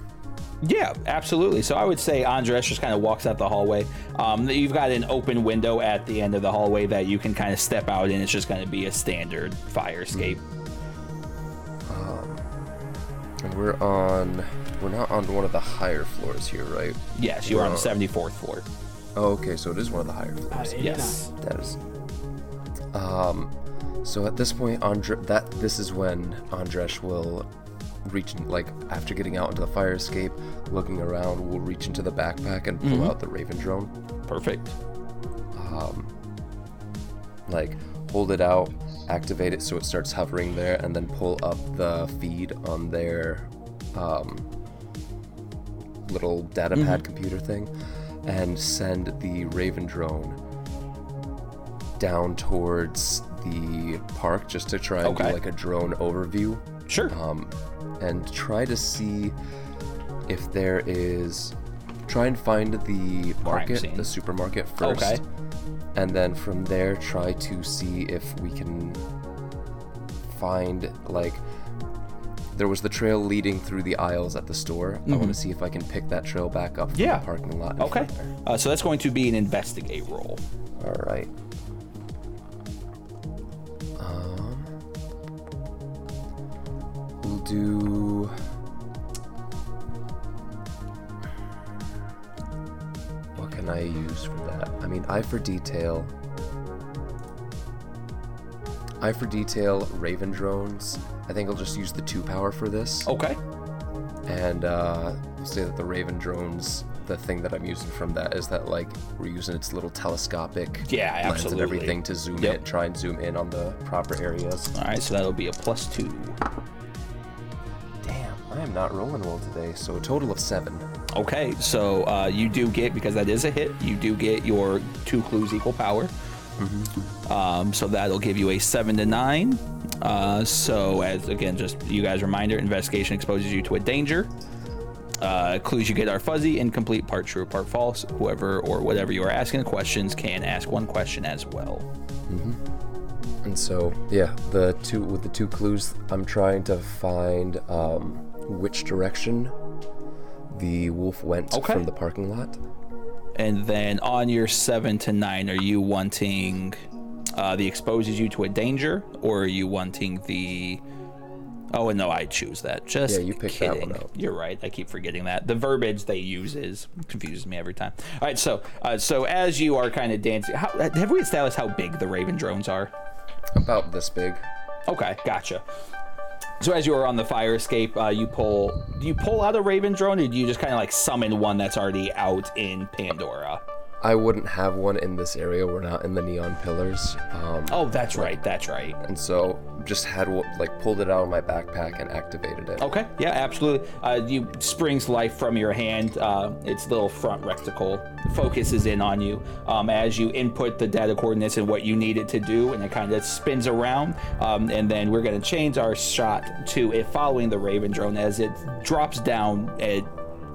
A: Yeah, absolutely. So I would say Andres just kind of walks out the hallway. Um, you've got an open window at the end of the hallway that you can kind of step out in. It's just going to be a standard fire escape.
B: And we're on. We're not on one of the higher floors here, right?
A: Yes, you are on the 74th floor.
B: Oh, okay, so it is one of the higher floors.
A: Yes.
B: That is. Um, so at this point, Andre, that this is when Andresh will reach, like after getting out into the fire escape, looking around, will reach into the backpack and pull out the Raven drone.
A: Perfect.
B: Um, like hold it out, activate it so it starts hovering there, and then pull up the feed on their um, little data pad computer thing, and send the Raven drone down towards the park just to try and
A: Okay.
B: do like a drone overview
A: Sure.
B: um, and try to see if there is try and find the market the supermarket first
A: Okay.
B: And then from there try to see if we can find like there was the trail leading through the aisles at the store i want to see if i can pick that trail back up from
A: Mm-hmm. Yeah.
B: the parking lot
A: okay. Uh, so that's going to be an investigate roll.
B: all right um we'll do What can I use for that? I mean, eye for detail. Eye for detail, Raven drones. I think I'll just use the two power for this.
A: Okay.
B: And uh, say that the Raven drones, the thing that I'm using from that is that like we're using its little telescopic
A: Yeah,
B: lens and everything to zoom
A: Yep.
B: in, try and zoom in on the proper areas.
A: All right. So that'll be a plus two.
B: I am not rolling well today. So a total of seven.
A: Okay. So uh, you do get because that is a hit. You do get your two clues equal power. Um, so that'll give you a seven to nine. Uh, so as again, just you guys reminder, investigation exposes you to a danger. Uh, clues you get are fuzzy, incomplete, part true, part false. Whoever or whatever you are asking the questions can ask one question as well.
B: And so, yeah, the two with the two clues, I'm trying to find um, which direction the wolf went
A: Okay.
B: from the parking lot.
A: And then on your seven to nine, are you wanting uh, the exposes you to a danger, or are you wanting the? Oh, and no, I choose that. Just
B: Yeah, you picked that one out.
A: You're right. I keep forgetting that. The verbiage they use is confuses me every time. All right, so uh, so as you are kind of dancing, how, have we established how big the Raven drones are?
B: About this big.
A: Okay, gotcha. So as you are on the fire escape, uh, you pull do you pull out a Raven drone, or do you just kind of like summon one that's already out in Pandora?
B: I wouldn't have one in this area. We're not in the neon pillars. Um,
A: Oh, that's right. That's right.
B: and so just had like pulled it out of my backpack and activated it.
A: Okay, yeah, absolutely. Uh, you springs life from your hand. Uh, its little front reticle focuses in on you um, as you input the data coordinates and what you need it to do, and it kind of spins around. Um, and then we're going to change our shot to it following the Raven drone as it drops down at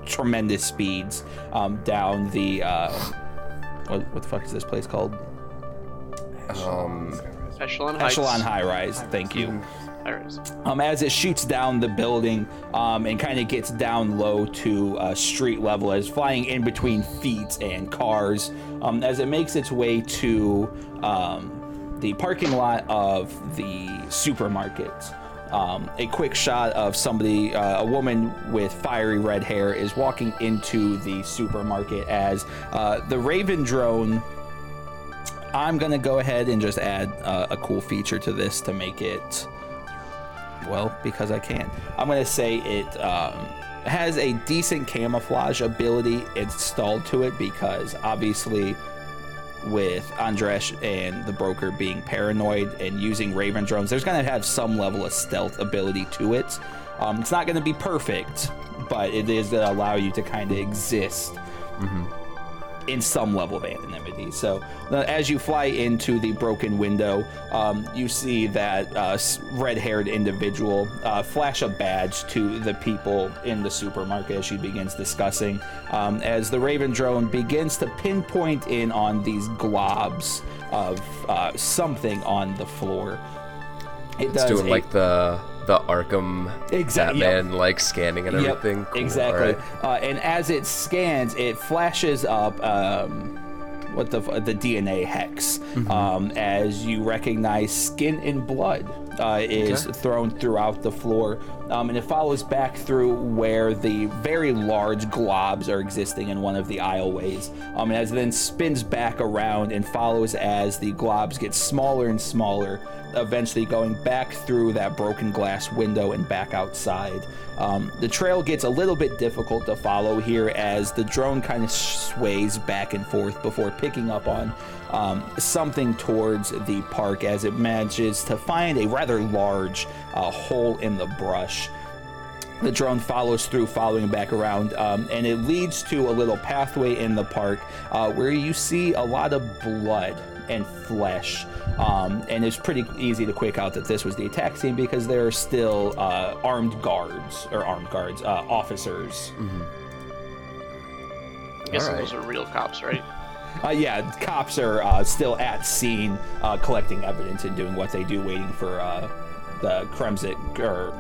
A: tremendous speeds um, down the. Uh, what, what the fuck is this place called?
B: Um,
E: Echelon Heights.
A: Echelon High Rise. Thank you.
E: There it is.
A: um, as it shoots down the building um, and kind of gets down low to uh, street level as flying in between feet and cars um, as it makes its way to um, the parking lot of the supermarket. Um, a quick shot of somebody, uh, a woman with fiery red hair, is walking into the supermarket as uh, the Raven drone I'm gonna go ahead and just add uh, a cool feature to this to make it well because I can. I'm gonna say it um, has a decent camouflage ability installed to it because obviously with Andresh and the broker being paranoid and using Raven drones, there's gonna have some level of stealth ability to it. Um, it's not gonna be perfect, but it is gonna allow you to kind of exist in some level of anonymity. So uh, as you fly into the broken window, um, you see that uh, red-haired individual uh, flash a badge to the people in the supermarket as she begins discussing. Um, as the Raven drone begins to pinpoint in on these globs of uh, something on the floor. It
B: it's
A: does
B: doing
A: a-
B: like the the Arkham
A: Exactly,
B: Batman like scanning and
A: Yep,
B: everything. Cool,
A: exactly.
B: alright.
A: Uh, and as it scans, it flashes up um, what the the DNA hex
B: Mm-hmm.
A: um, as you recognize skin and blood uh, is
B: Okay.
A: thrown throughout the floor, um, and it follows back through where the very large globs are existing in one of the aisleways. Um, and as it then spins back around and follows as the globs get smaller and smaller eventually going back through that broken glass window and back outside. Um, the trail gets a little bit difficult to follow here as the drone kind of sways back and forth before picking up on um, something towards the park as it manages to find a rather large uh, hole in the brush the drone follows through, following back around, um, and it leads to a little pathway in the park uh, where you see a lot of blood and flesh. Um, and it's pretty easy to quick out that this was the attack scene because there are still uh, armed guards or armed guards, uh, officers.
E: I guess guessing
B: Alright.
E: those are real cops, right?
A: Uh, yeah, cops are uh, still at scene, uh, collecting evidence and doing what they do, waiting for uh, the Kremzik or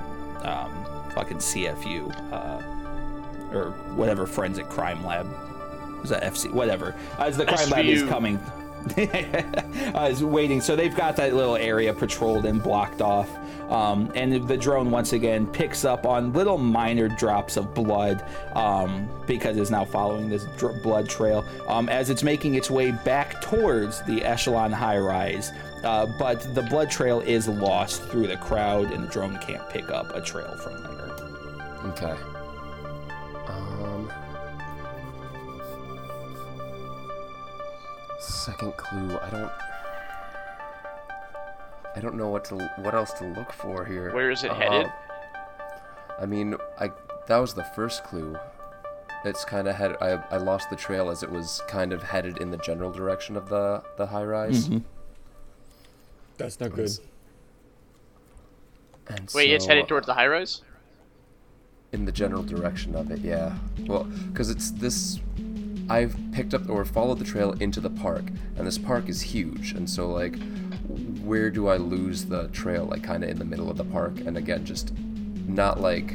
A: um, fucking CFU uh, or whatever forensic crime lab. Is that FC? Whatever. As the crime lab is coming, uh, is waiting. So they've got that little area patrolled and blocked off. Um, and the drone once again picks up on little minor drops of blood um, because it's now following this dr- blood trail um, as it's making its way back towards the echelon high rise. Uh, but the blood trail is lost through the crowd, and the drone can't pick up a trail from there.
B: Okay. Second clue. I don't. I don't know what to what else to look for here.
E: Where is it
B: Uh,
E: headed?
B: I mean, I that was the first clue. It's kind of head. I, I lost the trail as it was kind of headed in the general direction of the the high rise. Mm-hmm.
D: That's not good.
B: And
E: Wait, it's headed towards the high rise?
B: in the general direction of it yeah well because it's this i've picked up or followed the trail into the park and this park is huge and so like where do i lose the trail like kind of in the middle of the park and again just not like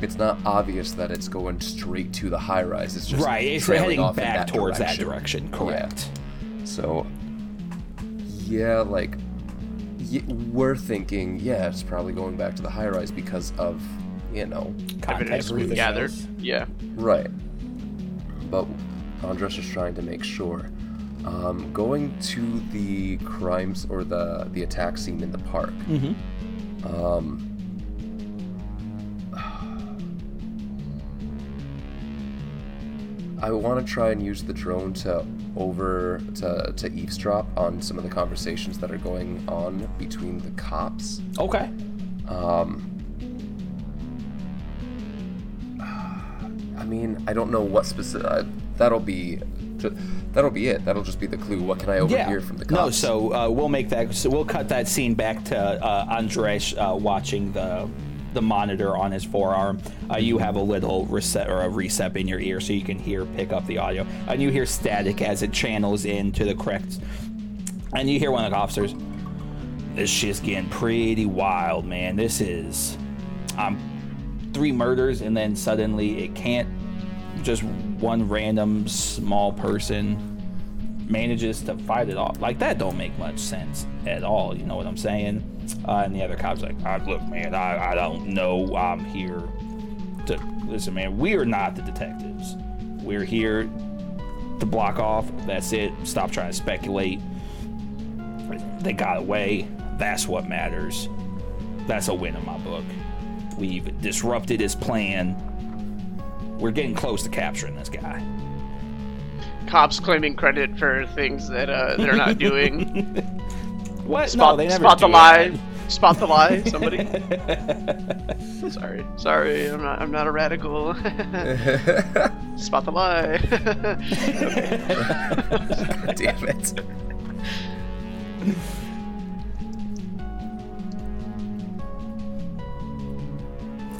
B: it's not obvious that it's going straight to the high rise it's just
A: right, it's
B: trailing
A: heading
B: off in
A: back
B: that
A: towards
B: direction.
A: that direction.
B: Yeah.
A: Correct.
B: So, yeah, like, y- we're thinking, yeah, it's probably going back to the high rise because of, you know,
E: Evidence we've
D: Everything
E: gathered. Yeah.
B: right. But Andres is trying to make sure. Um, going to the crimes or the the attack scene in the park. Um, I want to try and use the drone to over to, to eavesdrop on some of the conversations that are going on between the cops.
A: Okay.
B: I mean, I don't know what specific. Uh, that'll be. That'll be it. That'll just be the clue. What can I overhear from the cops?
A: No, so uh, we'll make that. So we'll cut that scene back to uh, Andres uh, watching the the monitor on his forearm. Uh, you have a little reset or a reset in your ear, so you can hear pick up the audio, and you hear static as it channels into the correct. And you hear one of the officers. This shit's getting pretty wild, man. This is, um, three murders, and then suddenly it can't. Just one random small person manages to fight it off. Like that don't make much sense at all. You know what I'm saying? Uh, and the other cop's like, "Ah, "Look, man, I, I don't know. I'm here to listen, man. We are not the detectives. We're here to block off. That's it. Stop trying to speculate. They got away. That's what matters. That's a win in my book. We've disrupted his plan. We're getting close to capturing this guy."
E: Cops claiming credit for things that uh, they're not doing.
A: What?
E: spot
A: no, they never
E: spot the lie. Spot the lie. Somebody. sorry. Sorry. I'm not. I'm not a radical. spot the lie.
B: Damn it.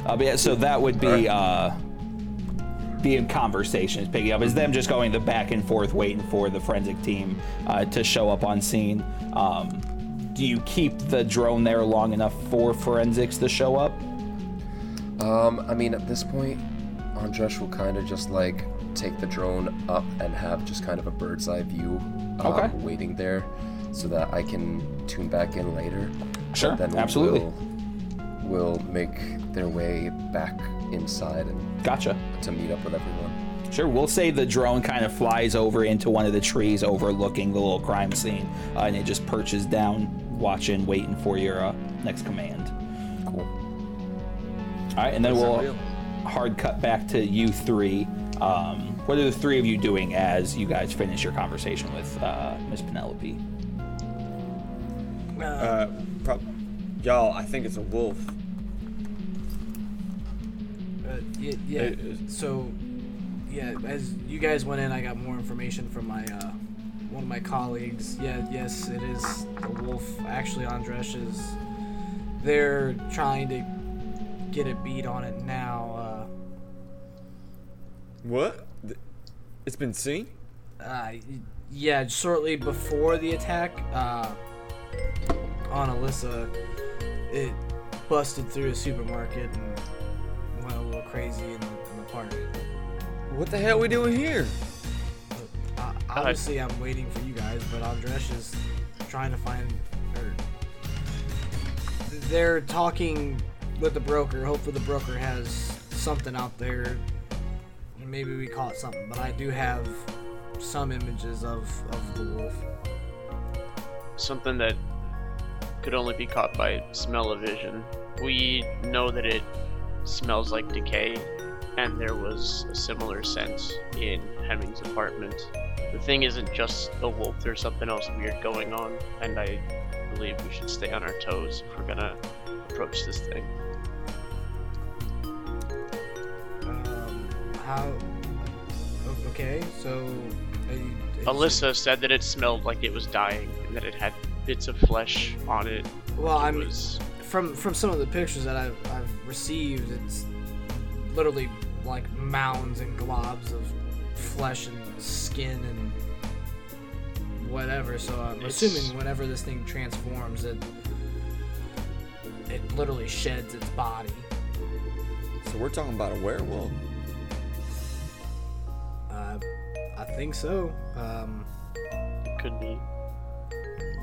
A: Uh, but yeah, so that would be uh, be in conversations picking up. Is them just going the back and forth, waiting for the forensic team uh, to show up on scene. Um, do you keep the drone there long enough for forensics to show up?
B: Um, I mean, at this point, Andresh will kind of just like take the drone up and have just kind of a bird's eye view, um,
A: Okay.
B: waiting there, so that I can tune back in later.
A: Sure, absolutely.
B: Will, will make their way back inside and
A: Gotcha.
B: to meet up with everyone.
A: Sure, we'll say the drone kind of flies over into one of the trees overlooking the little crime scene, uh, and it just perches down, watching, waiting for your uh, next command.
B: Cool.
A: All right, and then
D: That's
A: we'll hard cut back to you three. Um, what are the three of you doing as you guys finish your conversation with uh, Miss Penelope?
D: Uh, prob- y'all, I think it's a wolf.
C: Yeah, yeah. So, yeah, as you guys went in, I got more information from my uh, one of my colleagues. Yeah, yes, it is the wolf. Actually, Andresh is. They're trying to get a beat on it now.
D: What? It's been seen?
C: Uh, uh, yeah, shortly before the attack uh, on Alyssa, it busted through a supermarket and little crazy in the, in the park.
D: What the hell we doing here?
C: Uh, obviously, I'm waiting for you guys, but Andresh is trying to find. Or they're talking with the broker. Hopefully, the broker has something out there. Maybe we caught something, but I do have some images of of the wolf.
E: Something that could only be caught by smell of vision. We know that it smells like decay, and there was a similar sense in Hemming's apartment. The thing isn't just a wolf, there's something else weird going on, and I believe we should stay on our toes if we're gonna approach this thing.
C: Um, how? Okay, so. you- is it-
E: Alyssa said that it smelled like it was dying, and that it had bits of flesh on it.
C: Well,
E: It
C: I'm
E: was
C: from from some of the pictures that I've, I've received, it's literally like mounds and globs of flesh and skin and whatever. So I'm
E: It's-
C: assuming whenever this thing transforms, it it literally sheds its body.
D: So we're talking about a werewolf.
C: Uh, I think so. Um,
E: could be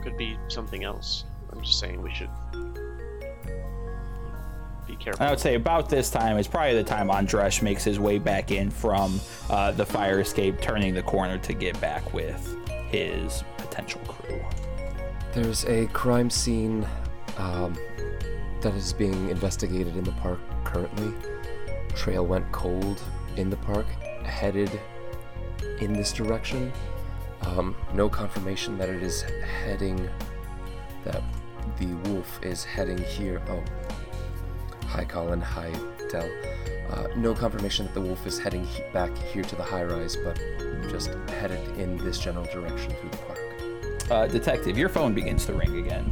E: could be something else. I'm just saying we should be careful.
A: I would say about this time is probably the time Andresh makes his way back in from uh, the fire escape, turning the corner to get back with his potential crew.
B: There's a crime scene um, that is being investigated in the park currently. Trail went cold in the park, headed in this direction. Um, no confirmation that it is heading, that the wolf is heading here. Oh, hi Colin, hi Del. Uh, no confirmation that the wolf is heading he- back here to the high rise, but just headed in this general direction through the park.
A: Uh, detective, your phone begins to ring again.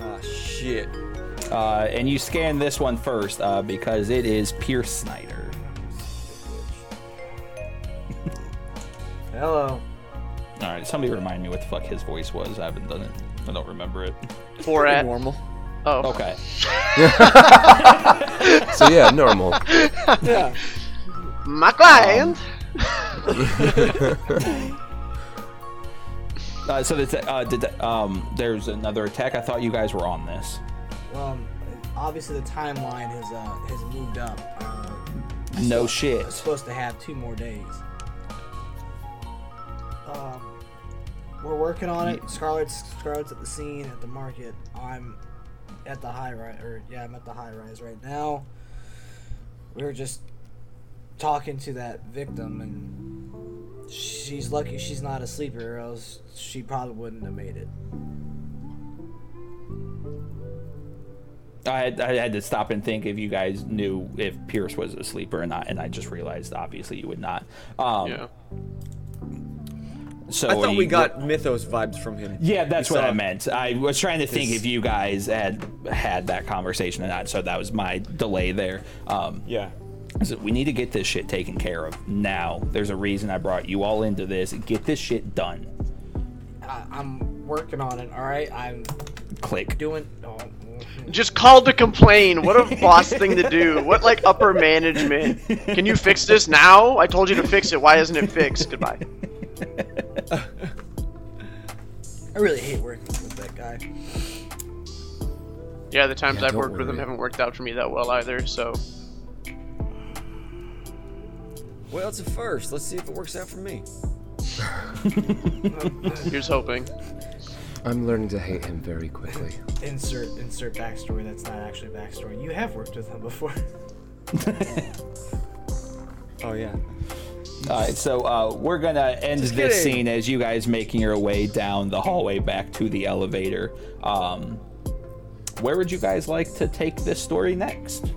D: Ah, shit.
A: Uh, and you scan this one first uh, because it is Pierce Snyder.
C: hello.
A: All right, somebody remind me what the fuck his voice was. I haven't done it. I don't remember it.
E: For at
D: Normal.
E: Oh
A: Okay.
B: So yeah, normal.
C: Yeah.
E: my client.
A: Uh, so the, uh, did, um, there's another attack. I thought you guys were on this.
C: Um, obviously the timeline has uh, has moved up. Uh,
A: No
C: It's
A: shit.
C: It's supposed to have two more days. Um, we're working on it. Scarlet's Scarlett's at the scene at the market. I'm at the high rise, or yeah, I'm at the high rise right now. We were just talking to that victim, and she's lucky she's not a sleeper, or else she probably wouldn't have made it.
A: I had, I had to stop and think if you guys knew if Pierce was a sleeper or not, and I just realized obviously you would not. Um,
E: Yeah.
A: So
D: I thought
A: you-
D: we got Mythos vibes from him.
A: Yeah, that's
D: We
A: what I meant. I was trying to think
D: his-
A: if you guys had had that conversation or not, so that was my delay there. Um,
D: Yeah.
A: so we need to get this shit taken care of now. There's a reason I brought you all into this. Get this shit done.
C: I, I'm
G: working on it. All right, I'm
A: Click.
G: doing. Oh,
E: Just called to complain. What a boss thing to do. What like upper management? Can you fix this now? I told you to fix it. Why isn't it fixed? Goodbye.
G: I really hate working with that guy.
E: Yeah, the times
B: Yeah,
E: I've
B: don't
E: worked with him haven't worked out for me that well either. So
D: Well, it's a first. Let's see if it works out for me.
E: here's hoping.
B: I'm learning to hate him very quickly.
G: Insert insert backstory that's not actually backstory. You have worked with him before.
D: Oh yeah.
A: All right, so uh, we're gonna end
D: Just
A: this
D: kidding.
A: scene as you guys making your way down the hallway back to the elevator. Um, where would you guys like to take this story next?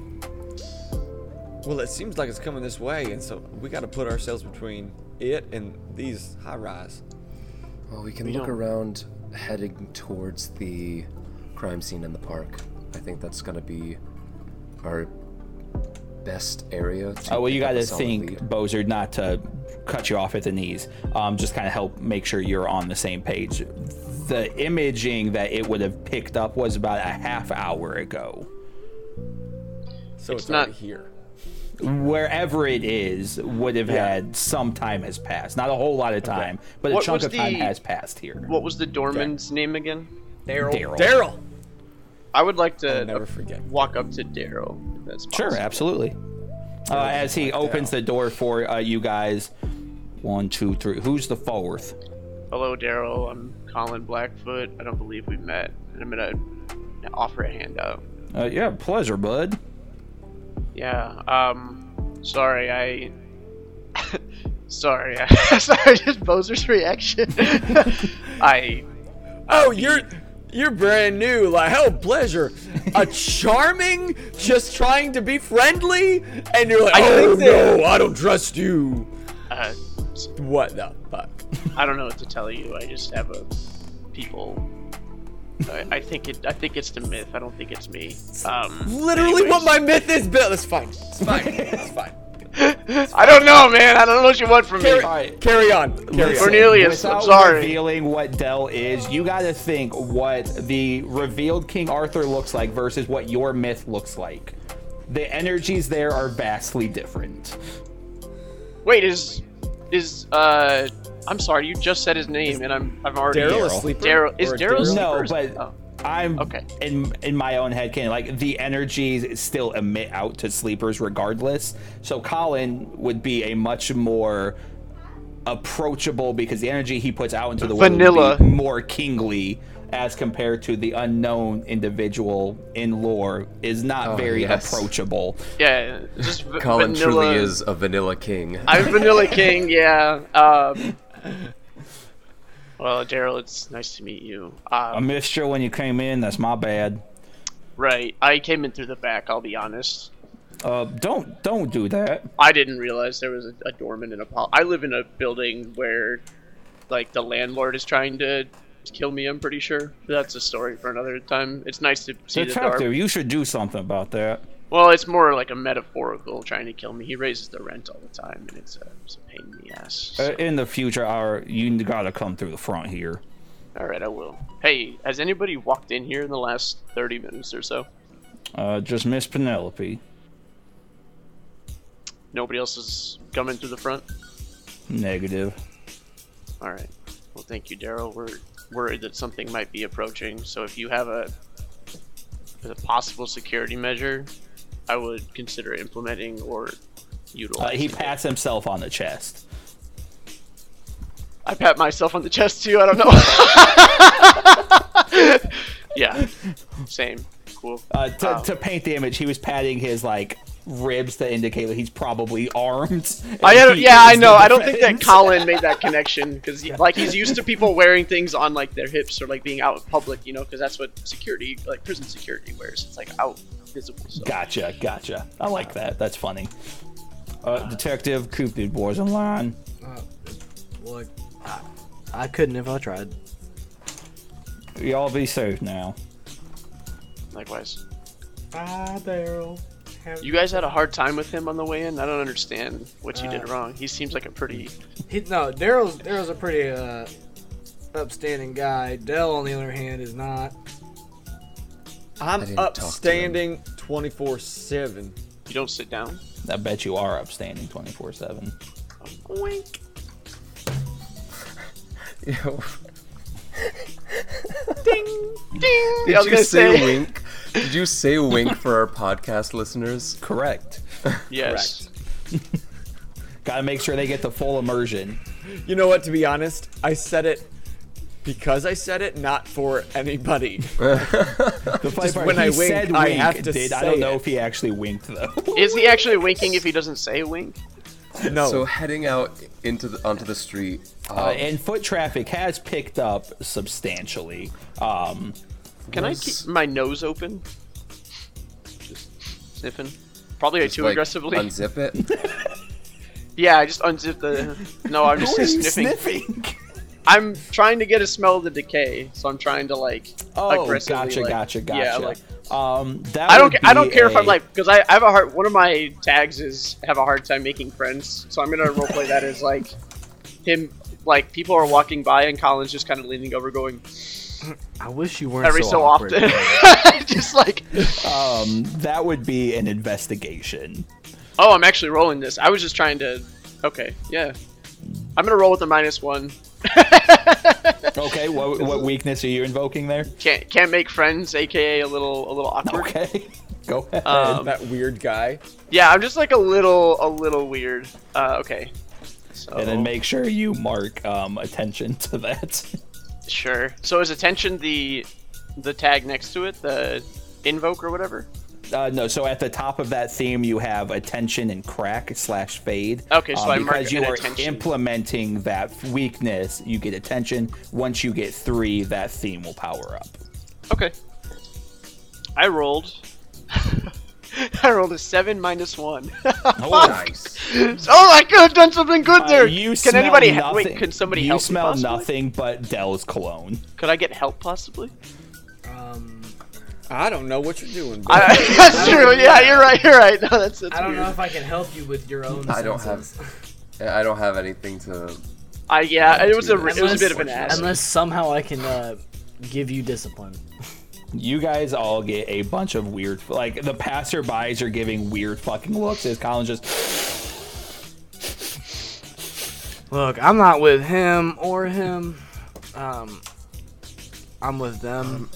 D: Well, it seems like it's coming this way, and so we got to put ourselves between it and these high rise.
B: Well, we can
E: We
B: look
E: don't-
B: around heading towards the crime scene in the park. I think that's gonna be our best area. To
A: Oh well, you got to think,
B: lead.
A: Bozer, not to cut you off at the knees. Um, just kind of help make sure you're on the same page. The imaging that it would have picked up was about a half hour ago.
D: So it's,
E: It's not-
D: here.
A: Wherever it is, would have had some time has passed. Not a whole lot of time, but a
E: What
A: chunk
E: was
A: of time has passed here.
E: What was the doorman's name again?
G: Daryl.
A: Daryl.
D: Daryl.
E: I would like to
D: I'll never forget.
E: walk up to Daryl. That's
A: Sure, absolutely. Uh, as he opens the door for uh, you guys, one, two, three. Who's the fourth?
E: Hello, Daryl. I'm Colin Blackfoot. I don't believe we met. And I'm gonna offer a handout.
A: Uh, yeah, pleasure, bud.
E: Yeah. Um. Sorry, I. sorry. sorry. Just Bozer's reaction. I.
D: Oh, you're you're brand new. Like, oh, pleasure. A charming, just trying to be friendly, and you're like,
E: I
D: oh
E: think that-
D: no, I don't trust you.
E: Uh,
D: What the fuck?
E: I don't know what to tell you. I just have a people. I, I think it. I think it's the myth. I don't think it's me. Um.
D: Literally, what my myth is built. It's fine. It's fine. It's fine.
E: I don't know, man. I don't know what you want from me.
D: Carry,
A: right.
D: carry on. Carry on.
E: Cornelius, I'm sorry.
A: revealing what Dell is, you got to think what the revealed King Arthur looks like versus what your myth looks like. The energies there are vastly different.
E: Wait, is is uh? I'm sorry. You just said his name, and I'm I'm already.
D: Daryl a
A: Daryl.
E: is
D: Or
E: Daryl.
A: No, but
E: Oh.
A: I'm
E: Okay.
A: in in my own head can like the energies still emit out to sleepers regardless. So Colin would be a much more approachable because the energy he puts out into the world
E: Vanilla.
A: would be more kingly as compared to the unknown individual in lore is not
B: Oh,
A: very
B: yes.
A: approachable.
E: Yeah, just v-
B: Colin
E: vanilla.
B: truly is a vanilla king.
E: I'm Vanilla King. Yeah. Um. Well, Daryl, it's nice to meet you.
A: I
E: Um,
A: missed you when you came in. That's my bad.
E: right. I came in through the back. I'll be honest.
A: Uh, don't don't do that.
E: I didn't realize there was a, a doorman in a pol- I live in a building where, like, the landlord is trying to kill me. I'm pretty sure. That's a story for another time. It's nice to see the
A: Detective,
E: door.
A: you should do something about that.
E: Well, it's more like a metaphorical trying to kill me. He raises the rent all the time, and it's a, it's a pain in the ass.
A: Uh, in the future, our you gotta come through the front here.
E: all right, I will. Hey, has anybody walked in here in the last 30 minutes or so?
A: Uh, just Miss Penelope.
E: Nobody else is coming through the front.
A: Negative.
E: All right. Well, thank you, Daryl. We're worried that something might be approaching. So if you have a, a possible security measure, I would consider implementing or
A: Uh,
E: utilizing.
A: he
E: it.
A: pats himself on the chest.
E: I pat myself on the chest too. I don't know. yeah. Same. Cool.
A: Uh, to,
E: Um,
A: to paint the image, he was patting his like ribs to indicate that he's probably armed.
E: I don't, yeah, I know.
A: the
E: I don't think that. Colin made that connection because, like, he's used to people wearing things on like their hips or like being out in public, you know, because that's what security, like prison security, wears. It's like out visible. So.
A: Gotcha, gotcha. I like that. That's funny. Uh, Detective Cupid boys in line.
G: Uh, look, I, I couldn't if I tried.
A: Y'all be safe now.
E: Likewise.
G: Bye, Daryl.
E: You guys had a hard time with him on the way in. I don't understand what you did
G: Uh,
E: wrong. He seems like a pretty.
G: He, no, Daryl's Daryl's a pretty uh, upstanding guy. Dell, on the other hand, is not.
D: I'm
B: didn't talk to him.
D: upstanding 24 7.
E: You don't sit down.
A: I bet you are upstanding 24 7.
E: Wink.
B: Yo,
E: Ding.
B: did
E: I
B: you
E: gonna
B: say,
E: say
B: wink? Did you say wink for our podcast listeners?
A: Correct.
E: Yes.
A: Gotta make sure they get the full immersion.
D: You know what, to be honest, I said it because I said it, not for anybody.
A: The funny
D: Just
A: part,
D: when
A: he
D: I wink,
A: said
D: I have to
A: did. I don't know
D: it.
A: if he actually winked though.
E: Is he actually winking if he doesn't say wink?
D: No.
B: So heading out into the onto the street. Um,
A: Uh, and foot traffic has picked up substantially. Um,
E: Can I keep my nose open? Just sniffing. Probably
B: just,
E: too
B: like,
E: aggressively.
B: Unzip it.
E: yeah, I just unzip the. No, I'm just
A: who are you
E: sniffing.
A: sniffing?
E: I'm trying to get a smell of the decay, so I'm trying to like
A: Oh,
E: aggressively.
A: gotcha,
E: like-
A: gotcha, gotcha.
E: Yeah, like
A: um, that
E: I don't. ca- I don't
A: be
E: care if I'm like because I, I have a hard. One of my tags is have a hard time making friends, so I'm gonna roleplay that as like him. Like people are walking by and Colin's just kind of leaning over, going
C: I wish you weren't
E: every
C: so,
E: so,
C: awkward.
E: often, just like,
A: Um, that would be an investigation.
E: oh, I'm actually rolling this. I was just trying to. Okay, yeah, I'm gonna roll with the minus one.
A: Okay, what, what weakness are you invoking there?
E: Can't can't make friends, aka a little a little awkward.
A: Okay, go ahead.
E: Um,
D: that weird guy.
E: Yeah, I'm just like a little a little weird. Uh, okay. So
A: and then make sure you mark um, attention to that.
E: Sure. So is attention the the tag next to it, the invoke or whatever?
A: Uh, no, so at the top of that theme, you have attention and crack slash fade.
E: Okay, so
A: Um,
E: I mark
A: because you are
E: attention.
A: implementing that weakness, you get attention. Once you get three, that theme will power up.
E: Okay. I rolled. I rolled a seven minus one.
A: Oh,
B: nice.
E: oh, I could have done something good
A: Uh,
E: there.
A: you
E: can
A: smell
E: anybody he-
A: nothing.
E: wait? Can somebody
A: you
E: help? me
A: smell
E: possibly?
A: nothing but Dell's cologne.
E: Could I get help possibly?
G: Um,
D: I don't know what you're doing.
E: I, that's true. Yeah, you're right. You're right. No, that's, that's
G: I don't
E: weird.
G: know if I can help you with your own.
B: I don't have- I don't have anything to.
E: I yeah, it was a
B: Unless-
E: it was a bit of an ass.
C: Unless somehow I can uh, give you discipline.
A: You guys all get a bunch of weird, like the passerbys are giving weird fucking looks as Colin's just.
C: Look, I'm not with him or him. Um, I'm with them.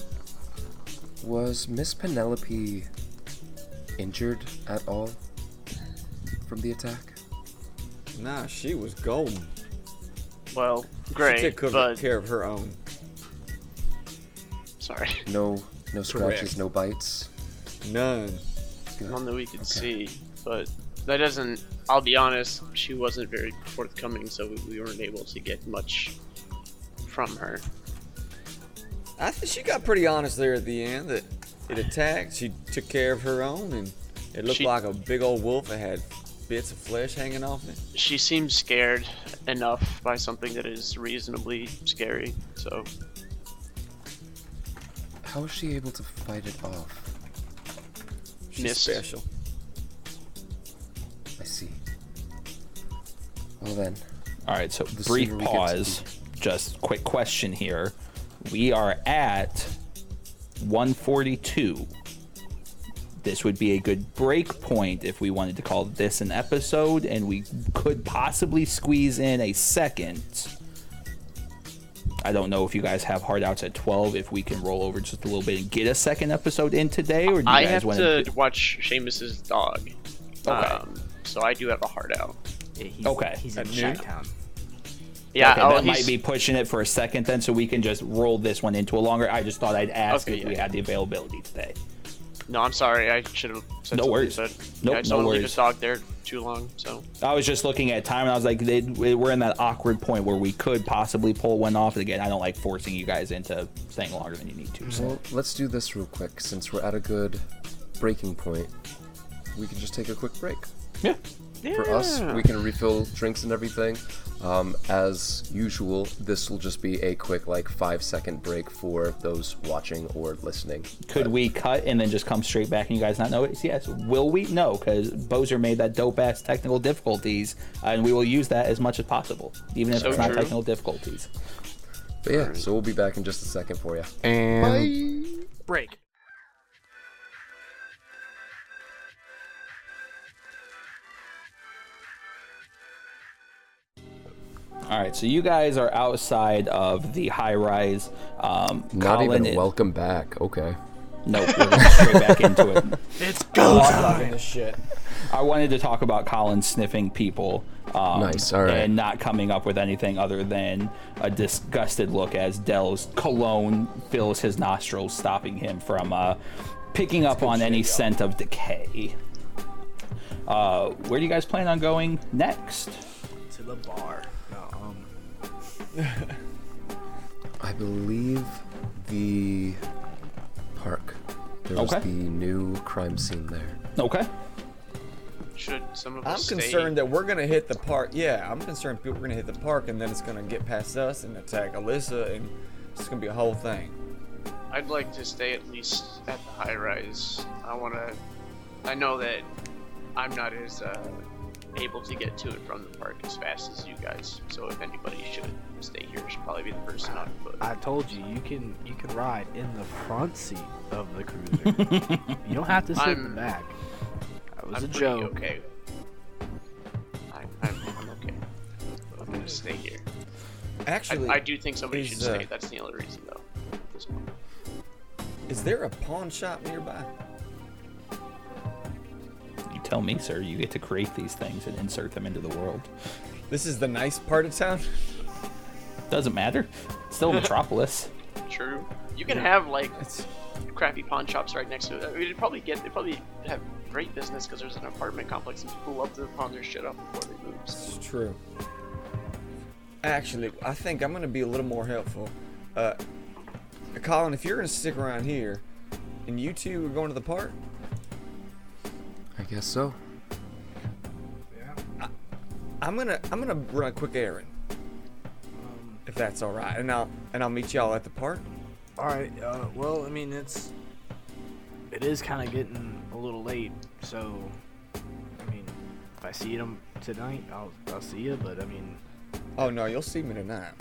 B: Was Miss Penelope injured at all from the attack?
D: Nah, she was golden.
E: Well, great.
D: She
E: great,
D: took care-
E: but
D: care of her own.
E: Sorry,
B: No, no scratches,
D: Correct.
B: no bites.
D: None.
E: none that we could
B: Okay.
E: see. But that doesn't. I'll be honest, she wasn't very forthcoming, so we, we weren't able to get much from her.
D: I think she got pretty honest there at the end that it attacked. She took care of her own, and it looked
E: She-
D: like a big old wolf that had bits of flesh hanging off it.
E: She seems scared enough by something that is reasonably scary. So
B: How was she able to fight it off?
D: She's
E: Missed.
D: special.
B: I see. Well then,
A: All right, so
B: The
A: brief
B: sooner we get to
A: pause. Just quick question here. We are at 142. This would be a good break point if we wanted to call this an episode, and we could possibly squeeze in a second. I don't know if you guys have hard outs at 12, if we can roll over just a little bit and get a second episode in today, or do you
E: I
A: guys
E: have
A: want
E: to watch Seamus's dog.
A: Okay.
E: Um, so I do have a heart out.
C: Yeah, he's,
A: Okay.
C: He's in
D: At?
C: Chi-Town.
E: Yeah,
A: okay,
E: oh,
A: that
E: he's-
A: might be pushing it for a second then, so we can just roll this one into a longer. I just thought I'd ask
E: Okay,
A: if
E: yeah,
A: we
E: yeah.
A: had the availability today.
E: No, I'm sorry. I should have said
A: No worries.
E: But,
A: Nope,
E: yeah, I just
A: no
E: don't want to leave
A: worries.
E: his dog there too long. So
A: I was just looking at time and I was like, they, we're in that awkward point where we could possibly pull one off. Again, I don't like forcing you guys into staying longer than you need to. So
B: well, let's do this real quick since we're at a good breaking point. We can just take a quick break.
A: yeah,
B: For us, we can refill drinks and everything. Um, as usual, this will just be a quick, like, five second break for those watching or listening.
A: could we cut and then just come straight back and you guys not know it? Yes. Will we? No, because Bozer made that dope ass technical difficulties, and we will use that as much as possible, even if
E: So
A: it's not
E: true.
A: technical difficulties.
B: But yeah, so we'll be back in just a second for you.
C: And break.
A: All right, so you guys are outside of the high rise. Um,
B: Not
A: Colin
B: even a
A: and-
B: welcome back. Okay.
A: Nope, we're going straight back into it.
C: It's go
D: Loving this shit.
A: I wanted to talk about Colin sniffing people. Um,
B: Nice, all right.
A: And not coming up with anything other than a disgusted look as Dell's cologne fills his nostrils, stopping him from uh, picking up on any scent of decay. Uh, where do you guys plan on going next?
C: to the bar. No,
B: I believe the park. There was
A: Okay.
B: the new crime scene there.
A: Okay.
E: Should some of
D: I'm
E: us stay?
D: concerned that we're gonna hit the park. Yeah, I'm concerned people are gonna hit the park and then it's gonna get past us and attack Alyssa and it's gonna be a whole thing.
E: I'd like to stay at least at the high rise. I want to. I know that I'm not as uh, able to get to it from the park as fast as you guys. So if anybody should stay here, should probably be the person on foot.
C: I told you you can you can ride in the front seat of the cruiser. you don't have to sit in the back. That was
E: I'm
C: a joke.
E: okay. I'm, I'm, I'm okay. I'm gonna stay here. I,
D: Actually,
E: I do think somebody
D: is,
E: should
D: uh,
E: stay. That's the only reason, though. at this point.
D: is there a pawn shop nearby?
A: You tell me, sir. You get to create these things and insert them into the world.
D: This is the nice part of town.
A: Doesn't matter. Still a Metropolis.
E: True. You can have like
D: It's
E: crappy pawn shops right next to it. I mean, it'd probably get, they probably have great business because there's an apartment complex and people love to pawn their shit off before they move.
D: It's true. Actually, I think I'm gonna be a little more helpful. Uh, Colin, if you're gonna stick around here, and you two are going to the park,
B: I guess so. Yeah.
D: I'm gonna I'm gonna run a quick errand, if that's all right, and I'll and I'll meet y'all at the park.
C: All right. Uh, well, I mean, it's it is kind of getting a little late, so I mean, if I see them tonight, I'll I'll see you. But I mean,
D: Oh no, you'll see me tonight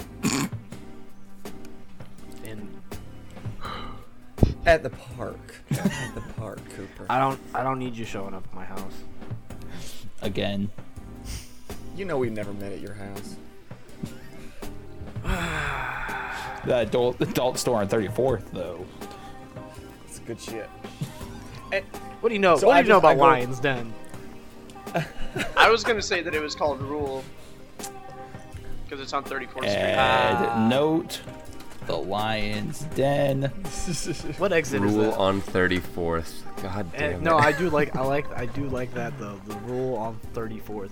C: in
D: at the park. at the park, Cooper.
C: I don't I don't need you showing up at my house.
A: Again.
D: You know we never met at your house.
A: The adult, adult store on 34th, though.
D: It's good shit.
C: What do you know?
D: So
C: what
D: I
C: do you know
D: just- I
C: about
D: go-
C: Lions Den?
E: I was gonna say that it was called Rule because it's on 34th Street.
A: Add ah. note. The Lion's Den.
C: What exit is
B: Rule
C: that?
B: on 34th. God
C: Eh,
B: damn it.
C: no, I do like I like I do like that though. The rule on 34th.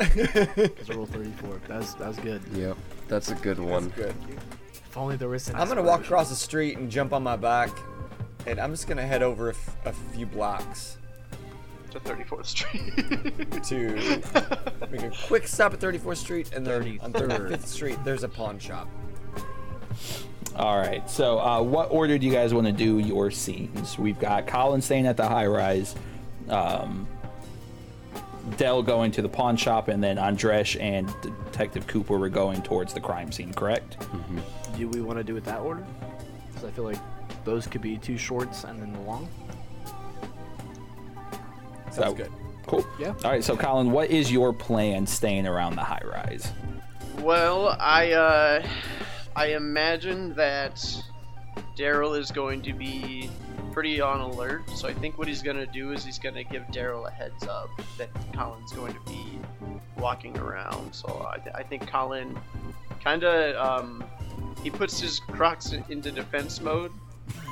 C: It's rule 34. That's that's good.
B: Yep, that's a good one.
D: Good.
C: If only there was. an
D: I'm gonna walk across the street and jump on my bike, and I'm just gonna head over a, f- a few blocks
E: to 34th Street.
D: to make a quick stop at 34th Street, and then on
C: 33rd.
D: 35th Street there's a pawn shop.
A: All right. So, uh, what order do you guys want to do your scenes? We've got Colin staying at the high rise, um, Dell going to the pawn shop, and then Andresh and Detective Cooper were going towards the crime scene. Correct? Mm-hmm.
C: Do we want to do it that order? Because I feel like those could be two shorts and then the long.
D: Sounds
A: So-
D: good.
A: Cool.
C: Yeah.
A: All right. So, Colin, what is your plan staying around the high rise?
E: well, I uh, I imagine that Daryl is going to be pretty on alert. So I think what he's gonna do is he's gonna give Daryl a heads up that Colin's going to be walking around. So I, I think Colin kind of um, he puts his Crocs in- into defense mode,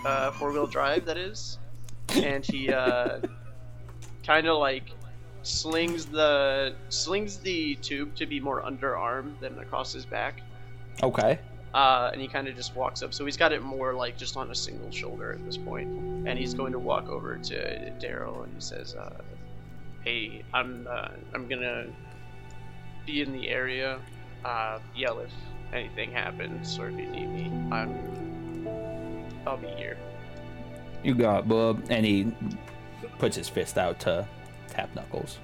E: uh, four wheel drive that is, and he uh, kind of like slings the slings the tube to be more underarm than across his back.
A: Okay.
E: Uh, and he kind of just walks up. So he's got it more like just on a single shoulder at this point. And he's going to walk over to Daryl and he says, uh, "Hey, I'm uh, I'm gonna be in the area. Uh, yell if anything happens or if you need me. I'm I'll be here."
A: You got bub, and he puts his fist out to tap knuckles.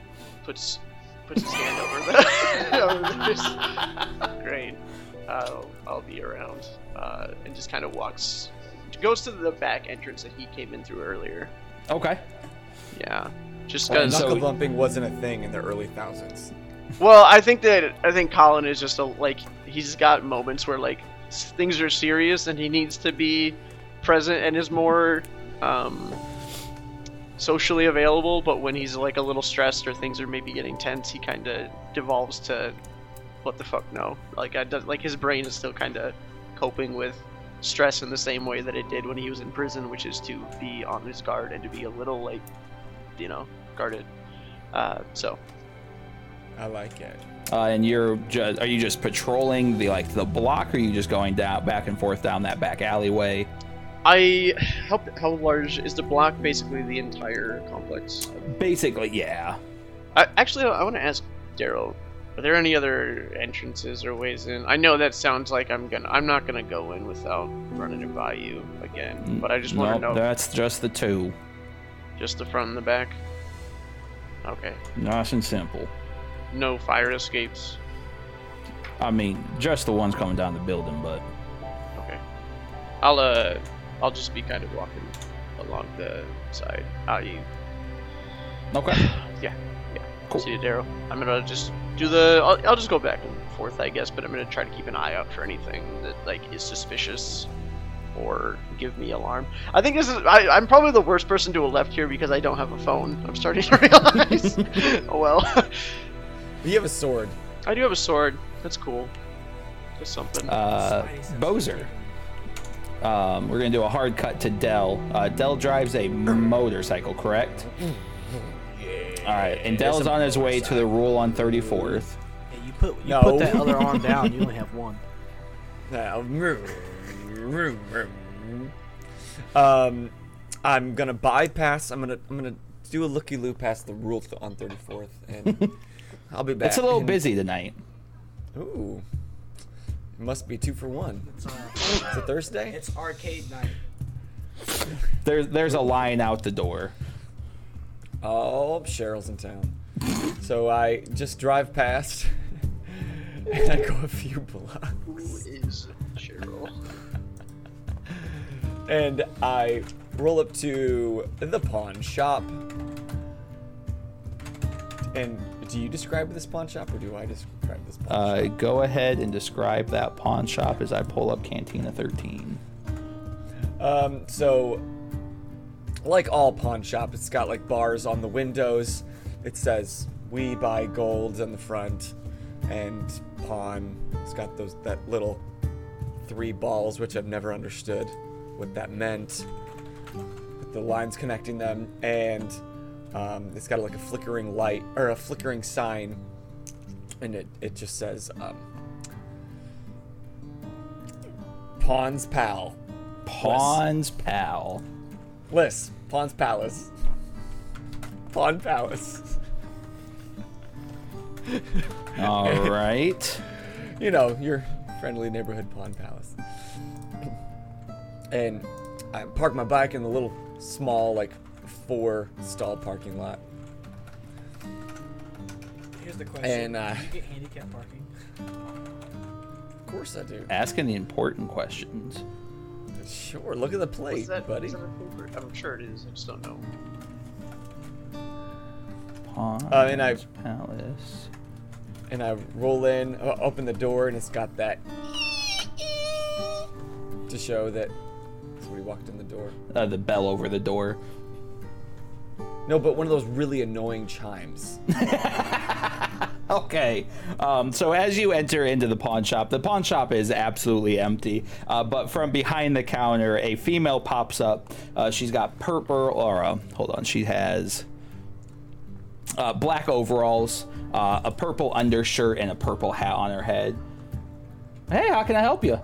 E: Puts puts his hand over the over. Great. I'll, I'll be around. Uh, and just kind of walks, goes to the back entrance that he came in through earlier.
A: Okay.
E: Yeah, just
A: Well,
E: because.
A: so-
D: Knuckle bumping wasn't a thing in the early thousands.
E: Well, I think that I think Colin is just a like he's got moments where like s- things are serious and he needs to be present and is more um, socially available. But when he's like a little stressed or things are maybe getting tense, he kind of devolves to what the fuck no. Like I does like his brain is still kind of coping with stress in the same way that it did when he was in prison, which is to be on his guard and to be a little like you know guarded. Uh, so
D: I like it.
A: Uh, and you're just are you just patrolling the like the block or are you just going down back and forth down that back alleyway?
E: I how how large is the block? Basically, the entire complex.
A: Basically, yeah.
E: I, actually, I want to ask Daryl. Are there any other entrances or ways in? I know that sounds like I'm gonna. I'm not gonna go in without running it by you again. But I just want to
A: Nope,
E: know
A: that's just the two.
E: just the front and the back. Okay.
A: Nice and simple.
E: No fire escapes.
A: I mean, just the ones coming down the building, but
E: Okay. I'll uh, I'll just be kind of walking along the side. Ah, you
A: okay.
E: Yeah.
A: Cool.
E: See you, Daryl. I'm gonna just do the. I'll, I'll just go back and forth, I guess. But I'm gonna try to keep an eye out for anything that like is suspicious or give me alarm. I think this is. I, I'm probably the worst person to have left here because I don't have a phone. I'm starting to realize. oh well.
D: You have a sword.
E: I do have a sword. That's cool. Just something.
A: Uh, Bozer. Um, we're gonna do a hard cut to Dell. Uh, Dell drives a motorcycle, correct? All right, and Dell's on his way to the rule on 34th.
G: Hey, you put you
D: No.
G: put that other arm down. You only have one.
D: Um, I'm gonna bypass. I'm gonna I'm gonna do a looky loo past the rule on 34th, and I'll be back.
A: It's a little
D: in-
A: busy tonight.
D: Ooh, it must be two for one.
G: It's, uh,
D: It's a Thursday.
G: it's arcade night.
A: There's there's a line out the door.
D: Oh, Cheryl's in town. So I just drive past, and I go a few blocks.
E: Who is Cheryl?
D: and I roll up to the pawn shop. And do you describe this pawn shop, or do I describe this pawn
A: Uh,
D: shop?
A: go ahead and describe that pawn shop as I pull up Cantina 13.
D: Um, so, like all pawn shop, it's got like bars on the windows. It says "We buy gold" on the front, and pawn. It's got those that little three balls, which I've never understood what that meant. With the lines connecting them, and um, it's got like a flickering light or a flickering sign, and it it just says um, "Pawn's Pal."
A: Pawn's pal.
D: Liz, Pawn's Palace. Pawn Palace.
A: All right.
D: You know, your friendly neighborhood Pawn Palace. And I park my bike in the little small, like, four stall parking lot.
G: Here's the question.
D: And, uh,
G: Do you get handicap parking?
D: Of course I do.
A: Asking the important questions.
D: Sure, look at the plate,
E: that,
D: buddy.
E: is that a paper? I'm sure it is. I just don't know.
A: Pawn's
D: Uh, and I-
A: palace.
D: And I roll in, uh, open the door, and it's got that to show that somebody walked in the door.
A: Uh, the bell over the door.
D: No, but one of those really annoying chimes.
A: Okay. Um, so as you enter into the pawn shop, the pawn shop is absolutely empty. Uh, but from behind the counter, a female pops up. Uh, she's got purple, or uh, hold on, she has uh, black overalls, uh, a purple undershirt, and a purple hat on her head. Hey, how can I help you?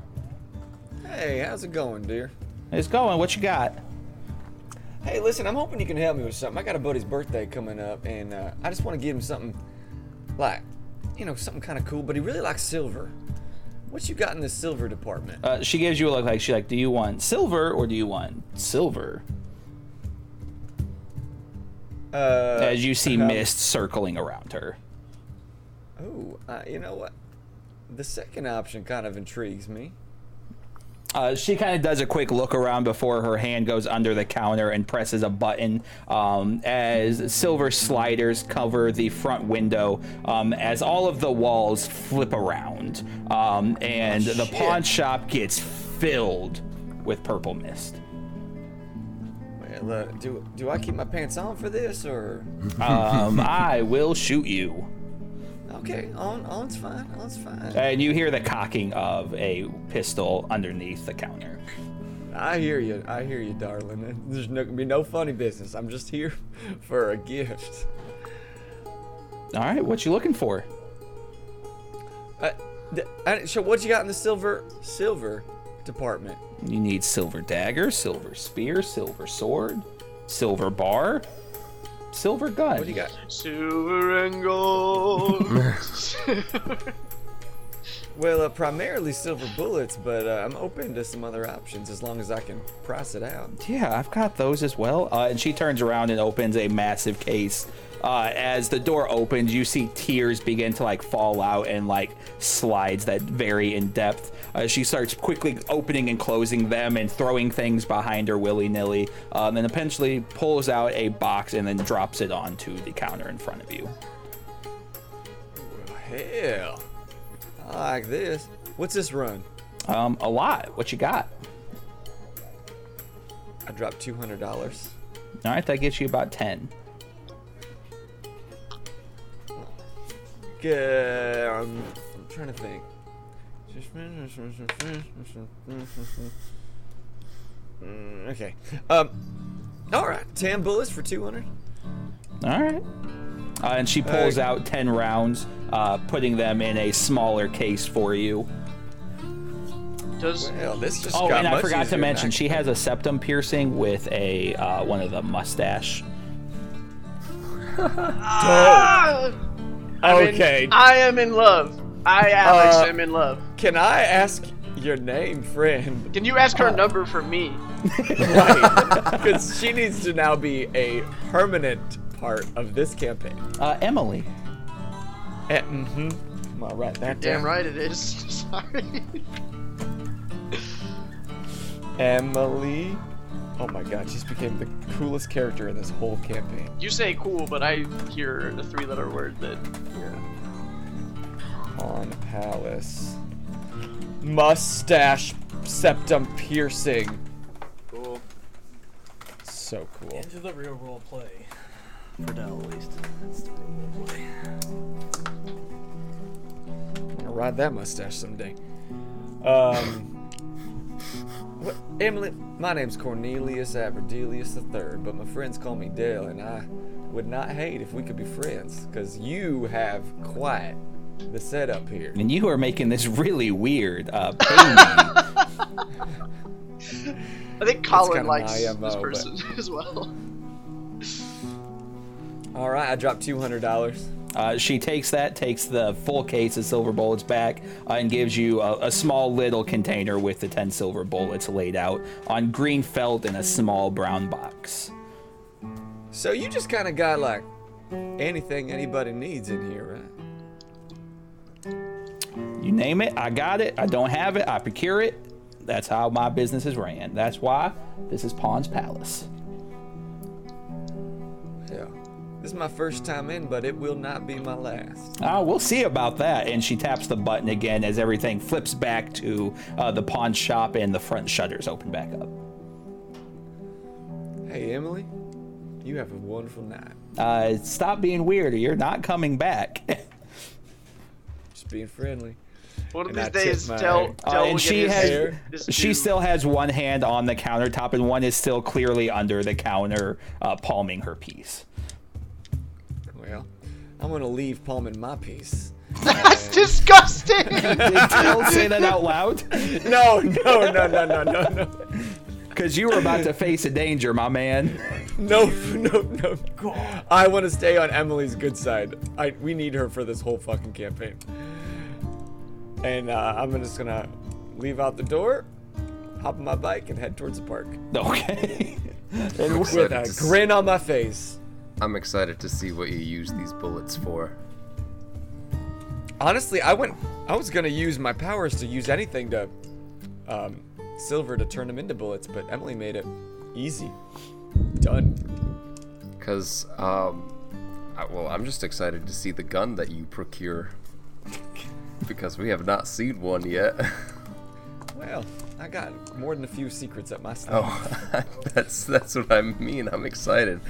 D: Hey, how's it going, dear?
A: It's going. What you got?
D: Hey, listen, I'm hoping you can help me with something. I got a buddy's birthday coming up, and uh, I just want to give him something like, you know, something kind of cool. But he really likes silver. What you got in the silver department?
A: Uh, she gives you a look like she like, do you want silver or do you want silver?
D: Uh,
A: As you see
D: um,
A: mist circling around her.
D: Oh, uh, you know what? the second option kind of intrigues me.
A: Uh, she kind of does a quick look around before her hand goes under the counter and presses a button um, as silver sliders cover the front window um, as all of the walls flip around um, and the pawn shop gets filled with purple mist.
D: Well, uh, do do I keep my pants on for this or?
A: Um, I will shoot you.
D: Okay, on on's fine. On's fine.
A: And you hear the cocking of a pistol underneath the counter.
D: I hear you. I hear you, darling. There's no, gonna be no funny business. I'm just here for a gift.
A: All right, what you looking for?
D: Uh, I, so what you got in the silver silver department?
A: You need silver dagger, silver spear, silver sword, silver bar, silver gun.
D: What do you got?
E: Silver and gold.
D: Well, uh, primarily silver bullets, but uh, I'm open to some other options as long as I can price it out.
A: Yeah, I've got those as well. Uh, and she turns around and opens a massive case. Uh, as the door opens, you see tears begin to like fall out and like slides that vary in depth. Uh, she starts quickly opening and closing them and throwing things behind her willy nilly. Um, and eventually pulls out a box and then drops it onto the counter in front of you.
D: Hell, I like this. What's this run?
A: Um, a lot. What you got?
D: I dropped two hundred dollars.
A: All right, that gets you about ten.
D: Okay, I'm, I'm trying to think. Mm, Okay. Um. All right. Ten bullets for two hundred.
A: All right. Uh, and she pulls
D: Uh,
A: out 10 rounds, uh, putting them in a smaller case for you.
E: Does
D: Well, this just
A: Oh,
D: got
A: and I forgot to mention, she has a septum piercing with a uh, one of the mustache.
E: Ah! I'm in-
D: Okay.
E: I am in love. I, Alex,
D: Uh,
E: am in love.
D: Can I ask your name, friend?
E: Can you ask her number for me?
D: Right. Because she needs to now be a permanent part of this campaign.
A: Uh, Emily.
D: Eh, mm-hmm. I'm gonna write that
E: Damn right it is. Sorry.
D: Emily. Oh my god, she's became the coolest character in this whole campaign.
E: You say cool, but I hear the three-letter word that.
D: On Palace. Mustache septum piercing.
E: Cool.
D: So cool.
G: Into the real role play. For Dell, at least. That's the real role play.
D: I'm gonna ride that mustache someday. Um. What, Emily, my name's Cornelius Averdelius III, but my friends call me Dale, and I would not hate if we could be friends, because you have quite the setup here.
A: And you are making this really weird. Uh, pay.
E: I think Colin likes
D: my
E: this
D: MO, but-
E: person as well.
D: All right, I dropped two hundred dollars.
A: Uh, she takes that, takes the full case of silver bullets back, uh, and gives you a, a small little container with the 10 silver bullets laid out on green felt in a small brown box.
D: So you just kind of got like anything anybody needs in here, right?
A: You name it, I got it. I don't have it, I procure it. That's how my business is ran. That's why this is Pawn's Palace.
D: This is my first time in, but it will not be my last.
A: Uh, we'll see about that. And she taps the button again as everything flips back to uh, the pawn shop and the front shutters open back up.
D: Hey, Emily, you have a wonderful night.
A: Uh, stop being weird or you're not coming back.
D: Just being friendly.
E: One of
D: And
E: these days,
D: my-
E: Dell,
A: Uh, and she has she
E: due.
A: still has one hand on the countertop and one is still clearly under the counter uh, palming her piece
D: Well, I'm gonna leave Palm in my piece.
E: That's disgusting.
A: did Dell say that out loud
D: No, no, no, no, no, no, no,
A: because you were about to face a danger my man
D: no, no, no. I want to stay on Emily's good side. I we need her for this whole fucking campaign. And uh, I'm just gonna leave out the door, hop on my bike, and head towards the park
A: okay and
D: with a grin on my face.
B: I'm excited to see what you use these bullets for.
D: Honestly, I went I was gonna use my powers to use anything to, um, silver to turn them into bullets, but Emily made it easy. Done.
B: Because, um, I, well, I'm just excited to see the gun that you procure. because we have not seen one yet.
D: Well, I got more than a few secrets up my sleeve.
B: oh, that's that's what I mean. I'm excited.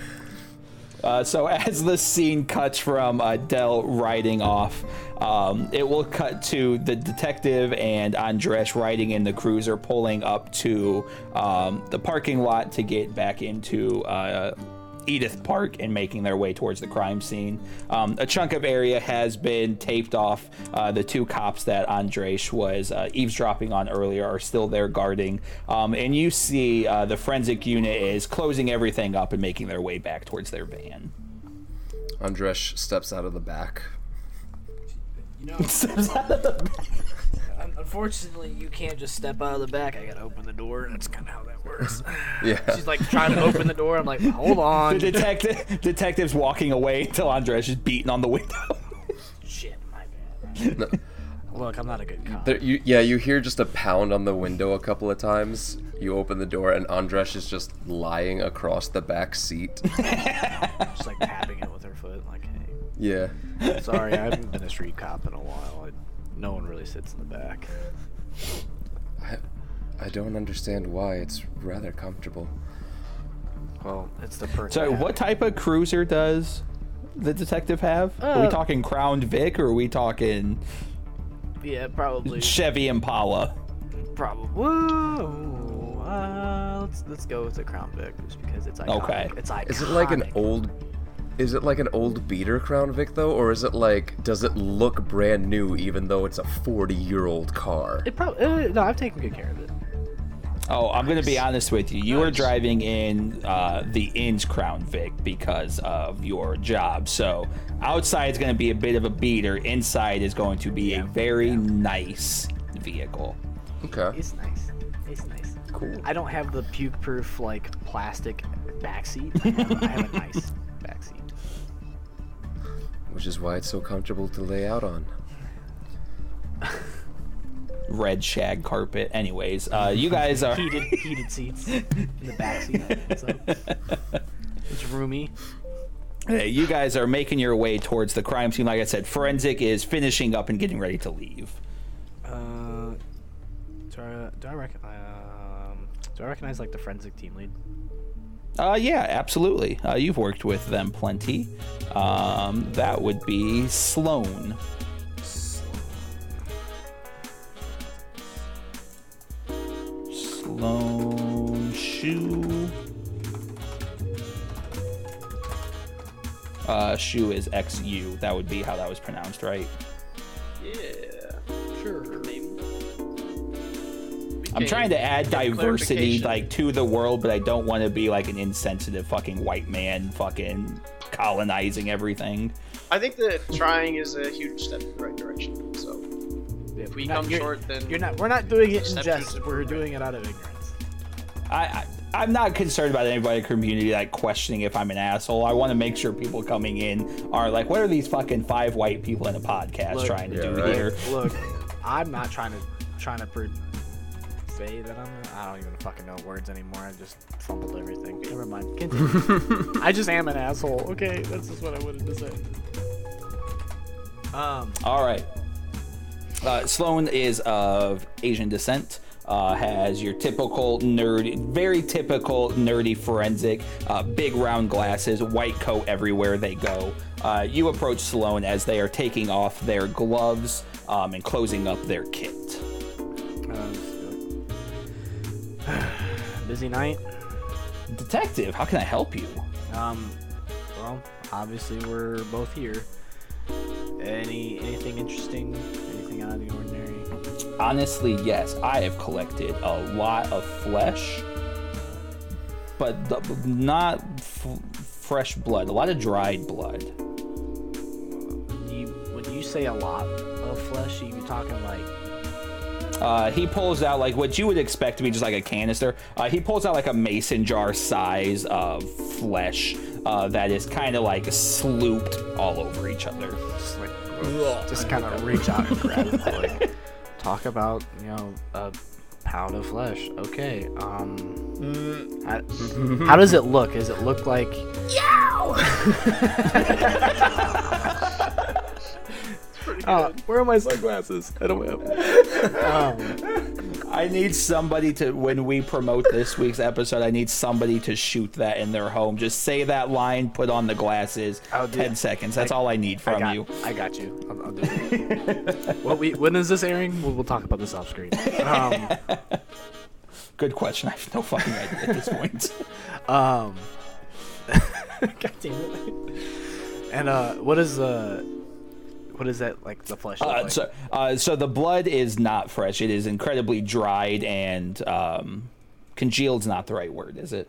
A: Uh, so as the scene cuts from uh, Dell riding off, um, it will cut to the detective and Andres riding in the cruiser, pulling up to um, the parking lot to get back into uh, Edith Park and making their way towards the crime scene. Um, a chunk of area has been taped off. Uh, the two cops that Andres was uh, eavesdropping on earlier are still there guarding. Um, and you see uh, the forensic unit is closing everything up and making their way back towards their van.
B: Andresh steps out of the back.
C: You know, un- unfortunately, you can't just step out of the back. I gotta open the door, that's kind of how that works.
B: Yeah.
C: She's like trying to open the door. I'm like, hold
A: The
C: on.
A: detective, detective's walking away until Andres is beating on the window.
C: Shit, my bad.
B: No,
C: Look, I'm not a good cop.
B: there, you, yeah, you hear just a pound on the window a couple of times. You open the door, and Andresh is just lying across the back seat.
C: Just like tapping it with her foot. Like, hey,
B: yeah.
C: sorry, I haven't been a street cop in a while. I, no one really sits in the back.
B: I, I don't understand why. It's rather comfortable.
C: Well, it's the perk.
A: So, what type of cruiser does the detective have? are we
C: Uh,
A: talking Crown Vic or are we talking
C: Yeah, probably.
A: Chevy Impala?
C: Probably. Whoa. Uh, let's let's go with the Crown Vic just because it's iconic.
A: Okay.
C: It's iconic.
B: Is it like an old? Is it like an old beater Crown Vic though, or is it like does it look brand new even though it's a 40 year old car?
C: It probably. Uh, no, I've taken good care of it.
A: Oh, I'm gonna be honest with you. You were
E: Nice.
A: driving in uh, the Inn's Crown Vic because of your job. So outside is gonna be a bit of a beater. Inside is going to be a very nice vehicle.
B: Okay.
C: It's nice. It's nice.
B: Cool.
C: I don't have the puke-proof like plastic backseat. I have, I have a nice backseat.
B: Which is why it's so comfortable to lay out on.
A: Red shag carpet. Anyways, uh, you guys are.
C: Heated heated seats in the backseat. So it's roomy.
A: Hey, you guys are making your way towards the crime scene. Like I said, forensic is finishing up and getting ready to leave.
C: Uh, do I, do I recognize? Um, do I recognize like the forensic team lead?
A: Uh, yeah, absolutely. Uh, you've worked with them plenty. Um, that would be Sloan. Sloan Shoe. Uh, Shoe is X U. That would be how that was pronounced, right?
E: Yeah, sure. Maybe.
A: I'm trying to add diversity like to the world, but I don't want to be like an insensitive fucking white man fucking colonizing everything.
E: I think that trying is a huge step in the right direction. So if we
C: Not-
E: come
C: you're-
E: short, then
C: You're not. We're not doing it in
E: Step
C: jest. We're
E: the
C: doing it out of ignorance.
A: I, I I'm not concerned about anybody in the community like questioning if I'm an asshole. I want to make sure people coming in are like, what are these fucking five white people in a podcast
C: Look-
A: trying to
B: Yeah,
A: do
B: right.
A: here?
C: Look, I'm not trying to trying to per- say that I'm. I don't even fucking know words anymore. I just fumbled everything. Never mind. Continue. I just am an asshole. Okay, that's just what I wanted to say. Um.
A: All right. Uh, Sloan is of Asian descent. Uh, has your typical nerd, very typical nerdy forensic, uh, big round glasses, white coat everywhere they go. Uh, you approach Sloan as they are taking off their gloves um, and closing up their kit.
C: busy night.
A: Detective, how can I help you?
C: Um. Well, obviously we're both here. Any anything interesting? Anything out of the ordinary?
A: Honestly, yes, I have collected a lot of flesh, but the, not f- fresh blood. A lot of dried blood.
C: You, when you say a lot of flesh, you talking like
A: Uh, he pulls out like what you would expect to be just like a canister. Uh, he pulls out like a mason jar size of flesh uh, that is kind of like slooped all over each other.
C: just like just kind of reach out and grab it. Like, talk about you know a pound of flesh. Okay. Um. How, how does it look? Does it look like? Uh, where are my sunglasses? I don't have. um,
A: I need somebody to when we promote this week's episode. I need somebody to shoot that in their home. Just say that line, put on the glasses.
C: I'll do
A: Ten
C: it.
A: seconds. That's
C: I-
A: all I need
C: I
A: from
C: got,
A: you.
C: I got you. I'll, I'll do it. what we, when is this airing? We'll, we'll talk about this off screen. Um,
A: Good question. I have no fucking idea at this point.
C: um, God damn it. And uh, what is uh, what is that like the flesh? look
A: Uh,
C: like?
A: so, uh, so the blood is not fresh. It is incredibly dried and um, congealed's not the right word, is it?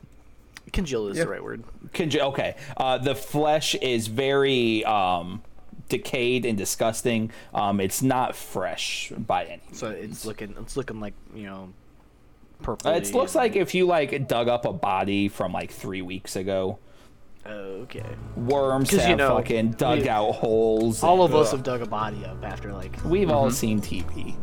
C: Congealed is the right word.
A: Conge- okay. Uh, the flesh is very um, decayed and disgusting. Um, it's not fresh by any.
C: So it's looking it's looking like you know purple.
A: Uh, it looks like if you like dug up a body from like three weeks ago.
C: Okay.
A: Worms have
C: you know,
A: fucking dug
C: we-
A: out holes.
C: All
A: and-
C: of us have dug a body up after like.
A: We've all seen TP.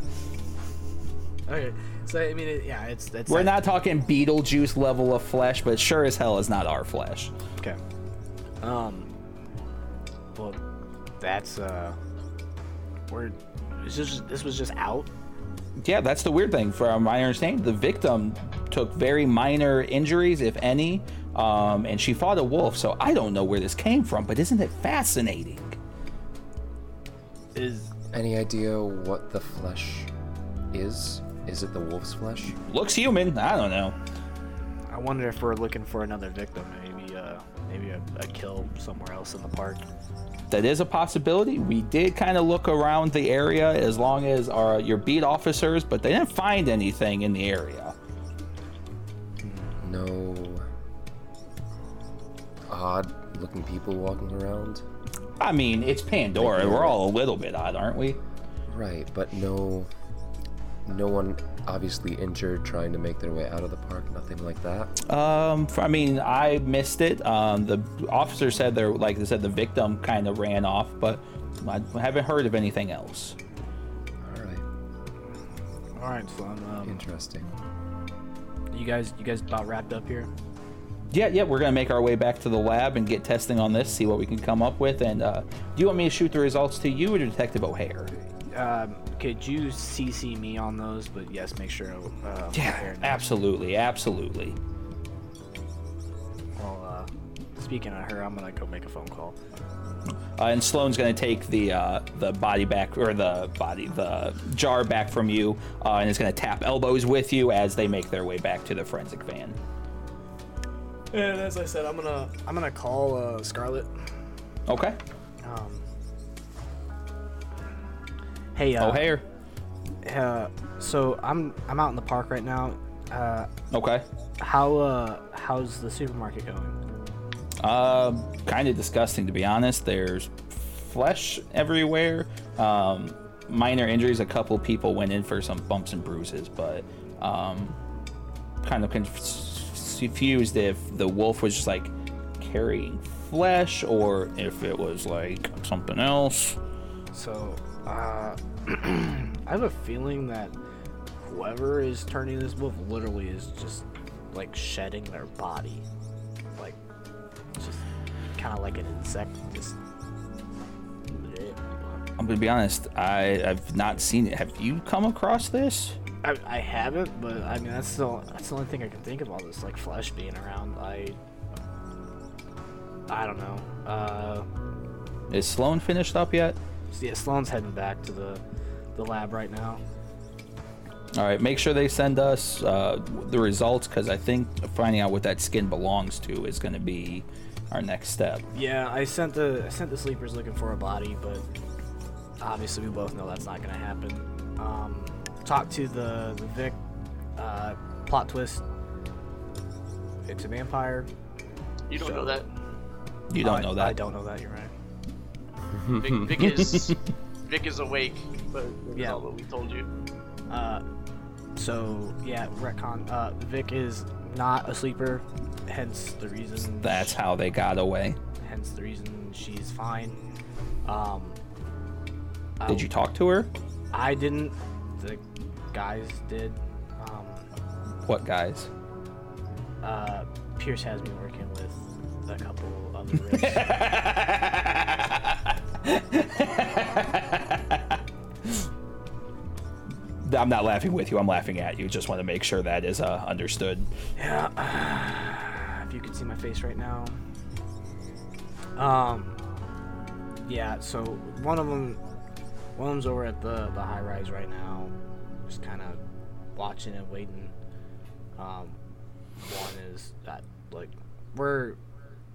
C: Okay. So I mean, it, yeah, it's it's.
A: We're
C: that-
A: not talking Beetlejuice level of flesh, but sure as hell is not our flesh.
C: Okay. Um. Well, that's uh. We're. This just this was just out.
A: Yeah, that's the weird thing. From my understanding, the victim took very minor injuries, if any, um, and she fought a wolf. So I don't know where this came from, but isn't it fascinating?
C: Is
B: Any idea what the flesh is? Is it the wolf's flesh?
A: Looks human. I don't know.
C: I wonder if we're looking for another victim. Maybe uh maybe a, a kill somewhere else in the park.
A: That is a possibility. We did kind of look around the area as long as our your beat officers, but they didn't find anything in the area.
B: Hmm, no odd looking people walking around?
A: I mean, it's Pandora. We're all a little bit odd, aren't we?
B: Right, but no no one obviously injured trying to make their way out of the park, nothing like that.
A: Um, I mean, I missed it. Um, the officer said they're like they said the victim kind of ran off, but I haven't heard of anything else.
B: Alright,
C: All right, so um,
B: interesting.
C: you guys you guys about wrapped up here.
A: Yeah, yeah, we're gonna make our way back to the lab and get testing on this, see what we can come up with. And uh, do you want me to shoot the results to you or to Detective O'Hare?
C: Um, could you CC me on those? But yes, make sure. Uh,
A: Yeah,
C: O'Hare knows.
A: absolutely, absolutely.
C: Well, uh, speaking of her, I'm gonna go make a phone call.
A: Uh, and Sloane's gonna take the uh, the body back or the body the jar back from you, uh, and is gonna tap elbows with you as they make their way back to the forensic van.
C: And as I said, I'm gonna I'm gonna call uh, Scarlet.
A: Okay,
C: Um, hey, uh,
A: O'Hare.
C: Uh, so I'm I'm out in the park right now. Uh,
A: Okay.
C: how uh how's the supermarket going?
A: Um, kind of disgusting to be honest. There's flesh everywhere. Um, minor injuries. A couple people went in for some bumps and bruises, but um, kind of confused if the wolf was just like carrying flesh or if it was like something else.
C: So, uh, I have a feeling that whoever is turning this wolf literally is just like shedding their body, like just kind of like an insect. Just
A: I'm gonna be honest. I I've not seen it. Have you come across this?
C: I, I haven't, but I mean that's the that's the only thing I can think of all this like flesh being around. I I don't know. Uh,
A: Is Sloan finished up yet?
C: So yeah, Sloan's heading back to the the lab right now.
A: All right, make sure they send us uh, the results because I think finding out what that skin belongs to is going to be our next step.
C: Yeah, I sent the I sent the sleepers looking for a body, but obviously we both know that's not gonna happen. Um, talk to the the Vic. Uh, plot twist. It's a vampire.
E: You don't know that.
A: You don't
C: I-
A: know that.
C: I don't know that. You're right.
E: Vic, Vic is Vic is awake, but that's
C: Yeah.
E: all that we told you.
C: Uh, so yeah, retcon. Uh, Vic is not a sleeper, hence the reason.
A: That's how they got away.
C: hence the reason she's fine. Um,
A: Did you talk to her?
C: I didn't. The guys did. Um,
A: What guys?
C: uh, Pierce has me working with a couple other rigs.
A: I'm not laughing with you. I'm laughing at you. Just want to make sure that is uh, understood.
C: yeah. if you could see my face right now. Um. Yeah. So one of them, one of them's over at the the high rise right now, just kind of watching and waiting. Um, one is that like we're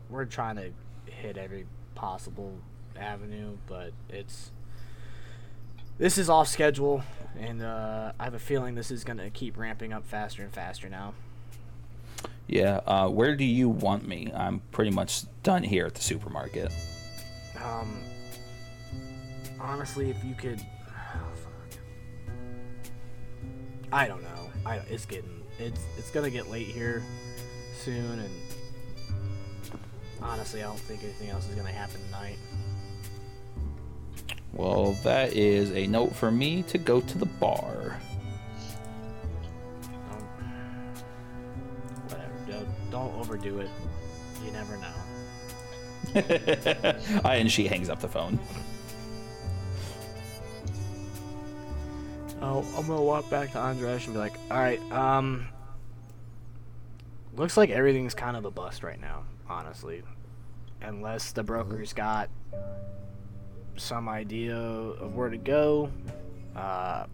C: we're trying to hit every possible avenue, but it's this is off schedule, and uh, I have a feeling this is gonna keep ramping up faster and faster now.
A: Yeah. Uh, where do you want me? I'm pretty much done here at the supermarket.
C: Um, honestly, if you could, oh, fuck. I don't know. I it's getting it's it's gonna get late here soon, and honestly, I don't think anything else is gonna happen tonight.
A: Well, that is a note for me to go to the bar.
C: Don't, whatever. Don't, don't overdo it. You never know.
A: Uh, and she hangs up the phone.
C: Oh, I'm gonna walk back to Andres and be like, all right, um, looks like everything's kind of a bust right now, honestly. Unless the broker's got some idea of where to go, uh,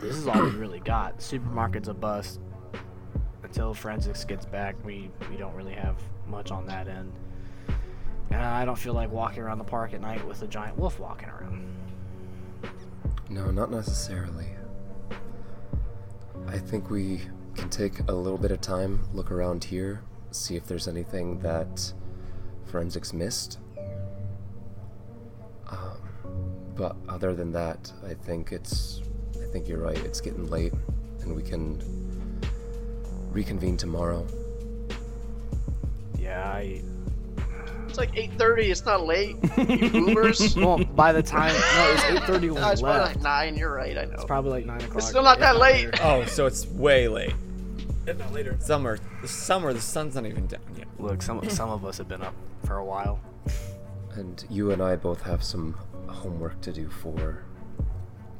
C: this is all we really got. Supermarket's a bust. Until forensics gets back, we we don't really have much on that end. And I don't feel like walking around the park at night with a giant wolf walking around.
B: No, not necessarily. I think we can take a little bit of time, look around here, see if there's anything that forensics missed. But other than that, I think it's. I think you're right. It's getting late, and we can reconvene tomorrow.
C: Yeah, I
E: It's like 8:30. It's not late. You boomers.
C: well, by the time no, it's eight thirty when
E: No, it's probably
C: left.
E: like nine. You're right. I know.
C: It's probably like nine o'clock.
E: It's still not that late.
C: later.
D: Oh, so it's way late.
C: If not later.
D: Summer, the summer, the sun's not even down yet.
C: Look, some some of us have been up for a while.
B: And you and I both have some homework to do for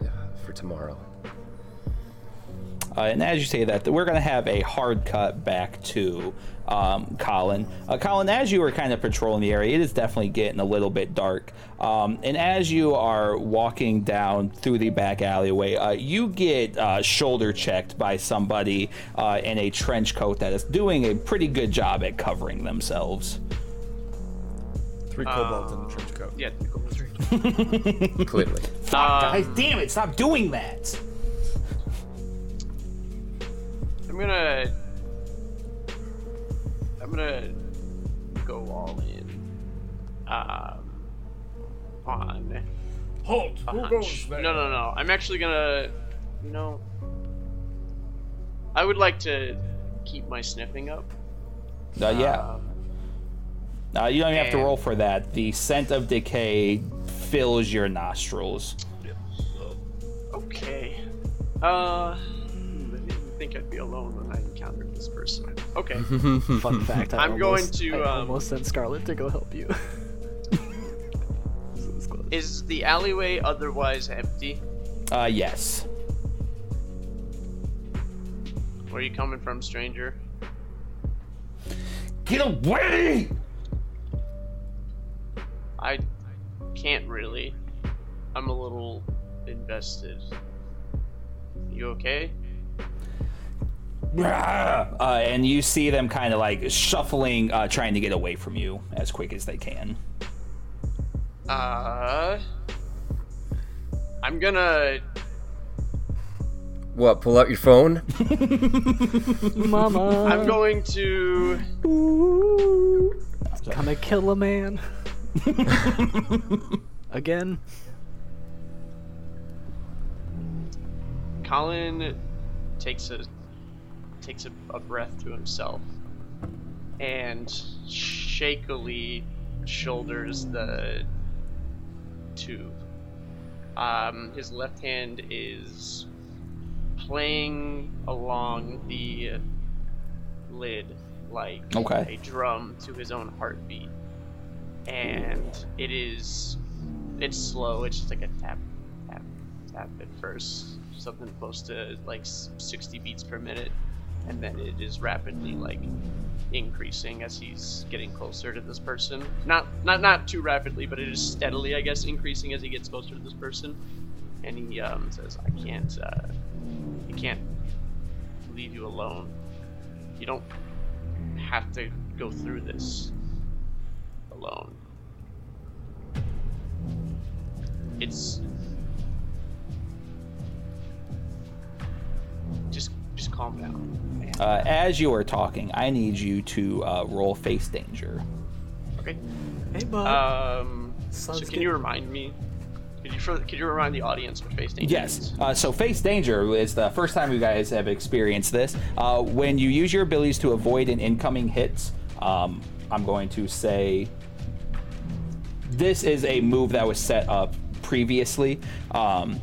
B: uh, for tomorrow.
A: Uh, and as you say that, we're going to have a hard cut back to um, Colin. Uh, Colin, as you are kind of patrolling the area, it is definitely getting a little bit dark. Um, and as you are walking down through the back alleyway, uh, you get uh, shoulder checked by somebody uh, in a trench coat that is doing a pretty good job at covering themselves.
D: Three kobolds in the trench coat.
E: Yeah. Um,
B: Clearly.
A: Guys, damn it, stop doing that!
E: I'm gonna. I'm gonna go all in. Um, on.
G: Halt!
E: a
G: Who
E: hunch.
G: goes there?
E: No, no, no. I'm actually gonna. You know. I would like to keep my sniffing up.
A: Uh, yeah.
E: Um,
A: Uh, you don't even have to
E: and-
A: roll for that. The scent of decay fills your nostrils.
E: okay. Uh. hmm, I didn't think I'd be alone when I encountered this person. Okay.
C: Fun fact: I
E: I'm going to,
C: I
E: um,
C: almost sent Scarlet to go help you. Is.
E: Is the alleyway otherwise empty?
A: Uh, yes.
E: Where are you coming from, stranger?
A: Get away!
E: I can't really. I'm a little invested. You okay?
A: Uh, and you see them kind of like shuffling, uh, trying to get away from you as quick as they can.
E: Uh. I'm gonna.
B: What? Pull out your phone?
C: Mama,
E: I'm going to.
C: gonna kill a man. Again.
E: Colin takes a takes a, a breath to himself and shakily shoulders the tube Um, his left hand is playing along the lid like
A: Okay.
E: a drum to his own heartbeat, and it is it's slow. It's just like a tap, tap, tap at first, something close to like 60 beats per minute, and then it is rapidly like increasing as he's getting closer to this person. Not not not too rapidly, but it is steadily, I guess, increasing as he gets closer to this person. And he um, says, "I can't, uh, I can't leave you alone. You don't have to go through this alone. It's just just calm down. man.
A: Uh, as you are talking, I need you to uh, roll face danger.
E: okay.
G: Hey, bud.
E: Um. So can
G: good.
E: you remind me? Could you could you remind the audience what face danger
A: Yes.
E: is?
A: Uh, so face danger is the first time you guys have experienced this. Uh, when you use your abilities to avoid an incoming hit, um, I'm going to say this is a move that was set up previously. Um,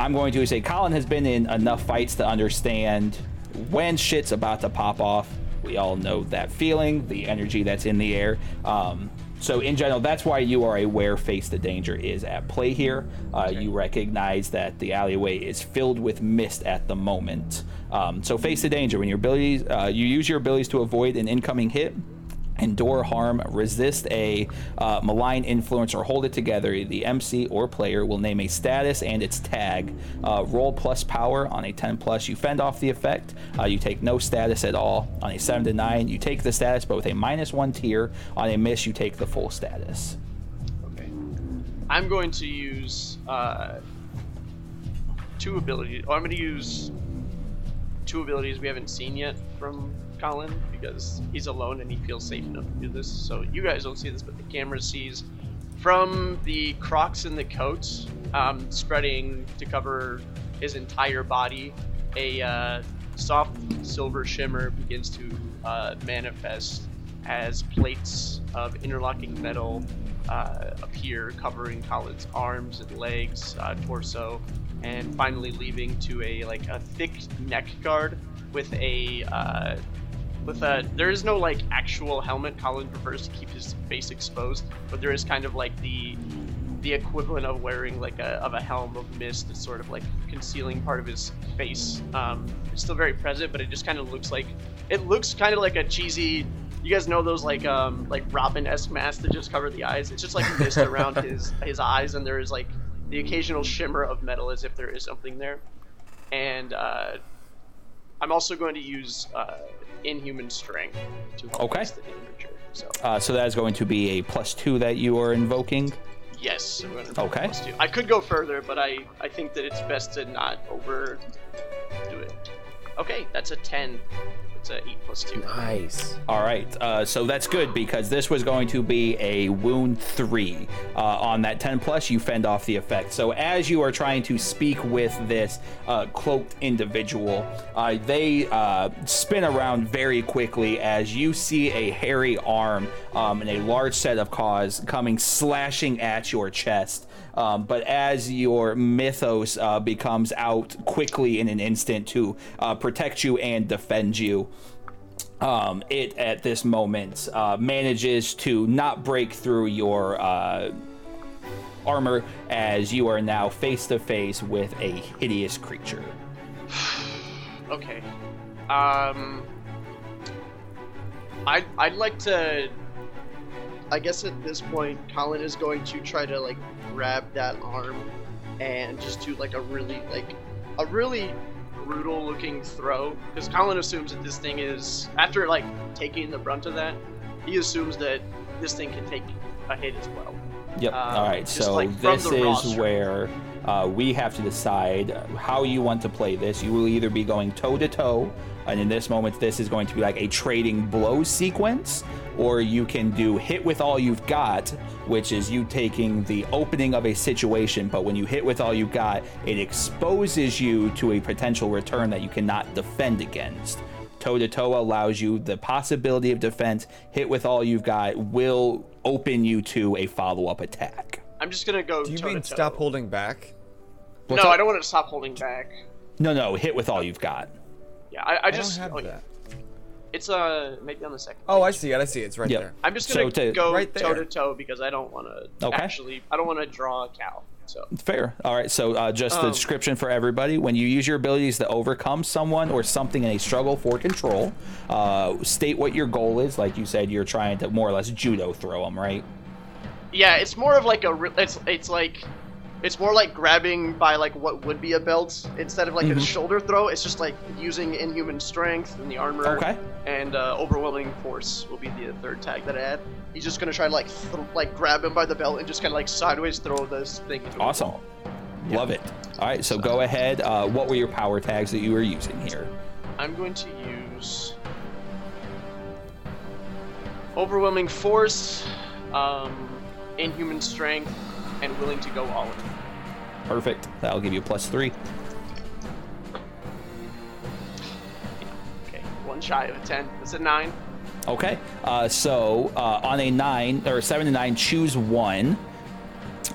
A: I'm going to say Colin has been in enough fights to understand when shit's about to pop off. We all know that feeling, the energy that's in the air. Um, so, in general, that's why you are aware face the danger is at play here. Uh, You recognize that the alleyway is filled with mist at the moment. Um, so, face the danger when your abilities, uh, you use your abilities to avoid an incoming hit endure harm, resist a uh, malign influence, or hold it together, the MC or player will name a status and its tag. Uh, roll plus power on a 10 plus, you fend off the effect. Uh, you take no status at all. On a 7 to 9, you take the status, but with a minus 1 tier. On a miss, you take the full status.
E: Okay. I'm going to use uh, two abilities. Oh, I'm going to use two abilities we haven't seen yet from Colin because he's alone and he feels safe enough to do this. So you guys don't see this, but the camera sees from the Crocs in the coat, um, spreading to cover his entire body. A uh, soft silver shimmer begins to uh, manifest as plates of interlocking metal uh, appear, covering Colin's arms and legs, uh, torso, and finally leaving to a like a thick neck guard with a uh, with a there is no like actual helmet. Colin prefers to keep his face exposed, but there is kind of like the the equivalent of wearing like a of a helm of mist that's sort of like concealing part of his face. Um, it's still very present, but it just kind of looks like it looks kind of like a cheesy. You guys know those like um like Robin-esque masks that just cover the eyes. It's just like mist around his his eyes, and there is like the occasional shimmer of metal as if there is something there. And uh, I'm also going to use uh, inhuman strength to
A: Okay.
E: the danger. So
A: Uh, so that is going to be a plus 2 that you are invoking.
E: yes,
A: Okay.
E: plus two. I could go further, but I I think that it's best to not overdo it. Okay, that's a ten. It's a eight plus two.
B: Nice.
A: All right, uh, so that's good because this was going to be a wound three. Uh, on that 10 plus, you fend off the effect. So as you are trying to speak with this uh, cloaked individual, uh, they uh, spin around very quickly as you see a hairy arm um, and a large set of claws coming slashing at your chest. Um, but as your mythos uh, becomes out quickly in an instant to uh, protect you and defend you, um, it at this moment uh, manages to not break through your uh, armor as you are now face to face with a hideous creature.
E: Okay. Um. I'd I'd like to. I guess at this point, Colin is going to try to like grab that arm and just do like a really like a really brutal looking throw because Colin assumes that this thing is after like taking the brunt of that, he assumes that this thing can take a hit as well.
A: Yep.
E: Um,
A: All right. So
E: like
A: this is
E: roster.
A: where uh, we have to decide how you want to play this. You will either be going toe to toe, and in this moment, this is going to be like a trading blows sequence, or you can do hit with all you've got, which is you taking the opening of a situation, but when you hit with all you've got, it exposes you to a potential return that you cannot defend against. Toe to toe allows you the possibility of defense. Hit with all you've got will open you to a follow up attack.
E: I'm just gonna go.
D: Do you mean stop holding back?
E: No,
A: up?
E: I don't want to stop holding back.
A: No, no, hit with all you've got.
E: Yeah, I, I
D: I
E: just.
D: don't have
E: oh, yeah.
D: that.
E: It's uh maybe on the second.
D: Oh, I see it. I see it. It's right
A: Yep.
D: there.
E: I'm just gonna
A: to-
E: go
D: Right
E: toe to toe because I don't want to
A: Okay.
E: actually. I don't want to draw a cow. So
A: Fair. All right. So, uh, just the
E: Um,
A: description for everybody: when you use your abilities to overcome someone or something in a struggle for control, uh, state what your goal is. Like you said, you're trying to more or less judo throw them, right?
E: yeah, it's more of like a. It's it's like. It's more like grabbing by like what would be a belt instead of like
A: Mm-hmm.
E: a shoulder throw. It's just like using inhuman strength and the armor.
A: Okay.
E: And uh, overwhelming force will be the third tag that I add. He's just gonna try to like th- like grab him by the belt and just kind of like sideways throw this thing. Into a
A: Awesome.
E: wall.
A: Love it. All right. So go ahead. Uh, what were your power tags that you were using here?
E: I'm going to use overwhelming force, um, inhuman strength, and willing to go all in.
A: Perfect. That'll give you a plus three.
E: Okay, one shy of a ten. That's a nine.
A: Okay. Uh, so uh, on a nine or seven to nine, choose one.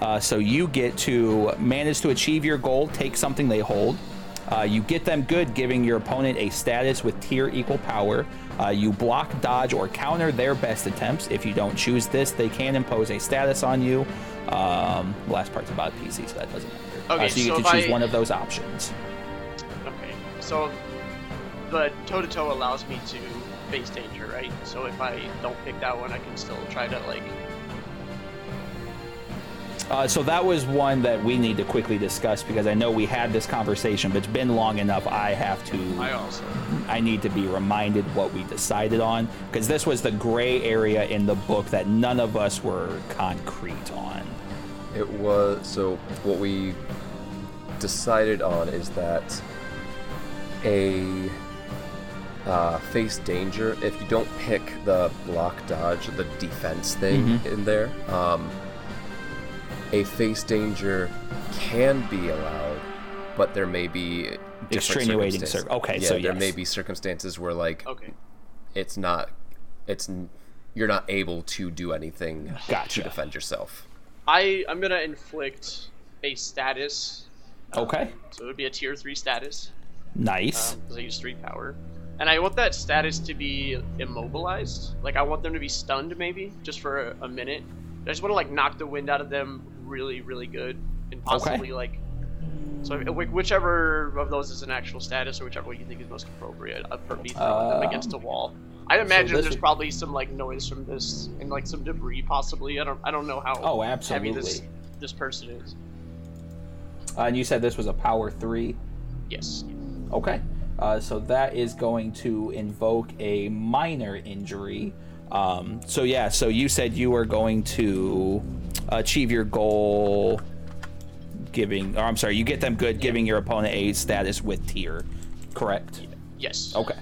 A: Uh, so you get to manage to achieve your goal, take something they hold. Uh, you get them good, giving your opponent a status with tier equal power. Uh, you block, dodge, or counter their best attempts. If you don't choose this, they can impose a status on you. Um, the last part's about PC, so that doesn't matter.
E: Okay,
A: uh, so you
E: so
A: get to choose
E: I-
A: one of those options.
E: Okay, so the toe to toe allows me to face danger, right? So if I don't pick that one, I can still try to like.
A: Uh, so that was one that we need to quickly discuss because I know we had this conversation, but it's been long enough. I have to.
E: I also.
A: I need to be reminded what we decided on because this was the gray area in the book that none of us were concrete on.
B: It was so what we decided on is that a uh, face danger if you don't pick the block dodge the defense thing in there um, a face danger can be allowed but there may be different
A: Extenuating cir-
B: circumstances.
A: okay,
B: yeah,
A: so
B: there may be circumstances where like
E: Okay.
B: it's not it's you're not able to do anything
A: Gotcha.
B: to defend yourself
E: I I'm gonna inflict a status.
A: Okay,
E: So it would be a tier three status.
A: nice.
E: because I use three power. And I want that status to be immobilized. Like I want them to be stunned, maybe just for a, a minute. I just want to like knock the wind out of them really, really good, and possibly like. So whichever of those is an actual status, or whichever one you think is most appropriate, I'd be throwing them
A: Um,
E: against a wall. I imagine
A: this
E: there's
A: would-
E: probably some like noise from this and like some debris, possibly. I don't, I don't know how
A: Oh,
E: heavy this
A: absolutely.
E: this person is.
A: Uh, and you said this was a power three.
E: Yes.
A: Okay. Uh, so that is going to invoke a minor injury. Um, so yeah, so you said you were going to achieve your goal, giving, or I'm sorry, you get them good, giving your opponent a status with tier, correct?
E: Yes.
A: Okay.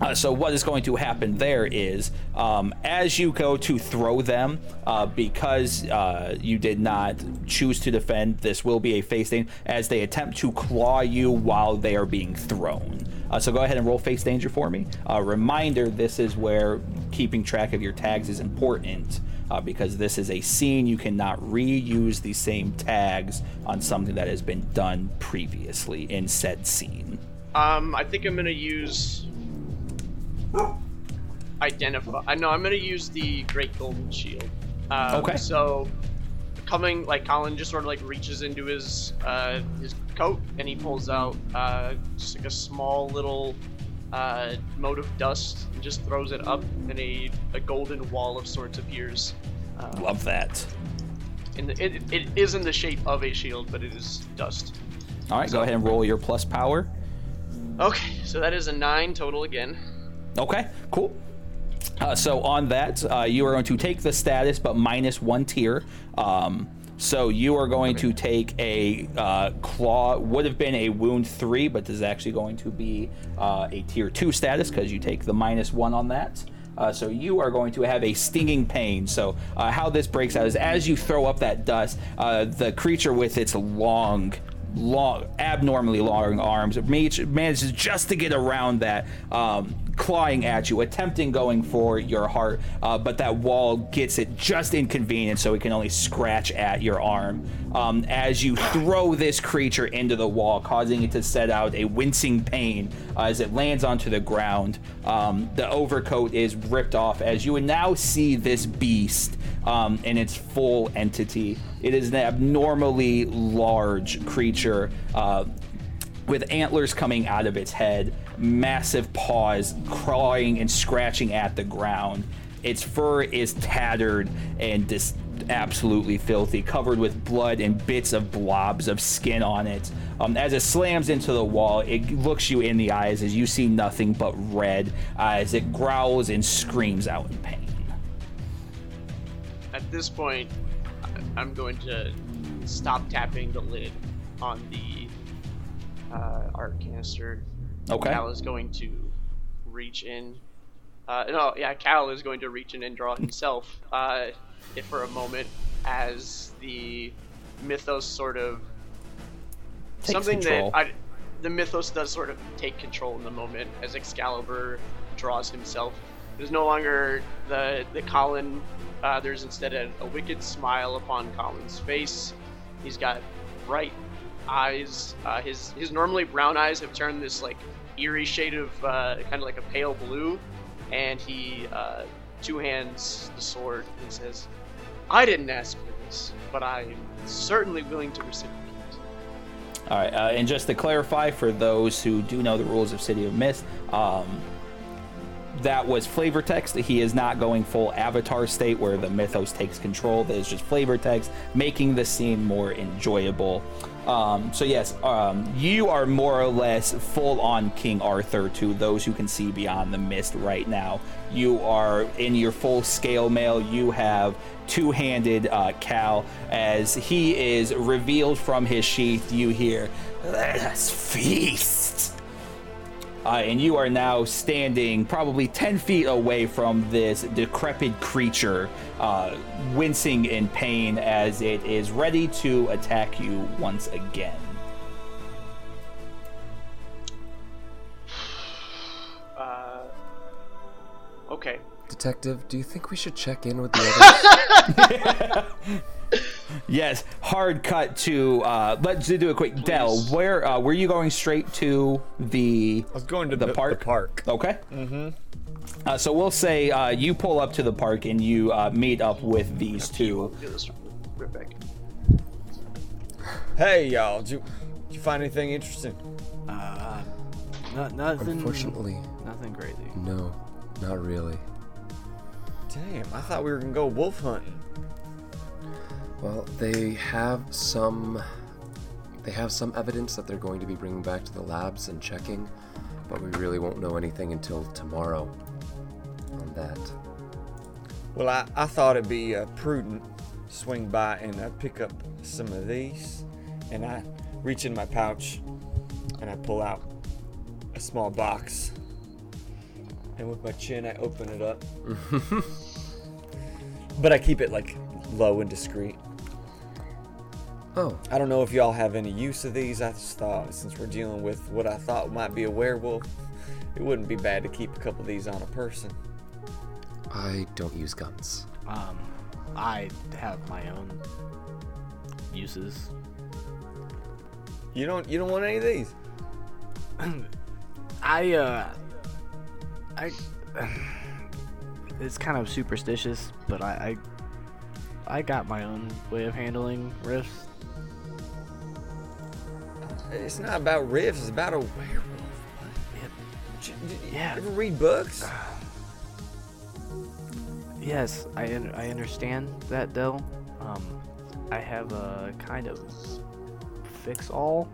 A: Uh, so what is going to happen there is, um, as you go to throw them, uh, because uh, you did not choose to defend, this will be a face danger as they attempt to claw you while they are being thrown. Uh, so go ahead and roll face danger for me. Uh, reminder: this is where keeping track of your tags is important. Uh, because this is a scene, you cannot reuse the same tags on something that has been done previously in said scene.
E: Um, I think I'm gonna use identify. I know I'm gonna use the Great Golden Shield. Um,
A: Okay.
E: So, coming like Colin just sort of like reaches into his uh, his coat and he pulls out uh, just like a small little uh, mote of dust and just throws it up, and a, a golden wall of sorts appears. Um,
A: Love that.
E: the, it, it is in the shape of a shield, but it is dust.
A: All right, go ahead and roll your plus power.
E: Okay, so that is a nine total again.
A: Okay, cool. Uh, so on that, uh, you are going to take the status, but minus one tier. Um, so you are going to take a uh, claw. Would have been a wound three, but this is actually going to be uh, a tier two status because you take the minus one on that. Uh, so you are going to have a stinging pain. So uh, how this breaks out is as you throw up that dust, uh, the creature with its long long, abnormally long arms. Mage manages just to get around that, um, clawing at you, attempting going for your heart, uh, but that wall gets it just inconvenient, so it can only scratch at your arm. Um, as you throw this creature into the wall, causing it to set out a wincing pain uh, as it lands onto the ground. Um, the overcoat is ripped off as you would now see this beast um, in its full entity. It is an abnormally large creature. Uh, with antlers coming out of its head, massive paws clawing and scratching at the ground. Its fur is tattered and dis- absolutely filthy, covered with blood and bits of blobs of skin on it. Um, as it slams into the wall, it looks you in the eyes as you see nothing but red uh, as it growls and screams out in pain.
E: At this point, I'm going to stop tapping the lid on the uh, art canister.
A: Okay.
E: Cal is going to reach in. Uh, no, yeah, Cal is going to reach in and draw himself uh, if for a moment as the mythos sort of
A: Takes
E: something
A: control.
E: that I, the mythos does sort of take control in the moment as Excalibur draws himself. There's no longer the the Colin. Uh, there's instead a, a wicked smile upon Colin's face. He's got bright eyes. Uh, his his normally brown eyes have turned this like eerie shade of uh, kind of like a pale blue, and he uh, two hands the sword and says, "I didn't ask for this, but I am certainly willing to reciprocate."
A: All right, uh, and just to clarify for those who do know the rules of City of Mist, um, that was flavor text. He is not going full avatar state where the mythos takes control. That is just flavor text, making the scene more enjoyable. Um, so yes, um, you are more or less full on King Arthur to those who can see beyond the mist right now. You are in your full scale mail. You have two-handed uh, Cal as he is revealed from his sheath. You hear, "Let us feast." Uh, and you are now standing probably 10 feet away from this decrepit creature, uh, wincing in pain as it is ready to attack you once again.
E: Uh, okay.
B: Detective, do you think we should check in with the others?
A: Yes, hard cut to. Uh, let's do a quick. Dell, where uh, were you going straight to the?
D: I was going to
A: the,
D: the,
A: park.
D: The park.
A: Okay. Mm-hmm. Uh, so we'll say uh, you pull up to the park and you uh, meet up with these two.
E: Do this right back.
D: Hey y'all, did you, did you find anything interesting?
C: Uh, not, nothing.
B: Unfortunately,
C: nothing crazy.
B: no, not really.
D: Damn, I thought we were gonna go wolf hunting.
B: Well, they have some. They have some evidence that they're going to be bringing back to the labs and checking, but we really won't know anything until tomorrow on that.
D: Well, I, I thought it'd be uh, prudent to swing by and uh, pick up some of these. And I reach in my pouch and I pull out a small box. And with my chin, I open it up. but I keep it like low and discreet.
B: Oh,
D: I don't know if y'all have any use of these. I just thought, since we're dealing with what I thought might be a werewolf, it wouldn't be bad to keep a couple of these on a person.
B: I don't use guns.
C: Um, I have my own uses.
D: You don't you don't want any of these?
C: I uh, I. It's kind of superstitious, but I, I, I got my own way of handling rifts.
D: It's not about riffs. It's about a werewolf. Did you-
C: Yeah.
D: ever read books?
C: Yes, I un- I understand that, Dell. Um, I have a kind of fix all.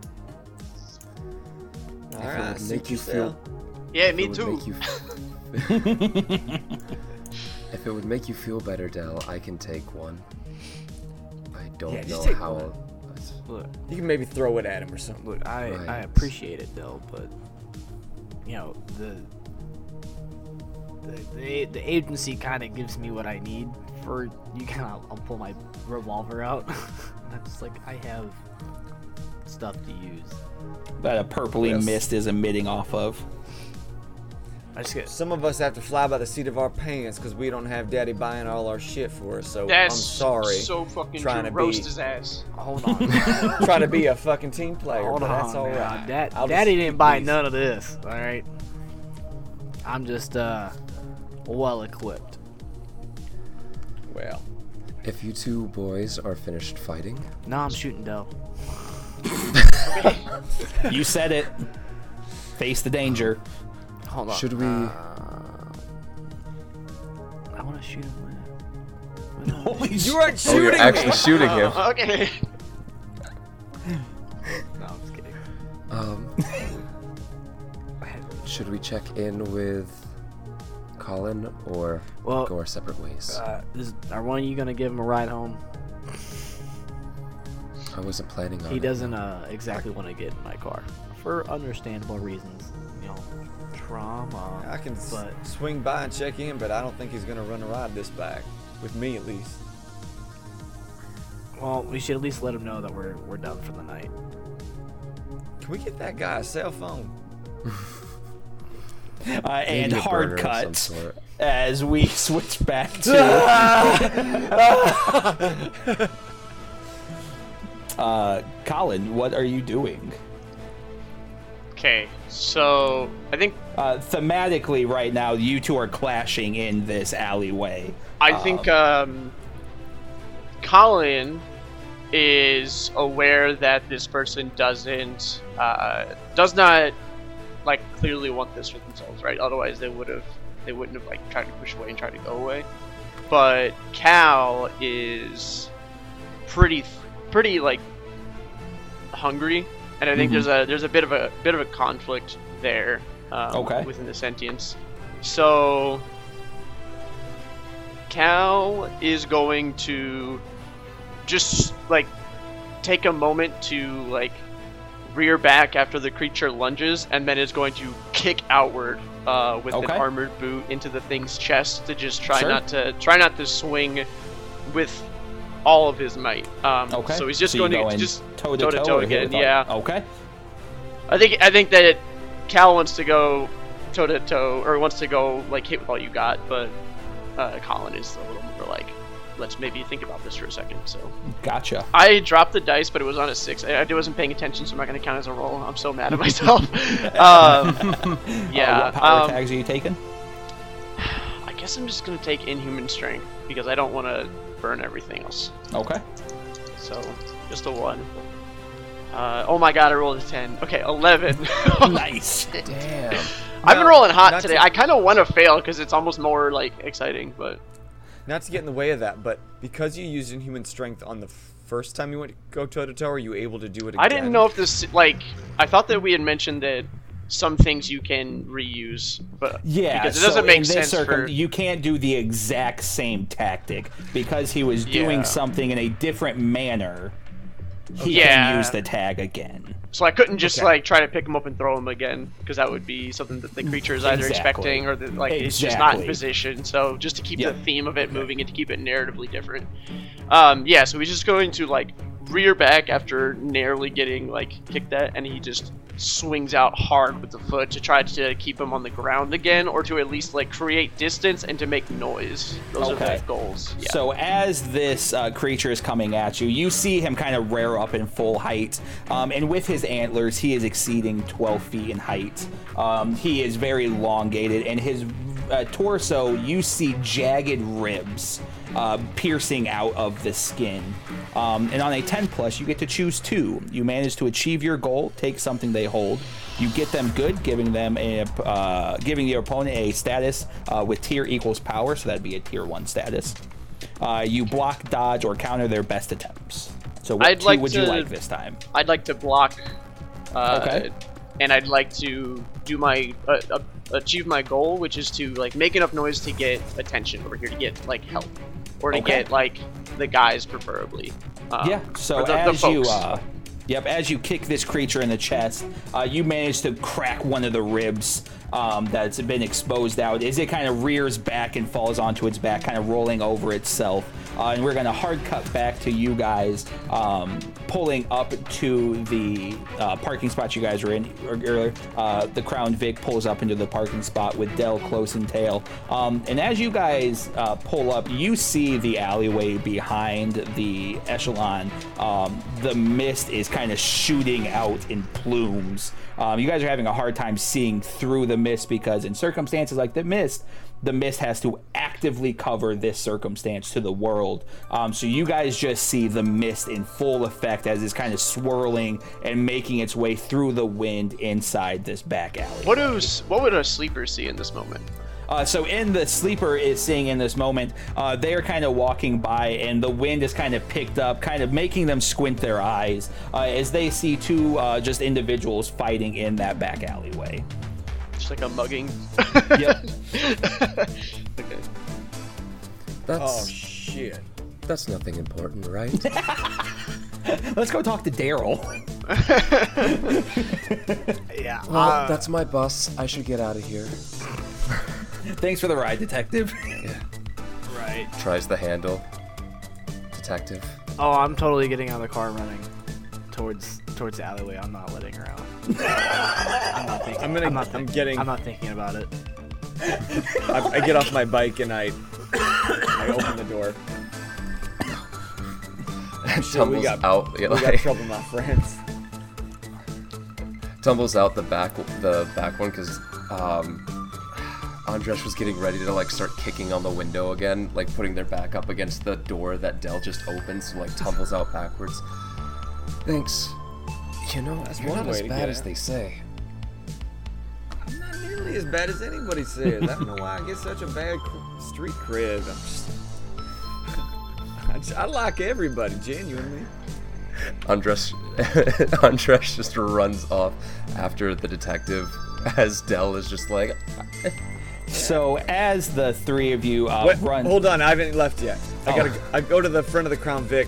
D: All
B: If it
D: right,
B: would
D: suit
B: make you
D: yourself.
B: feel
E: Yeah, me too.
B: make you if it would make you feel better, Dell, I can take one. I don't
D: Yeah,
B: know how.
D: one.
C: Look,
D: You can maybe throw it at him or something.
C: look, I I appreciate it, Dell, but you know the the the, the agency kind of gives me what I need for you. Can I'll, I'll pull my revolver out. I'm just like I have stuff to use.
A: That a purpley
D: Yes.
A: mist is emitting off of.
C: I just get.
D: Some of us have to fly by the seat of our pants because we don't have daddy buying all our shit for us. So
E: That's
D: I'm sorry.
E: so fucking
D: trying
E: true.
D: to
E: Roast
D: be-
E: his ass.
C: Hold on.
D: trying to be a fucking team player,
C: Hold
D: but
C: on.
D: that's all
C: now.
D: right.
C: Dad,
D: I'll just
C: Daddy
D: keep
C: didn't buy
D: these.
C: none of this. All right. I'm just uh, well equipped.
D: Well,
B: If you two boys are finished fighting,
C: No, I'm shooting Dell.
A: You said it. Face the danger.
C: Hold on.
B: should we?
C: I want to shoot him. with-
A: Holy
D: you
A: shit.
D: aren't
B: oh,
D: shooting
B: you're actually
D: me.
B: shooting him.
E: Okay.
C: No, I'm just kidding.
B: Um, should we check in with Colin or
C: Well,
B: go our separate ways?
C: Uh, is, are one of you gonna give him a ride home?
B: I wasn't planning on
C: He
B: it.
C: doesn't uh, exactly want to get in my car for understandable reasons. You know, trauma.
D: I can s-
C: But
D: swing by and check in, but I don't think he's gonna run a ride this back. With me, at least.
C: well, we should at least let him know that we're we're done for the night.
D: Can we get that guy a cell phone?
A: Uh, and hard
B: burner of some
A: cut as we switch back to. uh, Colin, what are you doing?
E: Okay. So I think
A: Uh, thematically, right now, you two are clashing in this alleyway.
E: I think um, Colin is aware that this person doesn't uh, does not like clearly want this for themselves, right? Otherwise, they would have they wouldn't have like tried to push away and try to go away. But Cal is pretty pretty like hungry, and I think
A: Mhm.
E: there's a there's a bit of a bit of a conflict there um,
A: Okay.
E: within the sentience. So Cal is going to just like take a moment to like rear back after the creature lunges, and then is going to kick outward uh, with
A: Okay.
E: an armored boot into the thing's chest to just try
A: Sure.
E: not to try not to swing with all of his might. Um,
A: Okay.
E: So he's just
A: you're
E: going to just
A: toe to
E: toe-to-toe
A: toe
E: again, yeah.
A: Okay.
E: I think I think that Cal wants to go toe to toe or wants to go like hit with all you got, but uh, Colin is a little more like let's maybe think about this for a second. So
A: Gotcha.
E: I dropped the dice, but it was on a six. I, I wasn't paying attention, so I'm not going to count as a roll. I'm so mad at myself. um, yeah,
A: Uh, what power
E: um,
A: tags are you taking?
E: I guess I'm just going to take inhuman strength because I don't want to burn everything else.
A: Okay.
E: So just a one. Uh, oh my god, I rolled a 10. Okay, 11.
A: nice.
B: Damn.
E: I've been rolling hot today.
D: to-
E: I kind of want to fail because it's almost more like exciting, but
D: Not to get in the way of that, but because you used inhuman strength on the first time you went to go toe to toe, are you able to do it again?
E: I didn't know if this like I thought that we had mentioned that some things you can reuse, but
A: Yeah,
E: because it doesn't make
A: in this
E: sense
A: circum-
E: for
A: you can't do the exact same tactic because he was doing
E: Yeah.
A: something in a different manner. He
E: Yeah.
A: can use the tag again.
E: so I couldn't just
D: Okay.
E: like try to pick him up and throw him again because that would be something that the creature is either
A: Exactly.
E: expecting or that like it's just not in position. So just to keep
A: Yep.
E: the theme of it moving and to keep it narratively different. Um, yeah, so he's just going to like rear back after narrowly getting like kicked at, and he just swings out hard with the foot to try to keep him on the ground again, or to at least like create distance and to make noise. Those
A: Okay.
E: are the goals. Yeah.
A: So as this uh, creature is coming at you, you see him kind of rear up in full height, um, and with his antlers, he is exceeding 12 feet in height. Um, he is very elongated, and his uh, torso, you see jagged ribs uh, piercing out of the skin. Um, and on a 10 plus, you get to choose two. You manage to achieve your goal, take something they hold. You get them good, giving them a uh, giving your opponent a status uh, with tier equals power, so that'd be a tier one status. Uh, you block, dodge, or counter their best attempts. So what
E: I'd
A: two
E: like
A: would you like this time?
E: I'd like to block. Uh,
A: Okay.
E: And I'd like to do my uh, uh, achieve my goal, which is to like make enough noise to get attention over here, to get like help, or to
A: Okay.
E: get like the guys preferably. Um,
A: yeah. So
E: the- the
A: as you, uh, yep, as you kick this creature in the chest, uh, you manage to crack one of the ribs um, that's been exposed out. is it kind of rears back and falls onto its back, kind of rolling over itself. uh, and we're gonna hard cut back to you guys um, pulling up to the uh, parking spot you guys were in earlier. Uh, the Crown Vic pulls up into the parking spot with Dell close and tail, um, and as you guys uh, pull up, you see the alleyway behind the echelon. Um, the mist is kind of shooting out in plumes. Um, you guys are having a hard time seeing through the mist because in circumstances like the mist, the mist has to actively cover this circumstance to the world. Um, so you guys just see the mist in full effect as it's kind of swirling and making its way through the wind inside this back alley.
E: What do s- what would a sleeper see in this moment?
A: Uh, so in the sleeper is seeing in this moment, uh, they are kind of walking by, and the wind is kind of picked up, kind of making them squint their eyes uh, as they see two uh, just individuals fighting in that back alleyway.
E: Just like a mugging.
A: Yep.
E: okay.
B: That's
D: Oh shit.
B: that's nothing important, right?
A: Let's go talk to Daryl.
C: Yeah.
B: well,
C: uh,
B: that's my bus. I should get out of here.
A: Thanks for the ride, detective. Yeah.
C: right.
B: Tries the handle. Detective.
C: Oh, I'm totally getting out of the car and running towards towards the alleyway. I'm not letting her out. I'm not thinking.
D: I'm gonna-
C: I'm, not
D: I'm
C: think-
D: getting-
C: I'm not thinking about it.
D: I, I get off my bike and I I open the door. Shit, we
B: tumbles
D: got
B: out. yeah,
D: we got trouble, my friends.
B: tumbles out the back the back one because um, Andres was getting ready to like start kicking on the window again, like putting their back up against the door that Dell just opened, so like tumbles out backwards. Thanks. You know,
D: That's
B: you're not as bad as they say.
D: I'm not nearly as bad as anybody says. I don't know why I get such a bad street cred. I'm just. I, just- I like everybody, genuinely.
B: Andres Andres just runs off after the detective as Dell is just like
A: So as the three of you uh,
D: Wait,
A: run,
D: hold on, I haven't left yet. I
A: Oh.
D: gotta. go- I go to the front of the Crown Vic.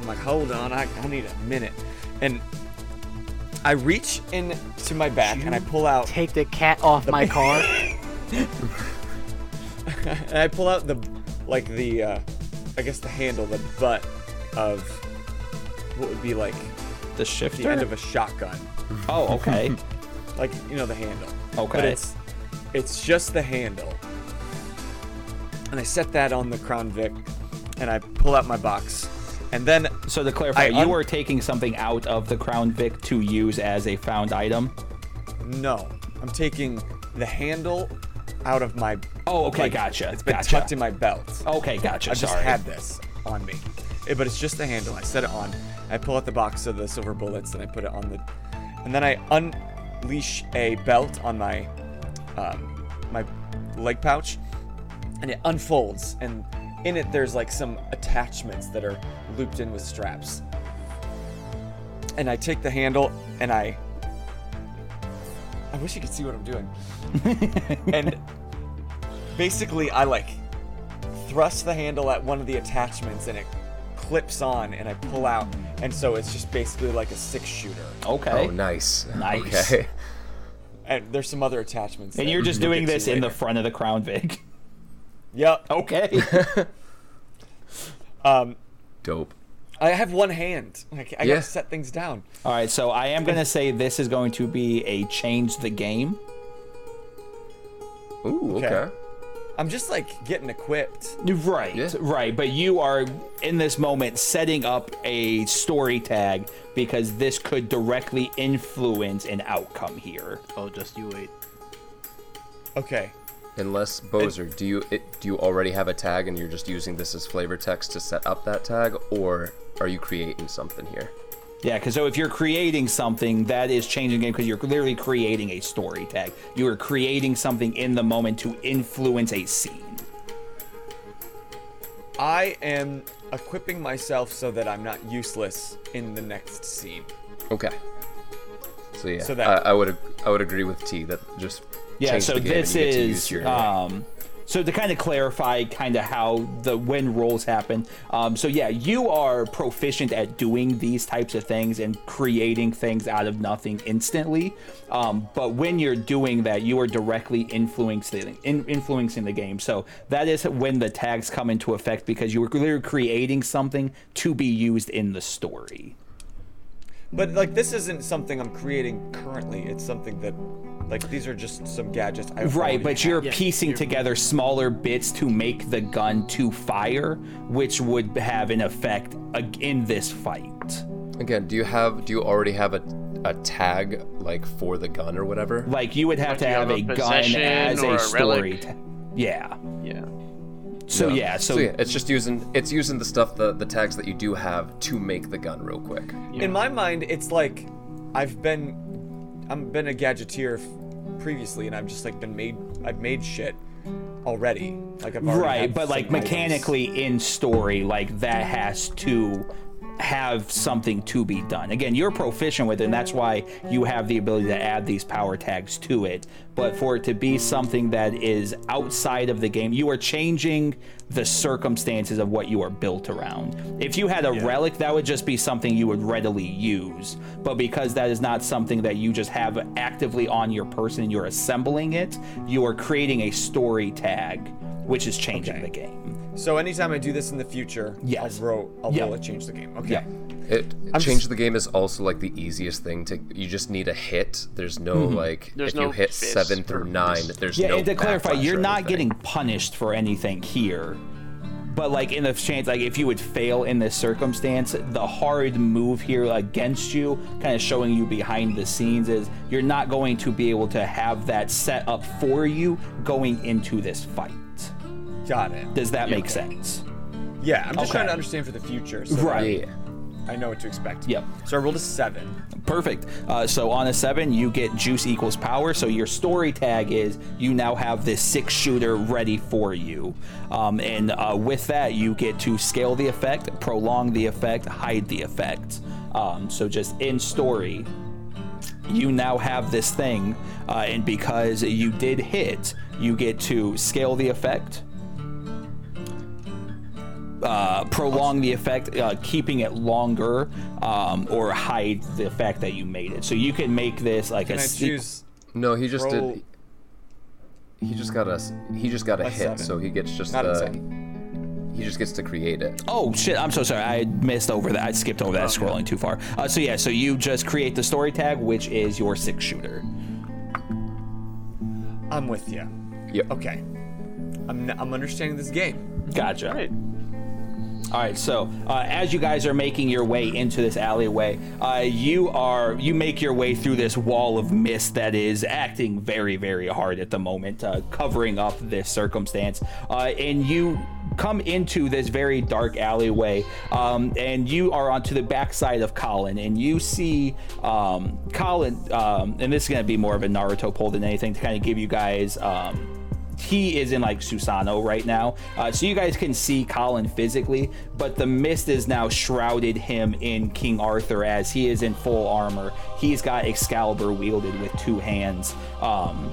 D: I'm like, hold on, I, I need a minute, and I reach into my back and I pull out
C: Take the cat off my car.
D: and I pull out the like the uh, I guess the handle, the butt of what would be like
A: the shifter.
D: the end of a shotgun,
A: oh, okay.
D: like you know the handle.
A: Okay.
D: But it's it's just the handle. And I set that on the Crown Vic, and I pull out my box, and then
A: So to clarify,
D: I
A: you
D: un-
A: were taking something out of the Crown Vic to use as a found item.
D: no, I'm taking the handle out of my.
A: Oh, okay,
D: like,
A: gotcha.
D: It's been
A: gotcha.
D: tucked in my belt.
A: Okay, gotcha.
D: I just
A: Sorry.
D: had this on me, Eh, but it's just the handle. I set it on. I pull out the box of the silver bullets and I put it on the, and then I unleash a belt on my, um, my leg pouch, and it unfolds, and in it there's like some attachments that are looped in with straps. And I take the handle and I. I wish you could see what I'm doing. and basically, I like thrust the handle at one of the attachments and it clips on and I pull out and so it's just basically like a six shooter.
A: Okay.
B: Oh nice.
A: Nice.
B: Okay.
D: And there's some other attachments.
A: and
D: that
A: you're just
D: we'll
A: doing this in the front of the Crown Vic.
D: Yep.
A: Okay.
D: Um
B: Dope.
D: I have one hand. Like I
B: Yeah.
D: gotta set things down.
A: All right. So I am gonna say this is going to be a change the game.
B: Ooh, okay.
D: Okay. I'm just like getting equipped.
A: Right,
B: Yeah.
A: right. But you are in this moment setting up a story tag because this could directly influence an outcome here.
C: oh, just you wait.
D: Okay.
B: Unless Bozer, do you it, do you already have a tag and you're just using this as flavor text to set up that tag, or are you creating something here?
A: Yeah, because so if you're creating something, that is changing the game because you're literally creating a story tag. You are creating something in the moment to influence a scene.
D: I am equipping myself so that I'm not useless in the next scene.
B: Okay. So yeah,
D: So that-
B: I, I would I would agree with T that just
A: Yeah, so
B: the game
A: this
B: and you get to
A: is
B: use your
A: um, so to kind of clarify kind of how the when rolls happen um, so yeah you are proficient at doing these types of things and creating things out of nothing instantly um, but when you're doing that you are directly influencing in, influencing the game. So that is when the tags come into effect because you are creating something to be used in the story
D: But like this isn't something I'm creating currently. It's something that like these are just some gadgets. I
A: Right, but
D: have.
A: you're
C: Yeah,
A: piecing
C: you're-
A: together smaller bits to make the gun to fire, which would have an effect ag- in this fight.
B: Again, do you have do you already have a a tag like for the gun or whatever?
A: Like you would have
E: Like
A: to have,
E: have
A: a
E: a
A: gun as a
E: a
A: story.
E: relic?
A: ta- yeah.
E: Yeah.
A: So
B: No.
A: yeah, so,
B: so yeah, it's just using it's using the stuff the the tags that you do have to make the gun real quick.
E: Yeah.
D: In my mind, it's like I've been I've been a gadgeteer previously, and I've just like been made I've made shit already. Like I've already
A: right, but like
D: some items.
A: mechanically in story, like that has to have something to be done. Again, you're proficient with it, and that's why you have the ability to add these power tags to it. But for it to be something that is outside of the game, you are changing the circumstances of what you are built around. If you had a relic, that would just be something you would readily use. But because that is not something that you just have actively on your person, you're assembling it, you are creating a story tag, which is changing
D: Okay.
A: the game.
D: So anytime I do this in the future,
A: Yes.
D: I'll roll I'll
A: Yeah.
D: roll it change the game. Okay.
A: Yeah.
B: It
D: I'm
B: change
D: just-
B: the game is also like the easiest thing to. You just need a hit. There's no
A: Mm-hmm.
B: like
E: There's
B: if you hit seven through nine. There's no.
A: Yeah,
B: no.
A: and to clarify, you're not
B: anything.
A: getting punished for anything here. But like in the chance, like if you would fail in this circumstance, the hard move here against you, kind of showing you behind the scenes, is you're not going to be able to have that set up for you going into this fight.
D: Got it.
A: Does that make sense?
D: Yeah, I'm just
A: Okay.
D: trying to understand for the future. So
A: Right.
B: Yeah.
D: I know what to expect.
A: Yep.
D: So I rolled a seven.
A: Perfect. Uh, so on a seven, you get juice equals power. So your story tag is you now have this six shooter ready for you. Um, and uh, with that, you get to scale the effect, prolong the effect, hide the effect. Um, so just in story, you now have this thing. Uh, and because you did hit, you get to scale the effect. Uh, prolong the effect, uh, keeping it longer, um, or hide the fact that you made it. So you can make this like
D: Can
A: a
D: I
A: sequ-
D: choose?
B: No, he just
D: Roll-
B: did. He just got a. He just got a
D: A
B: hit,
D: seven.
B: so he gets just
D: Not
B: the.
D: seven.
B: He just gets to create it.
A: Oh shit! I'm so sorry. I missed over that. I skipped over that. Scrolling too far. Uh, so yeah. So you just create the story tag, which is your six shooter.
D: I'm with you.
B: Yep.
D: Okay. I'm n- I'm understanding this game.
A: Gotcha.
E: Right.
A: All right, so uh, as you guys are making your way into this alleyway, uh, you are you make your way through this wall of mist that is acting very, very hard at the moment, uh, covering up this circumstance, uh, and you come into this very dark alleyway, um, and you are onto the backside of Colin, and you see um, Colin, um, and this is going to be more of a Naruto pull than anything to kind of give you guys. Um, he is in like Susano right now. Uh, so you guys can see Colin physically, but the mist is now shrouded him in King Arthur as he is in full armor. He's got Excalibur wielded with two hands. Um,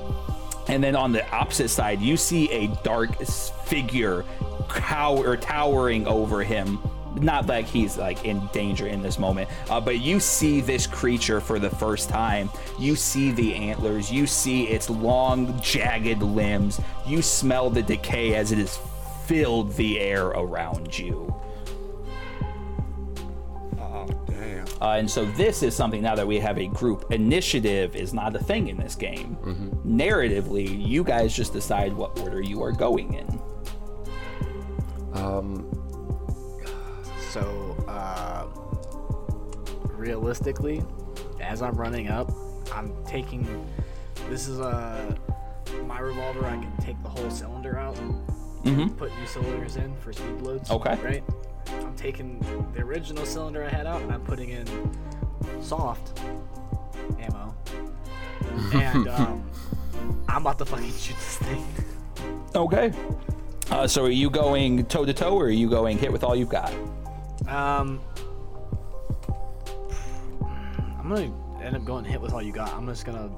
A: and then on the opposite side, you see a dark figure cow- or towering over him. Not like he's like in danger in this moment, uh, but you see this creature for the first time. You see the antlers. You see its long, jagged limbs. You smell the decay as it has filled the air around you.
D: Oh damn.
A: Uh, and so this is something now that we have a group. Initiative is not a thing in this game. Narratively, you guys just decide what order you are going in.
B: Um.
C: So, uh, realistically, as I'm running up, I'm taking. This is uh, my revolver. I can take the whole cylinder out,
A: Mhm.
C: put new cylinders in for speed loads.
A: Okay.
C: Right. I'm taking the original cylinder I had out, and I'm putting in soft ammo. and um, I'm about to fucking shoot this thing.
A: Okay. Uh, so are you going toe to toe, or are you going hit with all you've got?
C: Um, I'm gonna end up going hit with all you got. I'm just gonna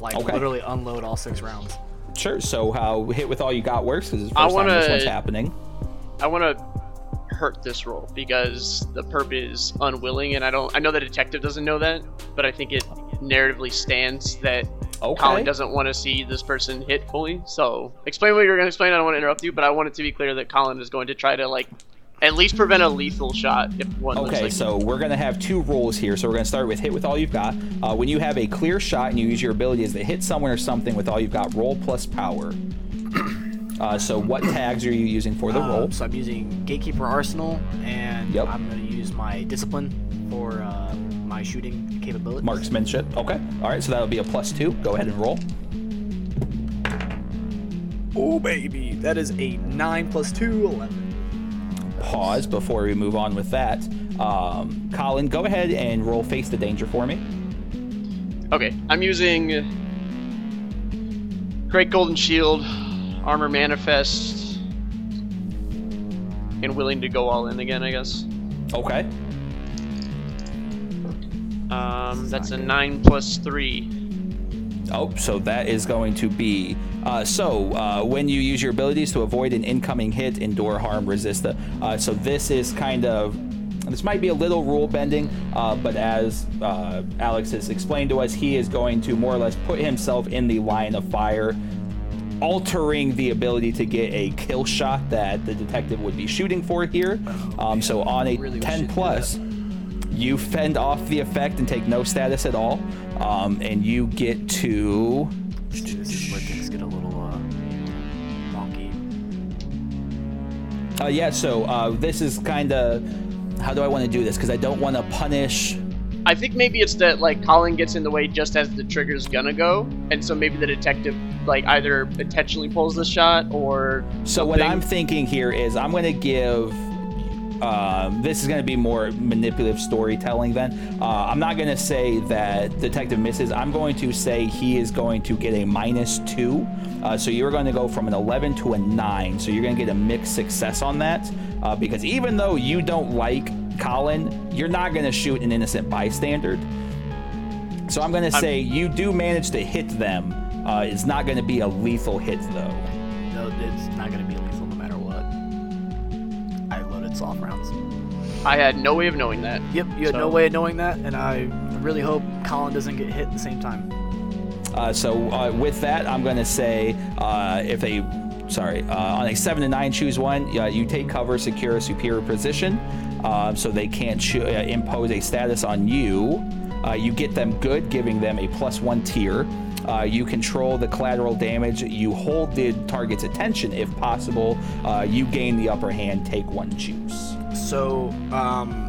C: like
A: Okay.
C: literally unload all six rounds.
A: Sure. So how hit with all you got works because it's the
E: I
A: first time this
E: wanna-
A: one's happening.
E: I want to hurt this roll because the perp is unwilling, and I don't. I know the detective doesn't know that, but I think it narratively stands that
A: Okay.
E: Colin doesn't want to see this person hit fully. So explain what you're going to explain. I don't want to interrupt you, but I want it to be clear that Colin is going to try to like at least prevent a lethal shot if one looks
A: Okay,
E: like
A: so we're gonna have two rolls here. So we're gonna start with hit with all you've got. Uh, when you have a clear shot and you use your abilities to hit someone or something with all you've got, roll plus power. Uh, so what tags are you using for the roll?
C: Um, so I'm using Gatekeeper Arsenal, and
A: Yep.
C: I'm going to use my Discipline for uh, my shooting capability.
A: Marksmanship. Okay. All right. So that'll be a plus two. Go ahead and roll.
C: Oh, baby. That is a 9 plus 2, 11.
A: Pause before we move on with that. Um, Colin, go ahead and roll face the danger for me.
E: Okay, I'm using Great Golden Shield, Armor Manifest, and willing to go all in again, I guess.
A: Okay.
E: Um, that's a 9 plus 3.
A: Oh, so that is going to be. Uh, so uh, when you use your abilities to avoid an incoming hit, endure harm, resist the. Uh, so this is kind of. This might be a little rule bending, uh, but as uh, Alex has explained to us, he is going to more or less put himself in the line of fire, altering the ability to get a kill shot that the detective would be shooting for here. Um, so on a
C: Really
A: 10
C: you'd
A: plus, you fend off the effect and take no status at all, um, and you get to.
C: This is where things get a little uh, wonky.
A: Uh, yeah, so uh, this is kind of. How do I want to do this? Because I don't want to punish.
E: I think maybe it's that like Colin gets in the way just as the trigger's gonna go, and so maybe the detective like either intentionally pulls the shot or
A: So what. I'm thinking here is I'm going to give. Um, this is going to be more manipulative storytelling. Then uh, I'm not going to say that detective misses. I'm going to say he is going to get a minus two. Uh, so you're going to go from an 11 to a nine. So you're going to get a mixed success on that uh, because even though you don't like Colin, you're not going to shoot an innocent bystander. So I'm going to say you do manage to hit them. Uh, it's not going to be a lethal hit though.
C: No, it's not going to I loaded soft rounds.
E: I had no way of knowing that.
C: Yep, you had no way of knowing that, and I really hope Colin doesn't get hit at the same time.
A: Uh, so uh, with that, I'm going to say uh, if they, sorry, uh, on a seven to nine, choose one. Uh, you take cover, secure a superior position, uh, so they can't cho- uh, impose a status on you. Uh, you get them good, giving them a plus one tier. Uh, you control the collateral damage. You hold the target's attention if possible. Uh, you gain the upper hand. Take one juice.
C: So, um,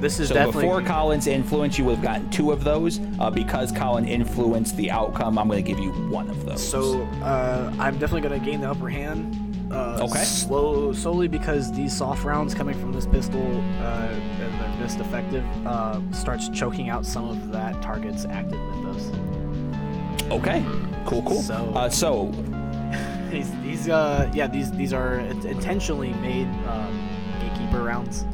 C: this is
A: So
C: definitely
A: before Colin's influence, you would have gotten two of those. Uh, because Colin influenced the outcome, I'm going to give you one of those.
C: So uh, I'm definitely gonna gain the upper hand. Uh,
A: Okay.
C: Slow, solely because these soft rounds coming from this pistol uh, and they're missed effective uh, starts choking out some of that target's active mythos.
A: Okay. Cool. Cool.
C: So-
A: uh, so
C: These, these, uh, yeah, these these are intentionally made um, gatekeeper rounds.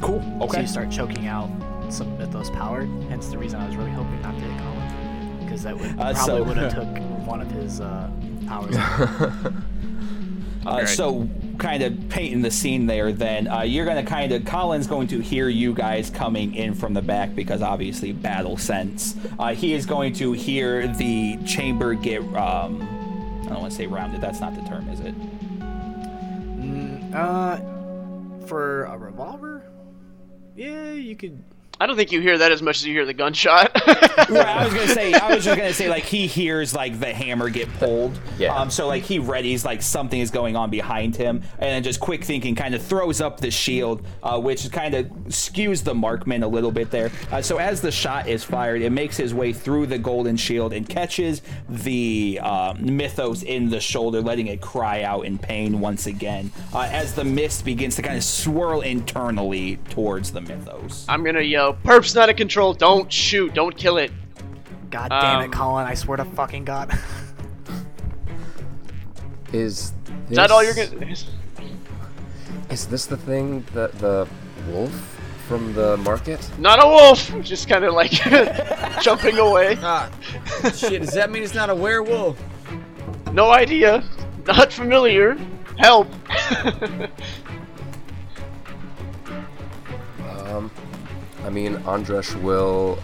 A: cool. Okay.
C: So you start choking out some mythos power. Hence the reason I was really hoping not to hit Colin, because that would
A: Uh,
C: probably
A: so-
C: would have took one of his uh, powers.
A: Uh, so kind of painting the scene there. Then uh, you're gonna kind of Colin's going to hear you guys coming in from the back because obviously battle sense. Uh, he is going to hear the chamber get. Um, I don't want to say rounded. That's not the term, is it?
C: Mm, uh, for a revolver, yeah, you could.
E: I don't think you hear that as much as you hear the gunshot.
A: Right, I was gonna say, I was just gonna say, like he hears like the hammer get pulled.
B: Yeah.
A: Um. So like he readies like something is going on behind him, and then just quick thinking kind of throws up the shield, uh, which kind of skews the markman a little bit there. Uh, so as the shot is fired, it makes his way through the golden shield and catches the uh, mythos in the shoulder, letting it cry out in pain once again. Uh, as the mist begins to kind of swirl internally towards the mythos.
E: I'm gonna yell, "Perp's not in control! Don't shoot! Don't kill it!"
C: God damn
E: Um,
C: it, Colin! I swear to fucking God.
B: Is this,
E: Is that all you're gonna?
B: Is this the thing that the wolf from the market?
E: Not a wolf! Just kind of like jumping away.
D: Ah, shit. Does that mean it's not a werewolf?
E: No idea. Not familiar. Help.
B: I mean, Andresh will.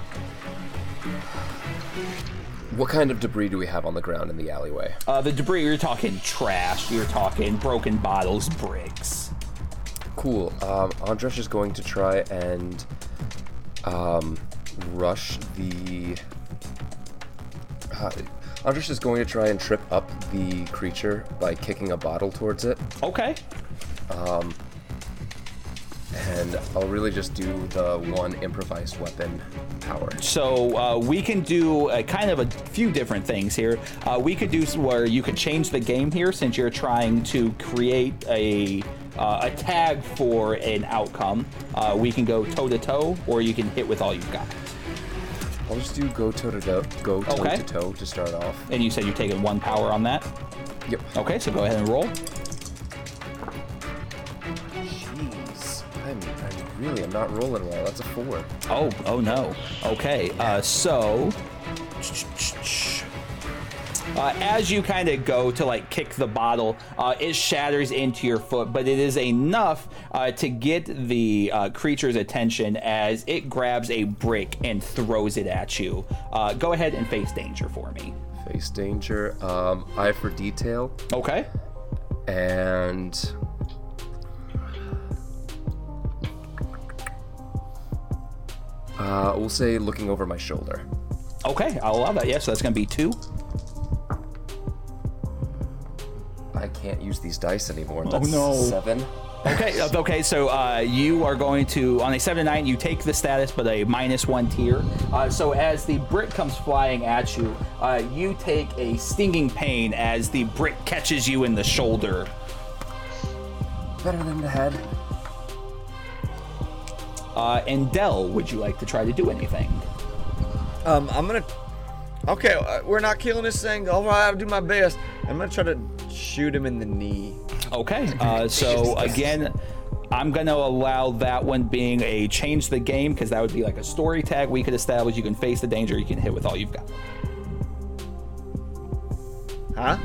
B: What kind of debris do we have on the ground in the alleyway?
A: Uh, the debris, you're talking trash, you're talking broken bottles, bricks.
B: Cool. Um, Andresh is going to try and um, rush the. Uh, Andresh is going to try and trip up the creature by kicking a bottle towards it,
A: Okay.
B: And I'll really just do the one improvised weapon power.
A: So uh, we can do a kind of a few different things here. Uh, we could do where you could change the game here since you're trying to create a uh, a tag for an outcome. Uh, we can go toe to toe, or you can hit with all you've got.
B: I'll just do go toe to toe, go toe
A: Okay.
B: to toe to start off.
A: And you said you're taking one power on that.
B: Yep.
A: Okay, so go ahead and roll.
B: Really I'm not rolling well. That's a four.
A: Oh, oh no. Okay, uh, so. Uh, as you kind of go to like kick the bottle, uh, it shatters into your foot, but it is enough uh, to get the uh, creature's attention as it grabs a brick and throws it at you. Uh, go ahead and face danger for me.
B: Face danger. Um, eye for detail,
A: Okay.
B: and uh, we'll say looking over my shoulder.
A: Okay, I'll allow that. Yeah, so that's going to be two.
B: I can't use these dice anymore.
A: Oh,
B: That's
A: no.
B: Seven.
A: Okay, uh, okay. So uh, you are going to on a seven to nine. You take the status, but a minus one tier. Uh, so as the brick comes flying at you, uh, you take a stinging pain as the brick catches you in the shoulder.
B: Better than the head.
A: Uh, and Dell, would you like to try to do anything?
D: Um, I'm gonna. Okay, uh, we're not killing this thing. All right, I'll do my best. I'm gonna try to shoot him in the knee.
A: Okay. Uh, so again. I'm gonna allow that one being a change the game because that would be like a story tag we could establish. You can face the danger, you can hit with all you've got.
D: Huh?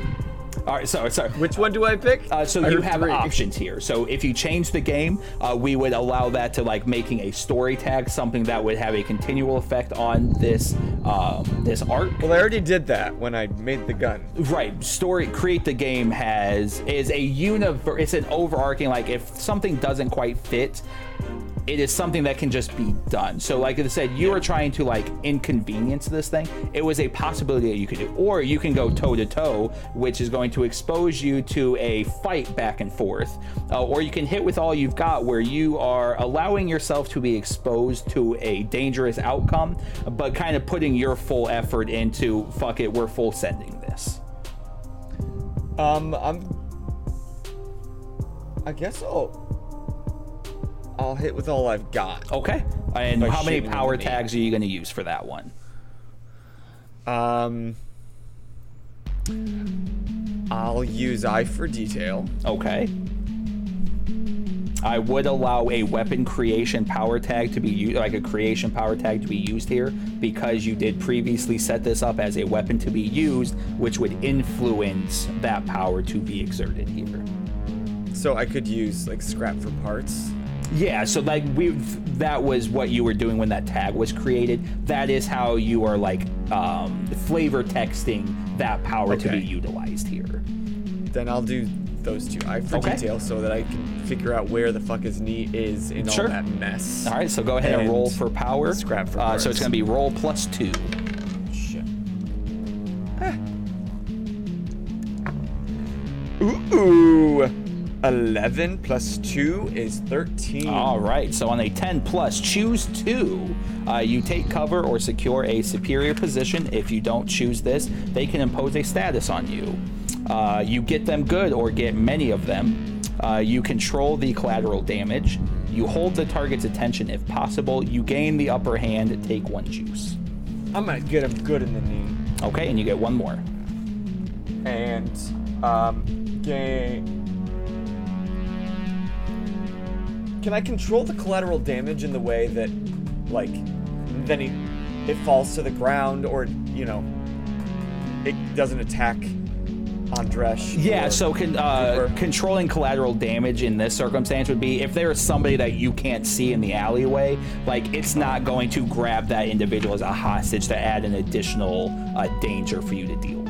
A: All right, sorry, sorry.
D: Which one do I pick?
A: Uh, so
D: I
A: you have
D: three.
A: options here. So if you change the game, uh, we would allow that to like making a story tag, something that would have a continual effect on this um, this arc.
D: Well, I already did that when I made the gun.
A: Right, story create the game has is a universe. It's an overarching like if something doesn't quite fit, it is something that can just be done. So like I said, you are trying to like inconvenience this thing. It was a possibility that you could do, or you can go toe to toe, which is going to expose you to a fight back and forth, uh, or you can hit with all you've got, where you are allowing yourself to be exposed to a dangerous outcome, but kind of putting your full effort into fuck it, we're full sending this.
D: Um, I'm. I guess I'll. I'll hit with all I've got.
A: Okay. And how many power tags are you going to use for that one?
D: Um. I'll use eye for detail.
A: Okay. I would allow a weapon creation power tag to be used, like a creation power tag to be used here, because you did previously set this up as a weapon to be used, which would influence that power to be exerted here.
D: So I could use like scrap for parts.
A: Yeah, so like we've—that was what you were doing when that tag was created. That is how you are like um, flavor texting that power to be utilized here.
D: Then I'll do those two. Eye for
A: Okay.
D: detail so that I can figure out where the fuck his knee is in
A: Sure.
D: all that mess.
A: All right, so go ahead and,
D: And
A: roll for power.
D: scrap for
A: uh, so it's going to be roll plus two.
D: Shit. Ooh. 11 plus 2 is 13.
A: All right, so on a 10 plus, choose two. Uh, you take cover or secure a superior position. If you don't choose this, they can impose a status on you. Uh, you get them good or get many of them. Uh, you control the collateral damage. You hold the target's attention if possible. You gain the upper hand. Take one juice.
D: I'm gonna get him good in the knee.
A: Okay, and you get one more.
D: And, um, gain. Can I control the collateral damage in the way that, like, then he, it falls to the ground or, you know, it doesn't attack Andresh.
A: Yeah, so con- uh, controlling collateral damage in this circumstance would be if there is somebody that you can't see in the alleyway, like it's not going to grab that individual as a hostage to add an additional uh, danger for you to deal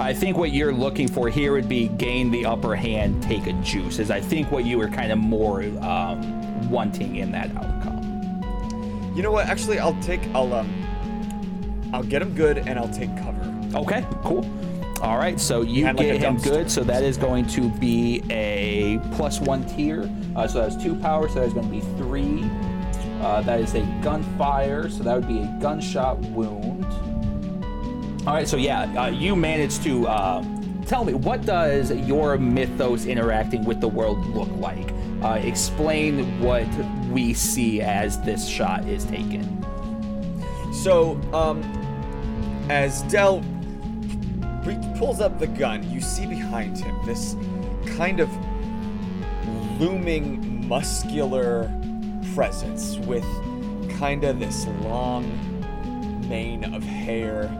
A: I think what you're looking for here would be gain the upper hand, take a juice. Is I think what you were kind of more um, wanting in that outcome.
D: You know what? Actually, I'll take. I'll um. I'll get him good, and I'll take cover.
A: Okay, cool. All right, so you
D: like
A: get him
D: dumpster.
A: good, so that is going to be a plus one tier. Uh, so that's two power, so that's going to be three. Uh, that is a gunfire, so that would be a gunshot wound. All right, so yeah, uh, you managed to uh, tell me what does your mythos interacting with the world look like? Uh, explain what we see as this shot is taken.
D: So, um, as Dell pulls up the gun, you see behind him this kind of looming, muscular presence with kind of this long mane of hair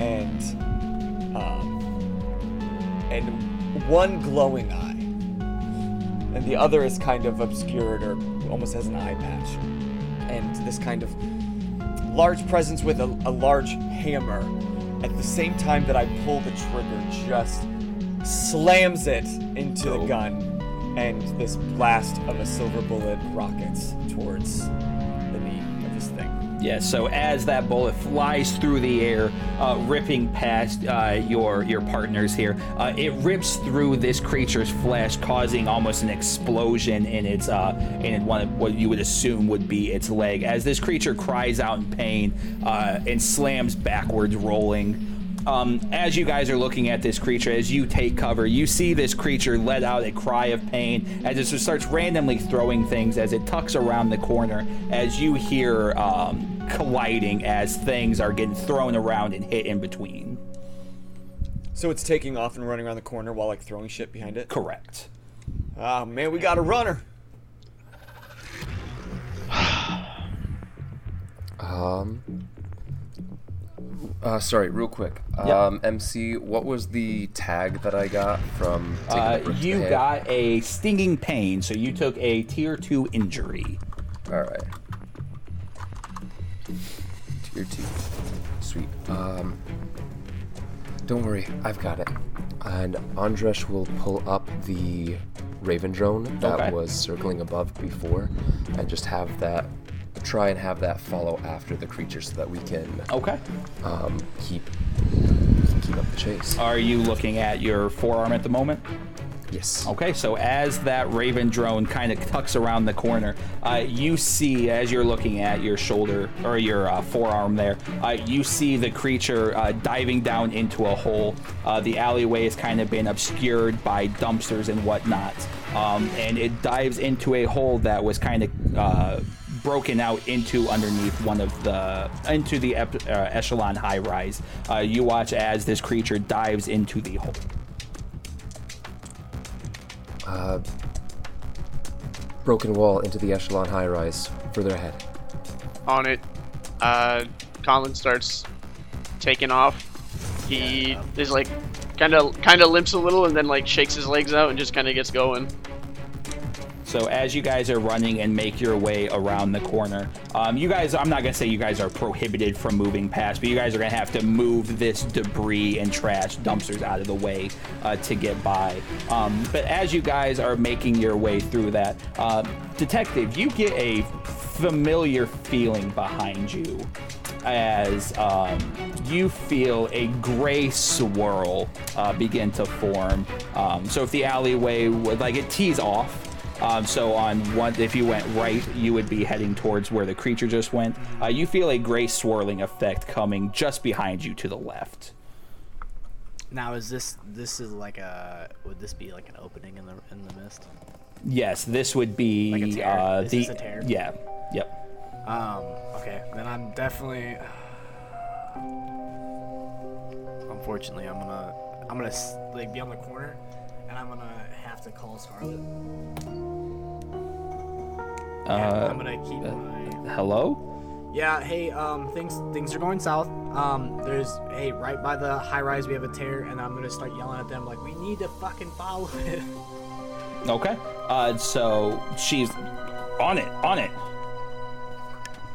D: and um, and one glowing eye, and the other is kind of obscured or almost has an eye patch, and this kind of large presence with a, a large hammer. At the same time that I pull the trigger, just slams it into the gun, and this blast of a silver bullet rockets towards
A: Yeah, so as that bullet flies through the air, uh, ripping past uh, your your partners here, uh, it rips through this creature's flesh, causing almost an explosion in its uh, in one of what you would assume would be its leg. As this creature cries out in pain uh, and slams backwards, rolling. Um, as you guys are looking at this creature, as you take cover, you see this creature let out a cry of pain as it just starts randomly throwing things as it tucks around the corner. As you hear um, colliding as things are getting thrown around and hit in between.
D: So it's taking off and running around the corner while like throwing shit behind it.
A: Correct.
D: Ah man, we got a runner.
B: Um. Uh, sorry, real quick. Um, MC, what was the tag that I got from
A: Uh,
B: the brick to
A: you got a stinging pain, so you took a tier two injury.
B: All right. Tier two. Sweet. Um. Don't worry, I've got it. And Andresh will pull up the Raven drone that
A: Okay.
B: was circling above before, and just have that try and have that follow after the creature so that we can
A: Okay.
B: um, keep keep up the chase.
A: Are you looking at your forearm at the moment?
B: Yes.
A: Okay, so as that Raven drone kind of tucks around the corner, uh, you see, as you're looking at your shoulder or your uh, forearm there, uh, you see the creature uh, diving down into a hole. Uh, the alleyway has kind of been obscured by dumpsters and whatnot, um, and it dives into a hole that was kind of uh, broken out into underneath one of the into the ep- uh, echelon high rise. Uh, you watch as this creature dives into the hole.
B: Uh, broken wall into the echelon high rise. Further ahead.
E: on it. Uh, Colin starts taking off. He is like kind of kind of limps a little and then like shakes his legs out and just kind of gets going.
A: So as you guys are running and make your way around the corner, um, you guys, I'm not gonna say you guys are prohibited from moving past, but you guys are gonna have to move this debris and trash dumpsters out of the way uh, to get by. Um, but as you guys are making your way through that, uh, detective, you get a familiar feeling behind you as um, you feel a gray swirl uh, begin to form. Um, so if the alleyway would like it tees off. Um, so on one, if you went right, you would be heading towards where the creature just went. Uh, you feel a gray swirling effect coming just behind you to the left.
C: Now is this this is like a would this be like an opening in the in the mist?
A: Yes, this would be
C: Like a tear?
A: Uh,
C: Is
A: the
C: this a tear?
A: yeah, yep.
C: Um. Okay. Then I'm definitely. Unfortunately, I'm gonna I'm gonna like be on the corner, and I'm gonna have to call Scarlet.
A: Uh,
C: I'm gonna keep my.
A: Hello.
G: Yeah, hey, um, things things are going south. Um, there's hey, right by the high rise we have a tear, and I'm gonna start yelling at them like, we need to fucking follow it.
A: Okay. Uh, so she's on it, on it.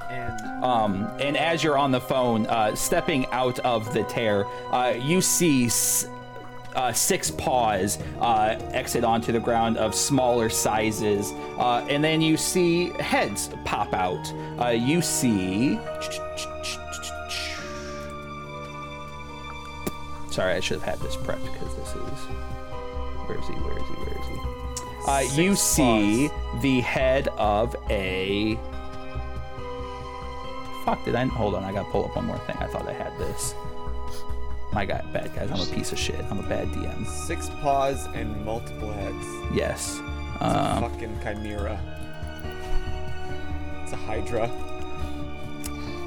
G: And
A: Um, and as you're on the phone, uh, stepping out of the tear, uh, you see s- uh, six paws uh, exit onto the ground of smaller sizes, uh, and then you see heads pop out. Uh, you see. Sorry, I should have had this prepped because this is. Where is he? Where is he? Where is he? Uh, you see the head of a. Fuck, did I? Hold on, I gotta pull up one more thing. I thought I had this. My God, bad guys. I'm a piece of shit. I'm a bad DM.
D: Six paws and multiple heads.
A: Yes.
D: It's a
A: Um,
D: fucking chimera. It's a hydra.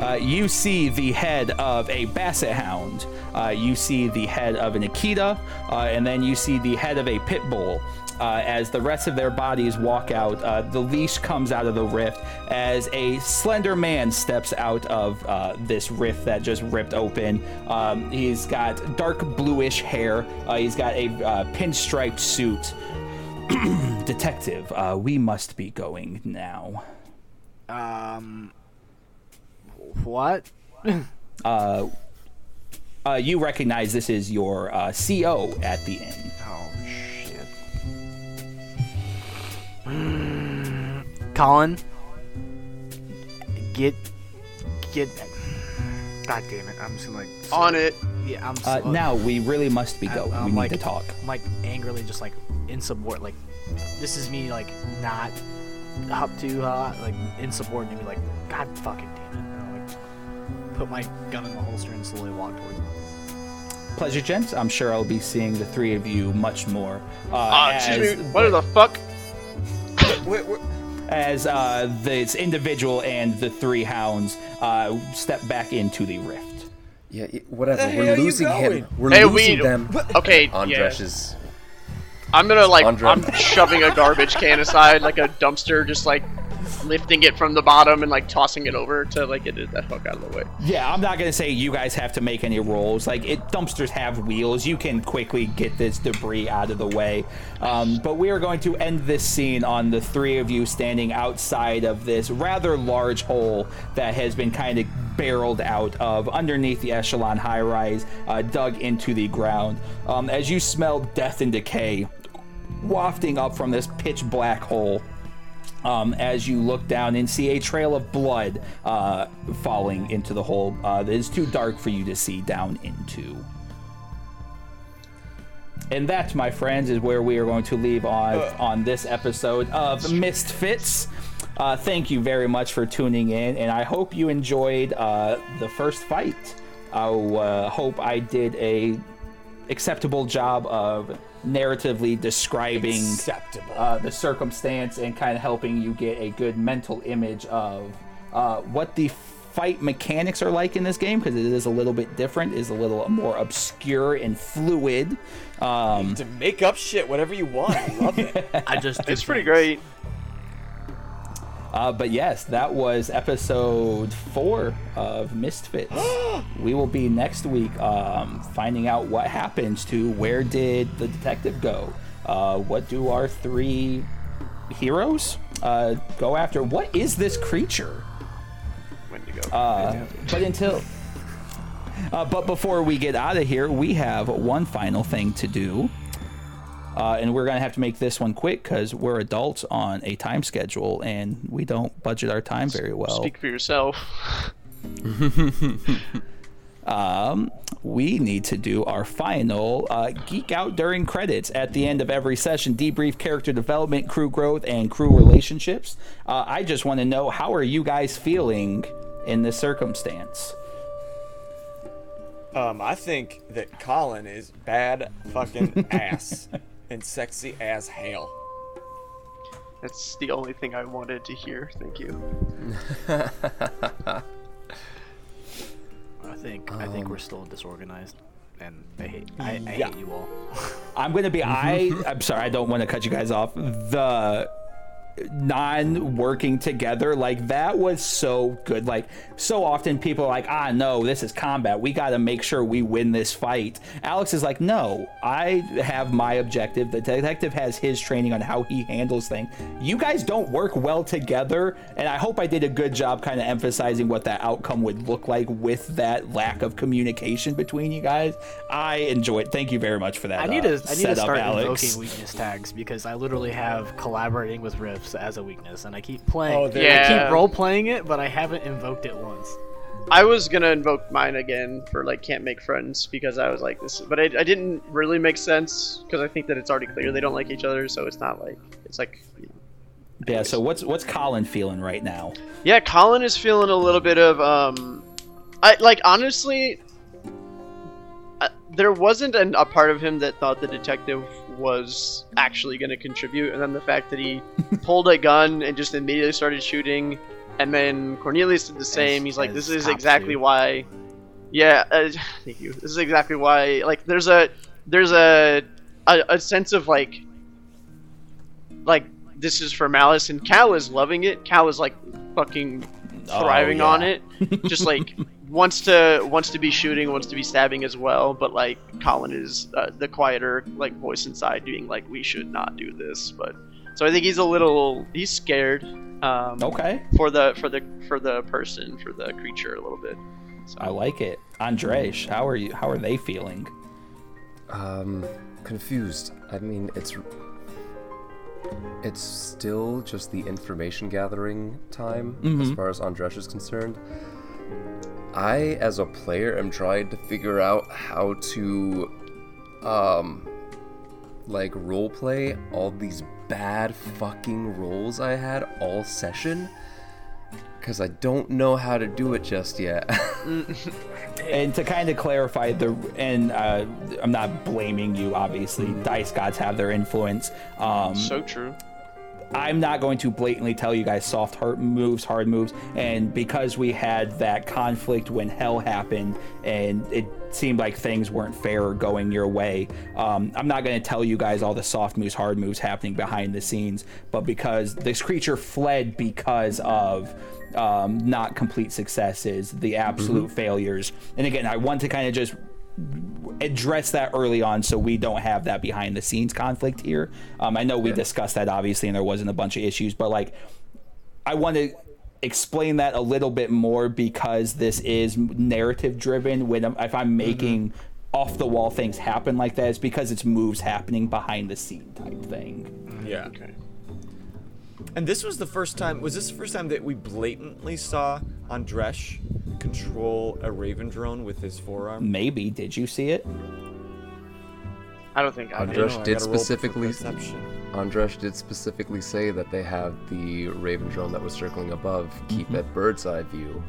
A: Uh, you see the head of a basset hound. Uh, you see the head of an Akita, uh, and then you see the head of a pit bull. Uh, as the rest of their bodies walk out, uh, the leash comes out of the rift as a slender man steps out of uh, this rift that just ripped open. Um, he's got dark bluish hair. Uh, he's got a uh, pinstriped suit. Detective, uh, we must be going now.
G: um, what?
A: uh, uh, you recognize this is your uh, CO at the inn.
C: Oh Colin, get get. God damn it! I'm just gonna like
E: On it.
G: Yeah, I'm.
A: Uh, now we really must be
G: I-
A: going.
G: I'm
A: we need
G: like-
A: to talk.
G: I'm like angrily, just like insubordinate. Like this is me, like not up to uh, like insubordinate. Me like God fucking damn it! And I, like put my gun in the holster and slowly walk towards them.
A: Pleasure, gents. I'm sure I'll be seeing the three of you much more. Uh,
E: Uh,
A: as,
E: excuse me. What the fuck?
D: Wait, wait,
A: as uh, this individual and the three hounds uh, step back into the rift.
B: Yeah, whatever.
D: The hell
B: We're
D: you
B: losing him. We're
E: Hey,
B: losing
E: we-
B: them.
E: Okay.
B: Andresh
E: yeah.
B: is.
E: I'm gonna like.
B: Andre-
E: I'm shoving a garbage can aside, like a dumpster, just like lifting it from the bottom and like tossing it over to like get it fuck out of the way.
A: Yeah, I'm not gonna say you guys have to make any rolls. Like, it dumpsters have wheels. You can quickly get this debris out of the way. Um, but we are going to end this scene on the three of you standing outside of this rather large hole that has been kind of barreled out of underneath the echelon high rise, uh, dug into the ground. Um, as you smell death and decay wafting up from this pitch black hole um, as you look down and see a trail of blood uh, falling into the hole uh, that is too dark for you to see down into. And that, my friends, is where we are going to leave on on this episode of Misfits. Uh, thank you very much for tuning in, and I hope you enjoyed uh, the first fight. I uh, hope I did a acceptable job of narratively describing
D: Acceptable.
A: uh, the circumstance and kind of helping you get a good mental image of uh, what the fight mechanics are like in this game because it is a little bit different, is a little more obscure and fluid. Um,
D: to make up shit, whatever you want. I love it.
G: I just
E: it's pretty great.
A: Uh, but yes, that was episode four of Misfits. we will be next week um, finding out what happens to where did the detective go? Uh, what do our three heroes uh, go after? What is this creature?
E: When to go.
A: Uh, but until. Uh, but before we get out of here, we have one final thing to do. Uh, and we're going to have to make this one quick because we're adults on a time schedule and we don't budget our time very well.
E: Speak for yourself.
A: um, we need to do our final uh, geek out during credits at the end of every session debrief character development crew growth and crew relationships uh, i just want to know how are you guys feeling in this circumstance
D: Um, I think that Colin is bad fucking ass and sexy as hell.
E: That's the only thing I wanted to hear. Thank you.
G: I think. I think we're um, still disorganized, and I hate. I, I
D: Yeah.
G: hate you all.
A: i'm going to be i i'm sorry i don't want to cut you guys off the non working together like that was so good. Like so often people are like ah no this is combat. We got to make sure we win this fight. Alex is like no i have my objective. The detective has his training on how he handles things. You guys don't work well together and i hope i did a good job kind of emphasizing what that outcome would look like with that lack of communication between you guys. I enjoyed thank you very much for that
C: I need
A: uh,
C: to I need to start
A: alex.
C: invoking weakness tags because I literally have collaborating with riffs as a weakness, and I keep playing.
D: Oh, there
C: I
E: go.
C: keep role playing it, but I haven't invoked it once.
E: I was gonna invoke mine again for like can't make friends because I was like this, but I, I didn't really make sense because I think that it's already clear they don't like each other, so it's not like it's like. You know.
A: yeah so what's what's colin feeling right now
E: Yeah, Colin is feeling a little bit of um, I like honestly. There wasn't an, a part of him that thought the detective was actually going to contribute, and then the fact that he pulled a gun and just immediately started shooting, and then Cornelius did the same. He's like, "This is exactly
C: do.
E: why." Yeah, uh, thank you. This is exactly why. Like, there's a there's a a, a sense of like like this is for Malice, and Cal is loving it. Cal is like fucking
A: Oh,
E: thriving on it. Just like wants to wants to be shooting, wants to be stabbing as well. But like Colin is uh, the quieter like voice inside, being like, we should not do this. But so I think he's a little he's scared. Um,
A: okay
E: For the for the for the person for the creature a little bit. So.
A: I like it. Andrej, how are you? How are they feeling?
B: Um, confused. I mean, it's it's still just the information gathering time as far as Andresh is concerned. I, as a player, am trying to figure out how to, um, like roleplay all these bad fucking roles I had all session. Because I don't know how to do it just yet.
A: And to kind of clarify the, and uh, I'm not blaming you. Obviously, dice gods have their influence. Um,
E: so true.
A: I'm not going to blatantly tell you guys soft hard moves, hard moves, and because we had that conflict when hell happened, and it seemed like things weren't fair or going your way, um, I'm not going to tell you guys all the soft moves, hard moves happening behind the scenes. But because this creature fled because of um, not complete successes, the absolute failures, and again, I want to kind of just address that early on so we don't have that behind the scenes conflict here. Um, I know we discussed that obviously, and there wasn't a bunch of issues, but like, I want to explain that a little bit more because this is narrative driven. When I'm, if I'm making off the wall things happen like that, it's because it's moves happening behind the scene type thing.
D: Yeah.
E: Okay.
D: And this was the first time. Was this the first time that we blatantly saw Andresh control a Raven drone with his forearm?
A: Maybe did you see it?
E: I don't think I
B: Andresh
E: did.
D: know, I
B: did
D: gotta roll for
B: specifically-
D: perception.
B: Did specifically say that they have the Raven drone that was circling above keep mm-hmm. at bird's eye view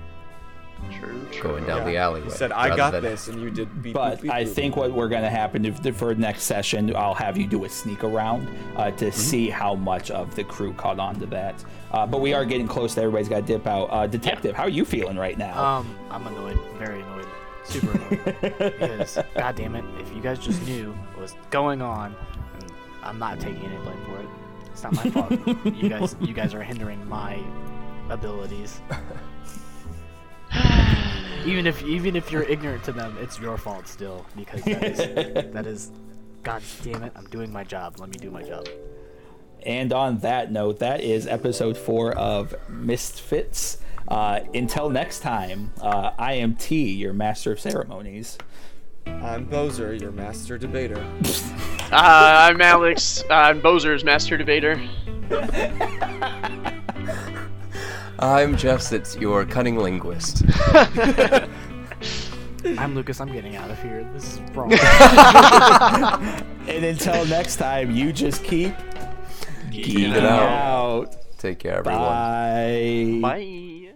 E: True. True.
B: going down
D: Yeah.
B: the alleyway.
D: He said, "I got
B: than-
D: this," and you did. Beep,
A: But
D: boop, beep,
A: I
D: boop.
A: think what we're going to happen if, for next session, I'll have you do a sneak around uh, to see how much of the crew caught on to that. Uh, but we are getting close. To everybody's got to dip out. Uh, Detective, how are you feeling right now?
C: Um, I'm annoyed, very annoyed, super annoyed. because, god damn it, if you guys just knew what was going on, and I'm not taking any blame for it. It's not my fault. you guys, you guys are hindering my abilities. even if, even if you're ignorant to them, it's your fault still because that is, that is, god damn it, I'm doing my job. Let me do my job.
A: And on that note, that is episode four of Misfits. Uh, until next time, uh, I am T, your master of ceremonies.
D: I'm Bozer, your master debater.
E: Uh, I'm Alex. Uh, I'm Bozer's master debater.
B: I'm Jeff Sitz, your cunning linguist.
C: I'm Lucas. I'm getting out of here. This is wrong.
A: And until next time, you just keep
B: Keep it out.
A: out.
B: Take care, everyone.
A: Bye.
E: Bye.